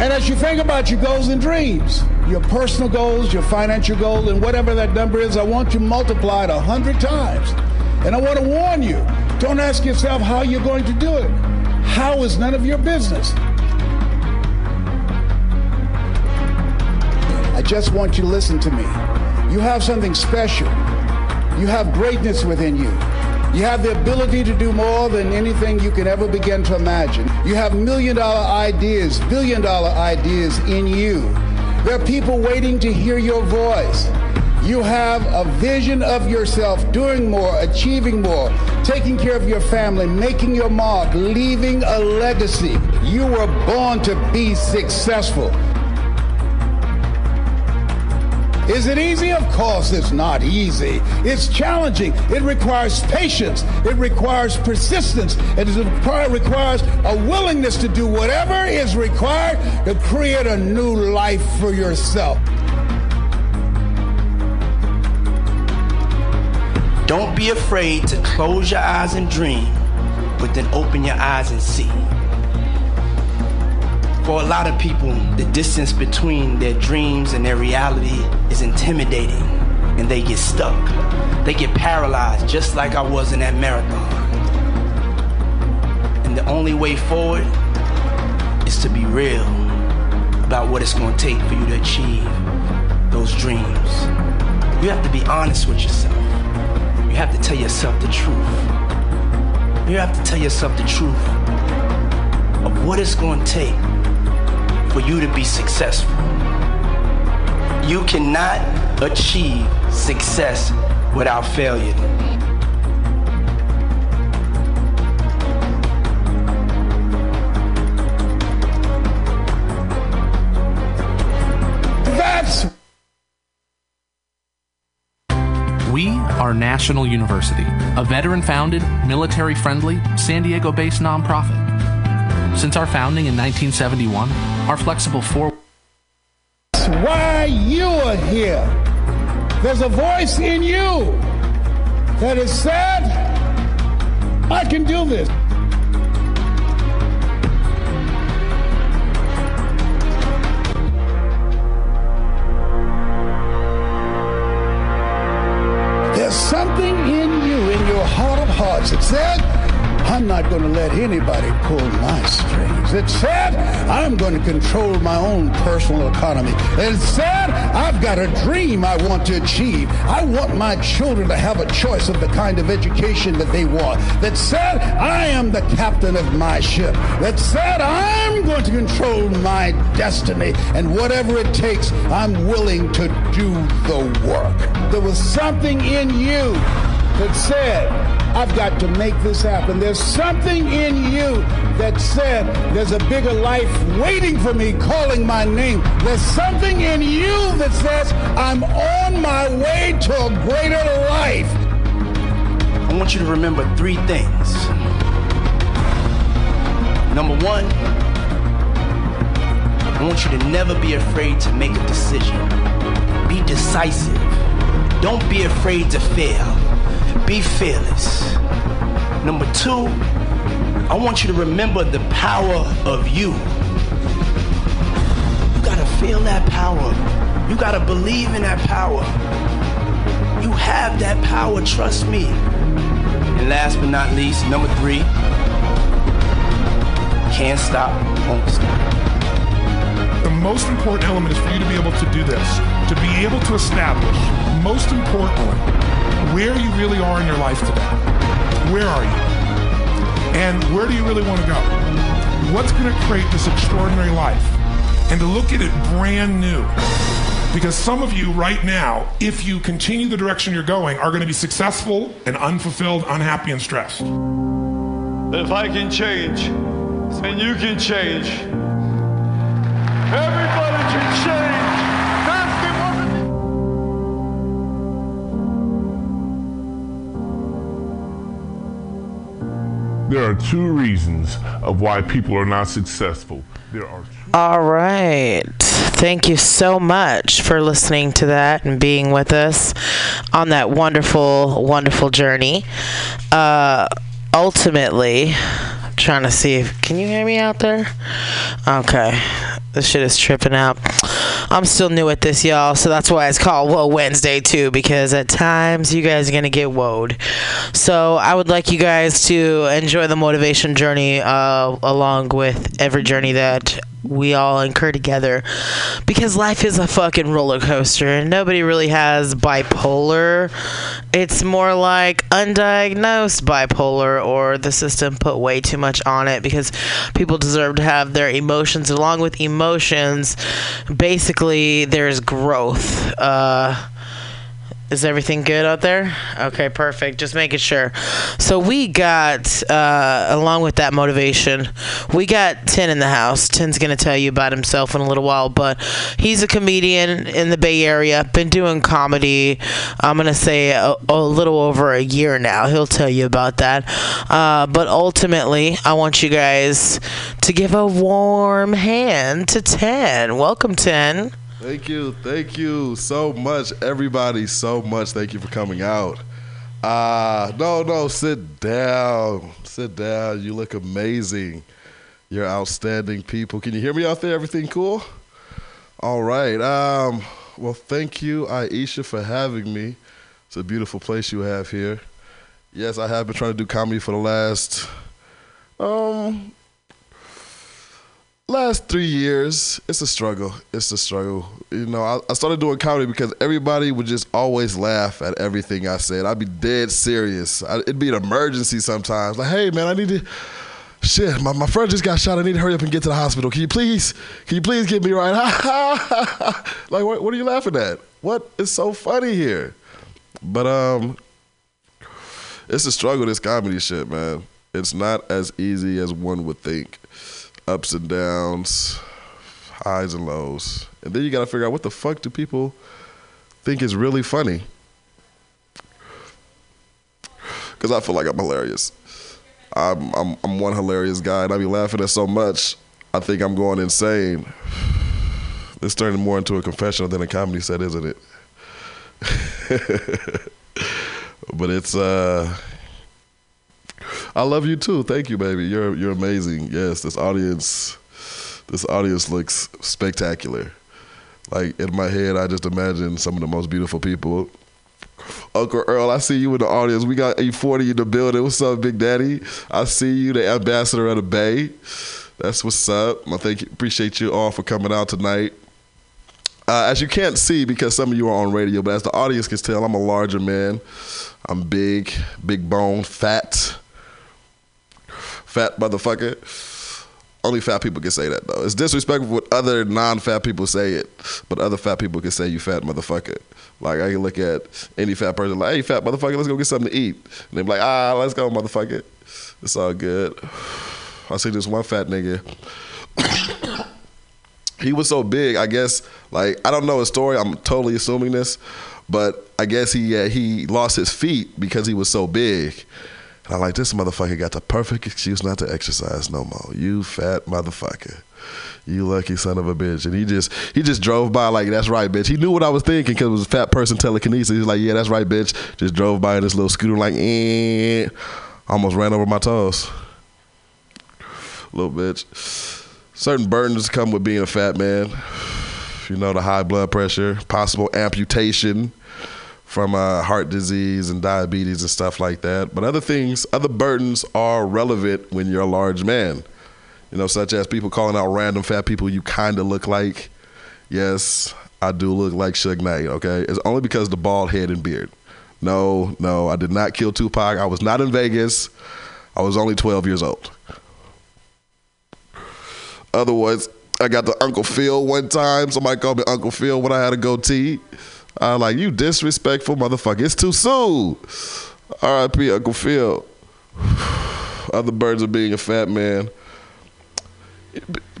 And as you think about your goals and dreams, your personal goals, your financial goals, and whatever that number is, I want you to multiplied a hundred times. And I want to warn you, don't ask yourself how you're going to do it. How is none of your business. I just want you to listen to me. You have something special. You have greatness within you. You have the ability to do more than anything you can ever begin to imagine. You have million dollar ideas, billion dollar ideas in you. There are people waiting to hear your voice. You have a vision of yourself doing more, achieving more, taking care of your family, making your mark, leaving a legacy. You were born to be successful. Is it easy? Of course, it's not easy. It's challenging. It requires patience. It requires persistence. It requires a willingness to do whatever is required to create a new life for yourself. Don't be afraid to close your eyes and dream, but then open your eyes and see. For a lot of people, the distance between their dreams and their reality is intimidating, and they get stuck. They get paralyzed, just like I was in that marathon. And the only way forward is to be real about what it's going to take for you to achieve those dreams. You have to be honest with yourself. You have to tell yourself the truth. You have to tell yourself the truth of what it's going to take for you to be successful. You cannot achieve success without failure. Are National University, a veteran founded, military friendly, San Diego based nonprofit. Since our founding in 1971, our flexible four That's why you are here. There's a voice in you that has said, I can do this. That said, I'm not going to let anybody pull my strings. It said, I'm going to control my own personal economy. It said, I've got a dream I want to achieve. I want my children to have a choice of the kind of education that they want. That said, I am the captain of my ship. That said, I'm going to control my destiny. And whatever it takes, I'm willing to do the work. There was something in you that said, I've got to make this happen. There's something in you that said, there's a bigger life waiting for me, calling my name. There's something in you that says, I'm on my way to a greater life. I want you to remember three things. Number one, I want you to never be afraid to make a decision. Be decisive. Don't be afraid to fail. Be fearless. Number two, I want you to remember the power of you. You gotta feel that power. You gotta believe in that power. You have that power, trust me. And last but not least, number three, can't stop, won't stop. The most important element is for you to be able to do this, to be able to establish, most importantly, where you really are in your life today. Where are you? And where do you really want to go? What's going to create this extraordinary life? And to look at it brand new. Because some of you right now, if you continue the direction you're going, are going to be successful and unfulfilled, unhappy, and stressed. if I can change, then you can change. There are two reasons of why people are not successful. There are All right. Thank you so much for listening to that and being with us on that wonderful, wonderful journey. Uh, ultimately, I'm trying to see if can you hear me out there? Okay. This shit is tripping out. I'm still new at this, y'all, so that's why it's called Whoa Wednesday too, because at times you guys are gonna get woed. So I would like you guys to enjoy the motivation journey uh, along with every journey that we all incur together because life is a fucking roller coaster and nobody really has bipolar. It's more like undiagnosed bipolar or the system put way too much on it because people deserve to have their emotions along with emotions. Basically, there's growth. Uh, is everything good out there? Okay, perfect. Just making sure. So we got, uh, along with that motivation, we got Tin in the house. Tin's gonna tell you about himself in a little while, but he's a comedian in the Bay Area. Been doing comedy. I'm gonna say a, a little over a year now. He'll tell you about that. Uh, but ultimately, I want you guys to give a warm hand to Tin. Welcome, Tin. Thank you, thank you so much, everybody. So much. Thank you for coming out. Uh no, no, sit down, sit down. You look amazing. You're outstanding people. Can you hear me out there? Everything cool? All right. Um. Well, thank you, Iesha, for having me. It's a beautiful place you have here. Yes, I have been trying to do comedy for the last um last three years it's a struggle. It's a struggle. You know I, I started doing comedy because everybody would just always laugh at everything i said. I'd be dead serious. I, it'd be an emergency sometimes. Like hey man i need to shit my, my friend just got shot. I need to hurry up and get to the hospital. Can you please can you please get me right? <laughs> Like what, what are you laughing at? What is so funny here? But um it's a struggle this comedy shit man. It's not as easy as one would think ups and downs, highs and lows. And then you got to figure out what the fuck do people think is really funny? Because I feel like I'm hilarious. I'm, I'm, I'm one hilarious guy, and I be laughing at so much, I think I'm going insane. It's turning more into a confessional than a comedy set, isn't it? <laughs> but it's uh I love you too. Thank you, baby. You're you're amazing. Yes, this audience, this audience looks spectacular. Like in my head, I just imagine some of the most beautiful people. Uncle Earl, I see you in the audience. We got E-40 in the building. What's up, Big Daddy? I see you, the ambassador of the Bay. That's what's up. I thank you, appreciate you all for coming out tonight. Uh, as you can't see because some of you are on radio, but as the audience can tell, I'm a larger man. I'm big, big bone, fat fat motherfucker. Only fat people can say that though. It's disrespectful what other non-fat people say it, but other fat people can say you fat motherfucker. Like I can look at any fat person like, hey fat motherfucker, let's go get something to eat. And they be like, ah, let's go motherfucker. It's all good. I see this one fat nigga. <coughs> he was so big, I guess. Like I don't know his story. I'm totally assuming this, but I guess he uh, he lost his feet because he was so big. And I'm like, this motherfucker got the perfect excuse not to exercise no more. You fat motherfucker. You lucky son of a bitch. And he just he just drove by like, that's right, bitch. He knew what I was thinking because it was a fat person telekinesis. He's like, yeah, that's right, bitch. Just drove by in this little scooter like, eh. Almost ran over my toes. Little bitch. Certain burdens come with being a fat man. You know, the high blood pressure, possible amputation from uh, heart disease and diabetes and stuff like that. But other things, other burdens are relevant when you're a large man. You know, such as people calling out random fat people you kind of look like. Yes, I do look like Suge Knight, okay? It's only because the bald head and beard. No, no, I did not kill Tupac. I was not in Vegas. I was only 12 years old. Otherwise, I got the Uncle Phil one time. Somebody called me Uncle Phil when I had a goatee. I like you disrespectful motherfucker. It's too soon. R.I.P. Uncle Phil. <sighs> other birds of being a fat man.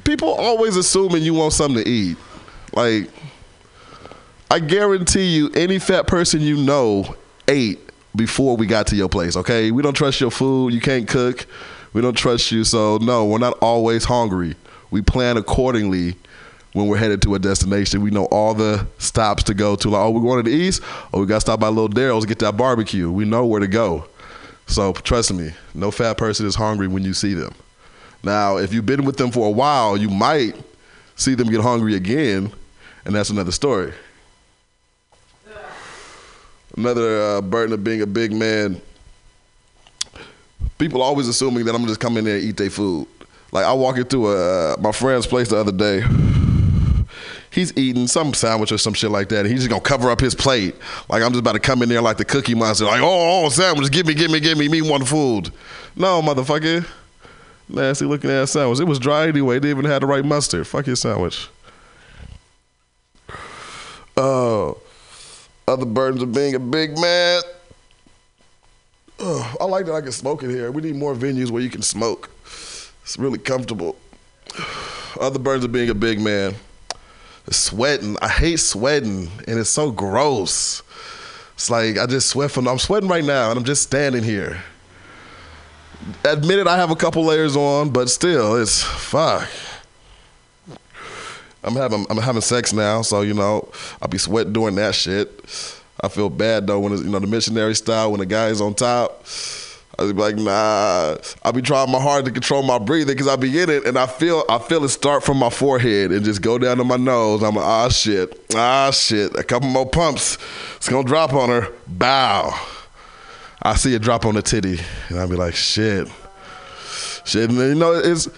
People always assuming you want something to eat. Like, I guarantee you, any fat person you know ate before we got to your place. Okay, we don't trust your food. You can't cook. We don't trust you. So no, we're not always hungry. We plan accordingly when we're headed to a destination. We know all the stops to go to. Like, oh, we're going to the east. Oh, we got to stop by Little Daryl's get that barbecue. We know where to go. So trust me, no fat person is hungry when you see them. Now, if you've been with them for a while, you might see them get hungry again, and that's another story. Another uh, burden of being a big man. People always assuming that I'm just come in there and eat their food. Like I walk into a, uh, my friend's place the other day. He's eating some sandwich or some shit like that. And he's just gonna cover up his plate. Like I'm just about to come in there like the cookie monster. Like, oh, oh sandwich, give me, give me, give me, me one food. No, motherfucker. Nasty looking ass sandwich. It was dry anyway. Didn't even have the right mustard. Fuck your sandwich. Oh, other burdens of being a big man. I like that I can smoke in here. We need more venues where you can smoke. It's really comfortable. Other burdens of being a big man. Sweating. I hate sweating, and it's so gross. It's like I just sweat from. I'm sweating right now, and I'm just standing here. Admitted, I have a couple layers on, but still, it's fuck. I'm having I'm having sex now, so you know I'll be sweating doing that shit. I feel bad though when it's you know the missionary style when the guy is on top. I be like, nah. I be trying my hard to control my breathing because I be in it, and I feel I feel it start from my forehead and just go down to my nose. I'm like, ah shit, ah shit. A couple more pumps, it's gonna drop on her. Bow. I see it drop on the titty, and I be like, shit, shit. And then, you know, it's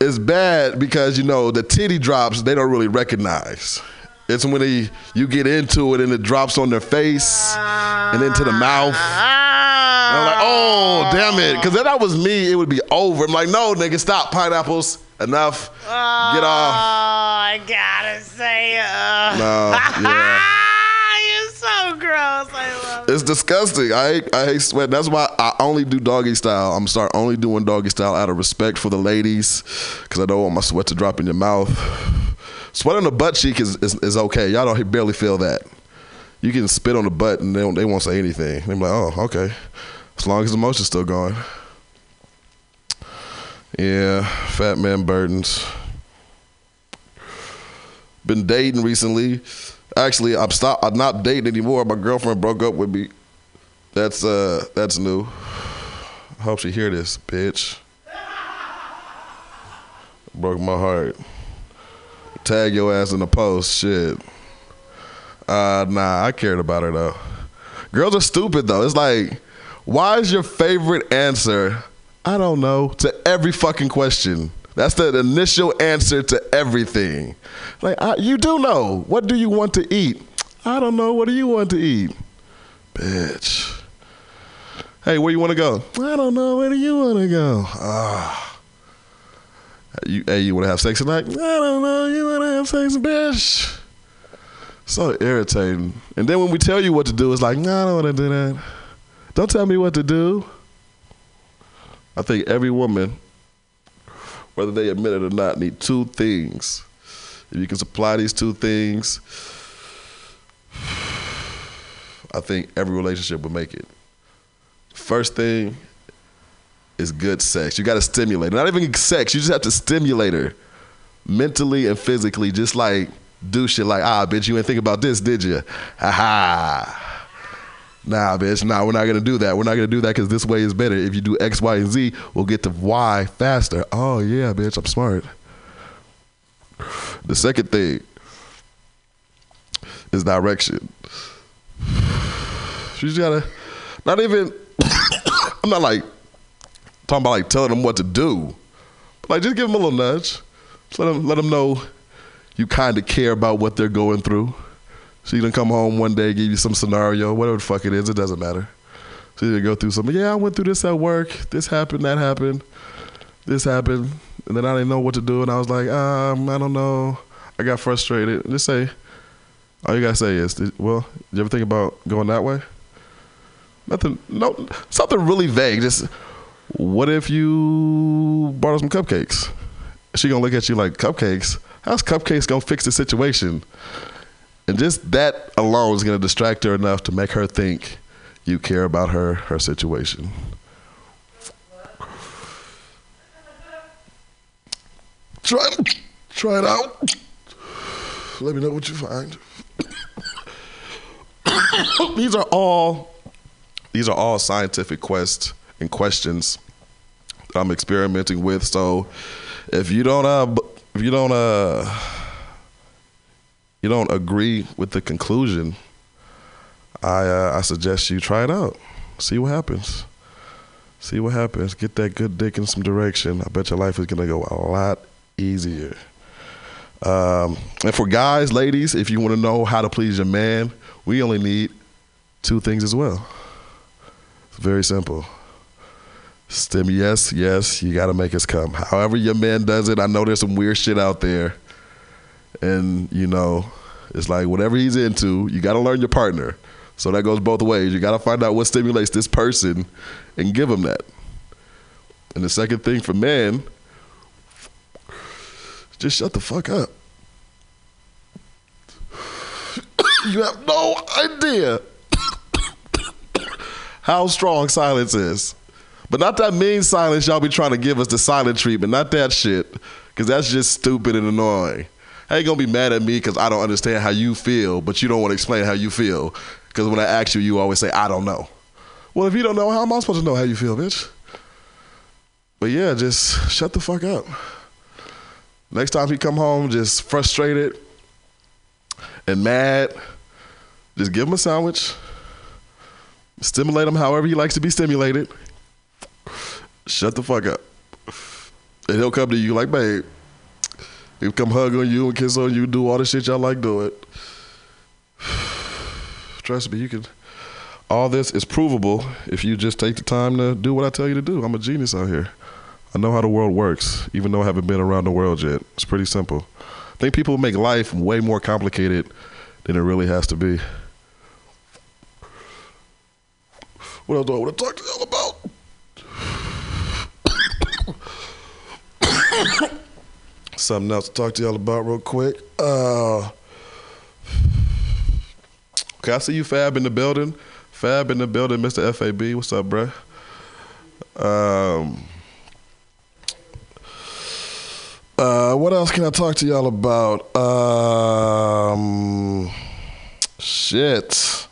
it's bad because you know the titty drops they don't really recognize. It's when they, you get into it and it drops on their face and into the mouth. And I'm like, oh, damn it. Because if that was me, it would be over. I'm like, no, nigga, stop. Pineapples. Enough. Get off. Oh, I gotta say, uh, No, <laughs> yeah. you're so gross. I love It's disgusting. I hate, I hate sweat. That's why I only do doggy style. I'm start only doing doggy style out of respect for the ladies, because I don't want my sweat to drop in your mouth. Sweat on the butt cheek is, is, is okay. Y'all don't barely feel that. You can spit on the butt and they, don't, they won't say anything. They're like, oh, okay. As long as the motion's still going. Yeah, fat man burdens. Been dating recently. Actually, I'm stop. I'm not dating anymore. My girlfriend broke up with me. That's uh, that's new. I hope she hear this, bitch. Broke my heart. Tag your ass in the post, shit. Uh, nah, I cared about her though. Girls are stupid though. It's like, why is your favorite answer? I don't know to every fucking question. That's the initial answer to everything. Like, I, you do know. What do you want to eat? I don't know. What do you want to eat? Bitch. Hey, where you want to go? I don't know. Where do you want to go? Ah. You, hey, you want to have sex tonight? I don't know. You want to have sex, bitch? So irritating. And then when we tell you what to do, it's like, no, I don't want to do that. Don't tell me what to do. I think every woman, whether they admit it or not, need two things. If you can supply these two things, I think every relationship will make it. First thing is good sex. You got to stimulate. Not even sex. You just have to stimulate her mentally and physically. Just like do shit like, ah, bitch, you ain't think about this, did you? Ha ha. Nah, bitch. Nah, we're not gonna do that. We're not gonna do that because this way is better. If you do X, Y, and Z, we'll get to Y faster. Oh yeah, bitch, I'm smart. The second thing is direction. She's gotta not even <coughs> I'm not like talking about like telling them what to do. But like just give them a little nudge. Just let them let them know you kind of care about what they're going through. She done come home one day, give you some scenario, whatever the fuck it is, it doesn't matter. She didn't go through something. Yeah, I went through this at work. This happened, that happened, this happened, and then I didn't know what to do, and I was like, um, I don't know. I got frustrated. Just say, all you gotta say is, well, did you ever think about going that way? Nothing, no, something really vague. Just what if you brought her some cupcakes? She gonna look at you like cupcakes. How's cupcakes gonna fix the situation? And just that alone is gonna distract her enough to make her think you care about her, her situation. Try, try it out. Let me know what you find. <coughs> these are all these are all scientific quests and questions I'm experimenting with. So if you don't uh if you don't uh you don't agree with the conclusion, I uh, I suggest you try it out. See what happens. See what happens. Get that good dick in some direction. I bet your life is gonna go a lot easier. Um, and for guys, ladies, if you want to know how to please your man, we only need two things as well. It's very simple. Stim, yes, yes, you got to make us come. However, your man does it, I know there's some weird shit out there. And, you know, it's like whatever he's into, you got to learn your partner. So that goes both ways. You got to find out what stimulates this person and give them that. And the second thing for men, just shut the fuck up. <coughs> you have no idea <coughs> how strong silence is. But not that mean silence y'all be trying to give us the silent treatment, not that shit, because that's just stupid and annoying. You gonna be mad at me because I don't understand how you feel, but you don't want to explain how you feel? Because when I ask you, you always say, I don't know. Well, if you don't know, how am I supposed to know how you feel, bitch? But yeah, just shut the fuck up. Next time he come home just frustrated and mad, just give him a sandwich. Stimulate him however he likes to be stimulated. Shut the fuck up. And he'll come to you like, babe. He'll come hug on you and kiss on you, do all the shit y'all like doing. Trust me, you can. All this is provable if you just take the time to do what I tell you to do. I'm a genius out here. I know how the world works, even though I haven't been around the world yet. It's pretty simple. I think people make life way more complicated than it really has to be. What else do I want to talk to y'all about? Something else to talk to y'all about real quick. Uh, okay, I see you, Fab, in the building. Fab in the building, Mr. FAB. What's up, bruh? Um, uh, what else can I talk to y'all about? Um, shit.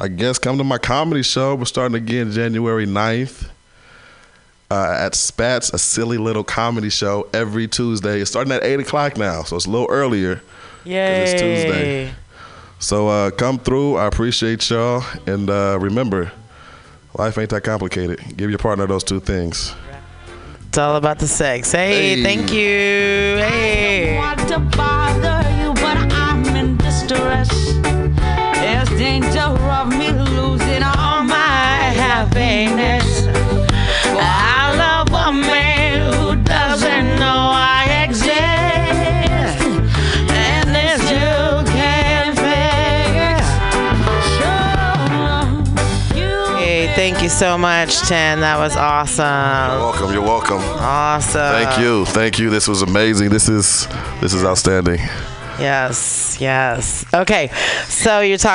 I guess come to my comedy show. We're starting again January 9th uh, at Spats, a silly little comedy show every Tuesday. It's starting at 8 o'clock now, so it's a little earlier. 'cause It's Tuesday. So uh, come through. I appreciate y'all. And uh, remember, life ain't that complicated. Give your partner those two things. It's all about the sex. Hey, Hey. thank you. Hey. So much, Ten. That was awesome. You're welcome. You're welcome. Awesome. Thank you. Thank you. This was amazing. This is this is outstanding. Yes, yes. Okay, so you're talking.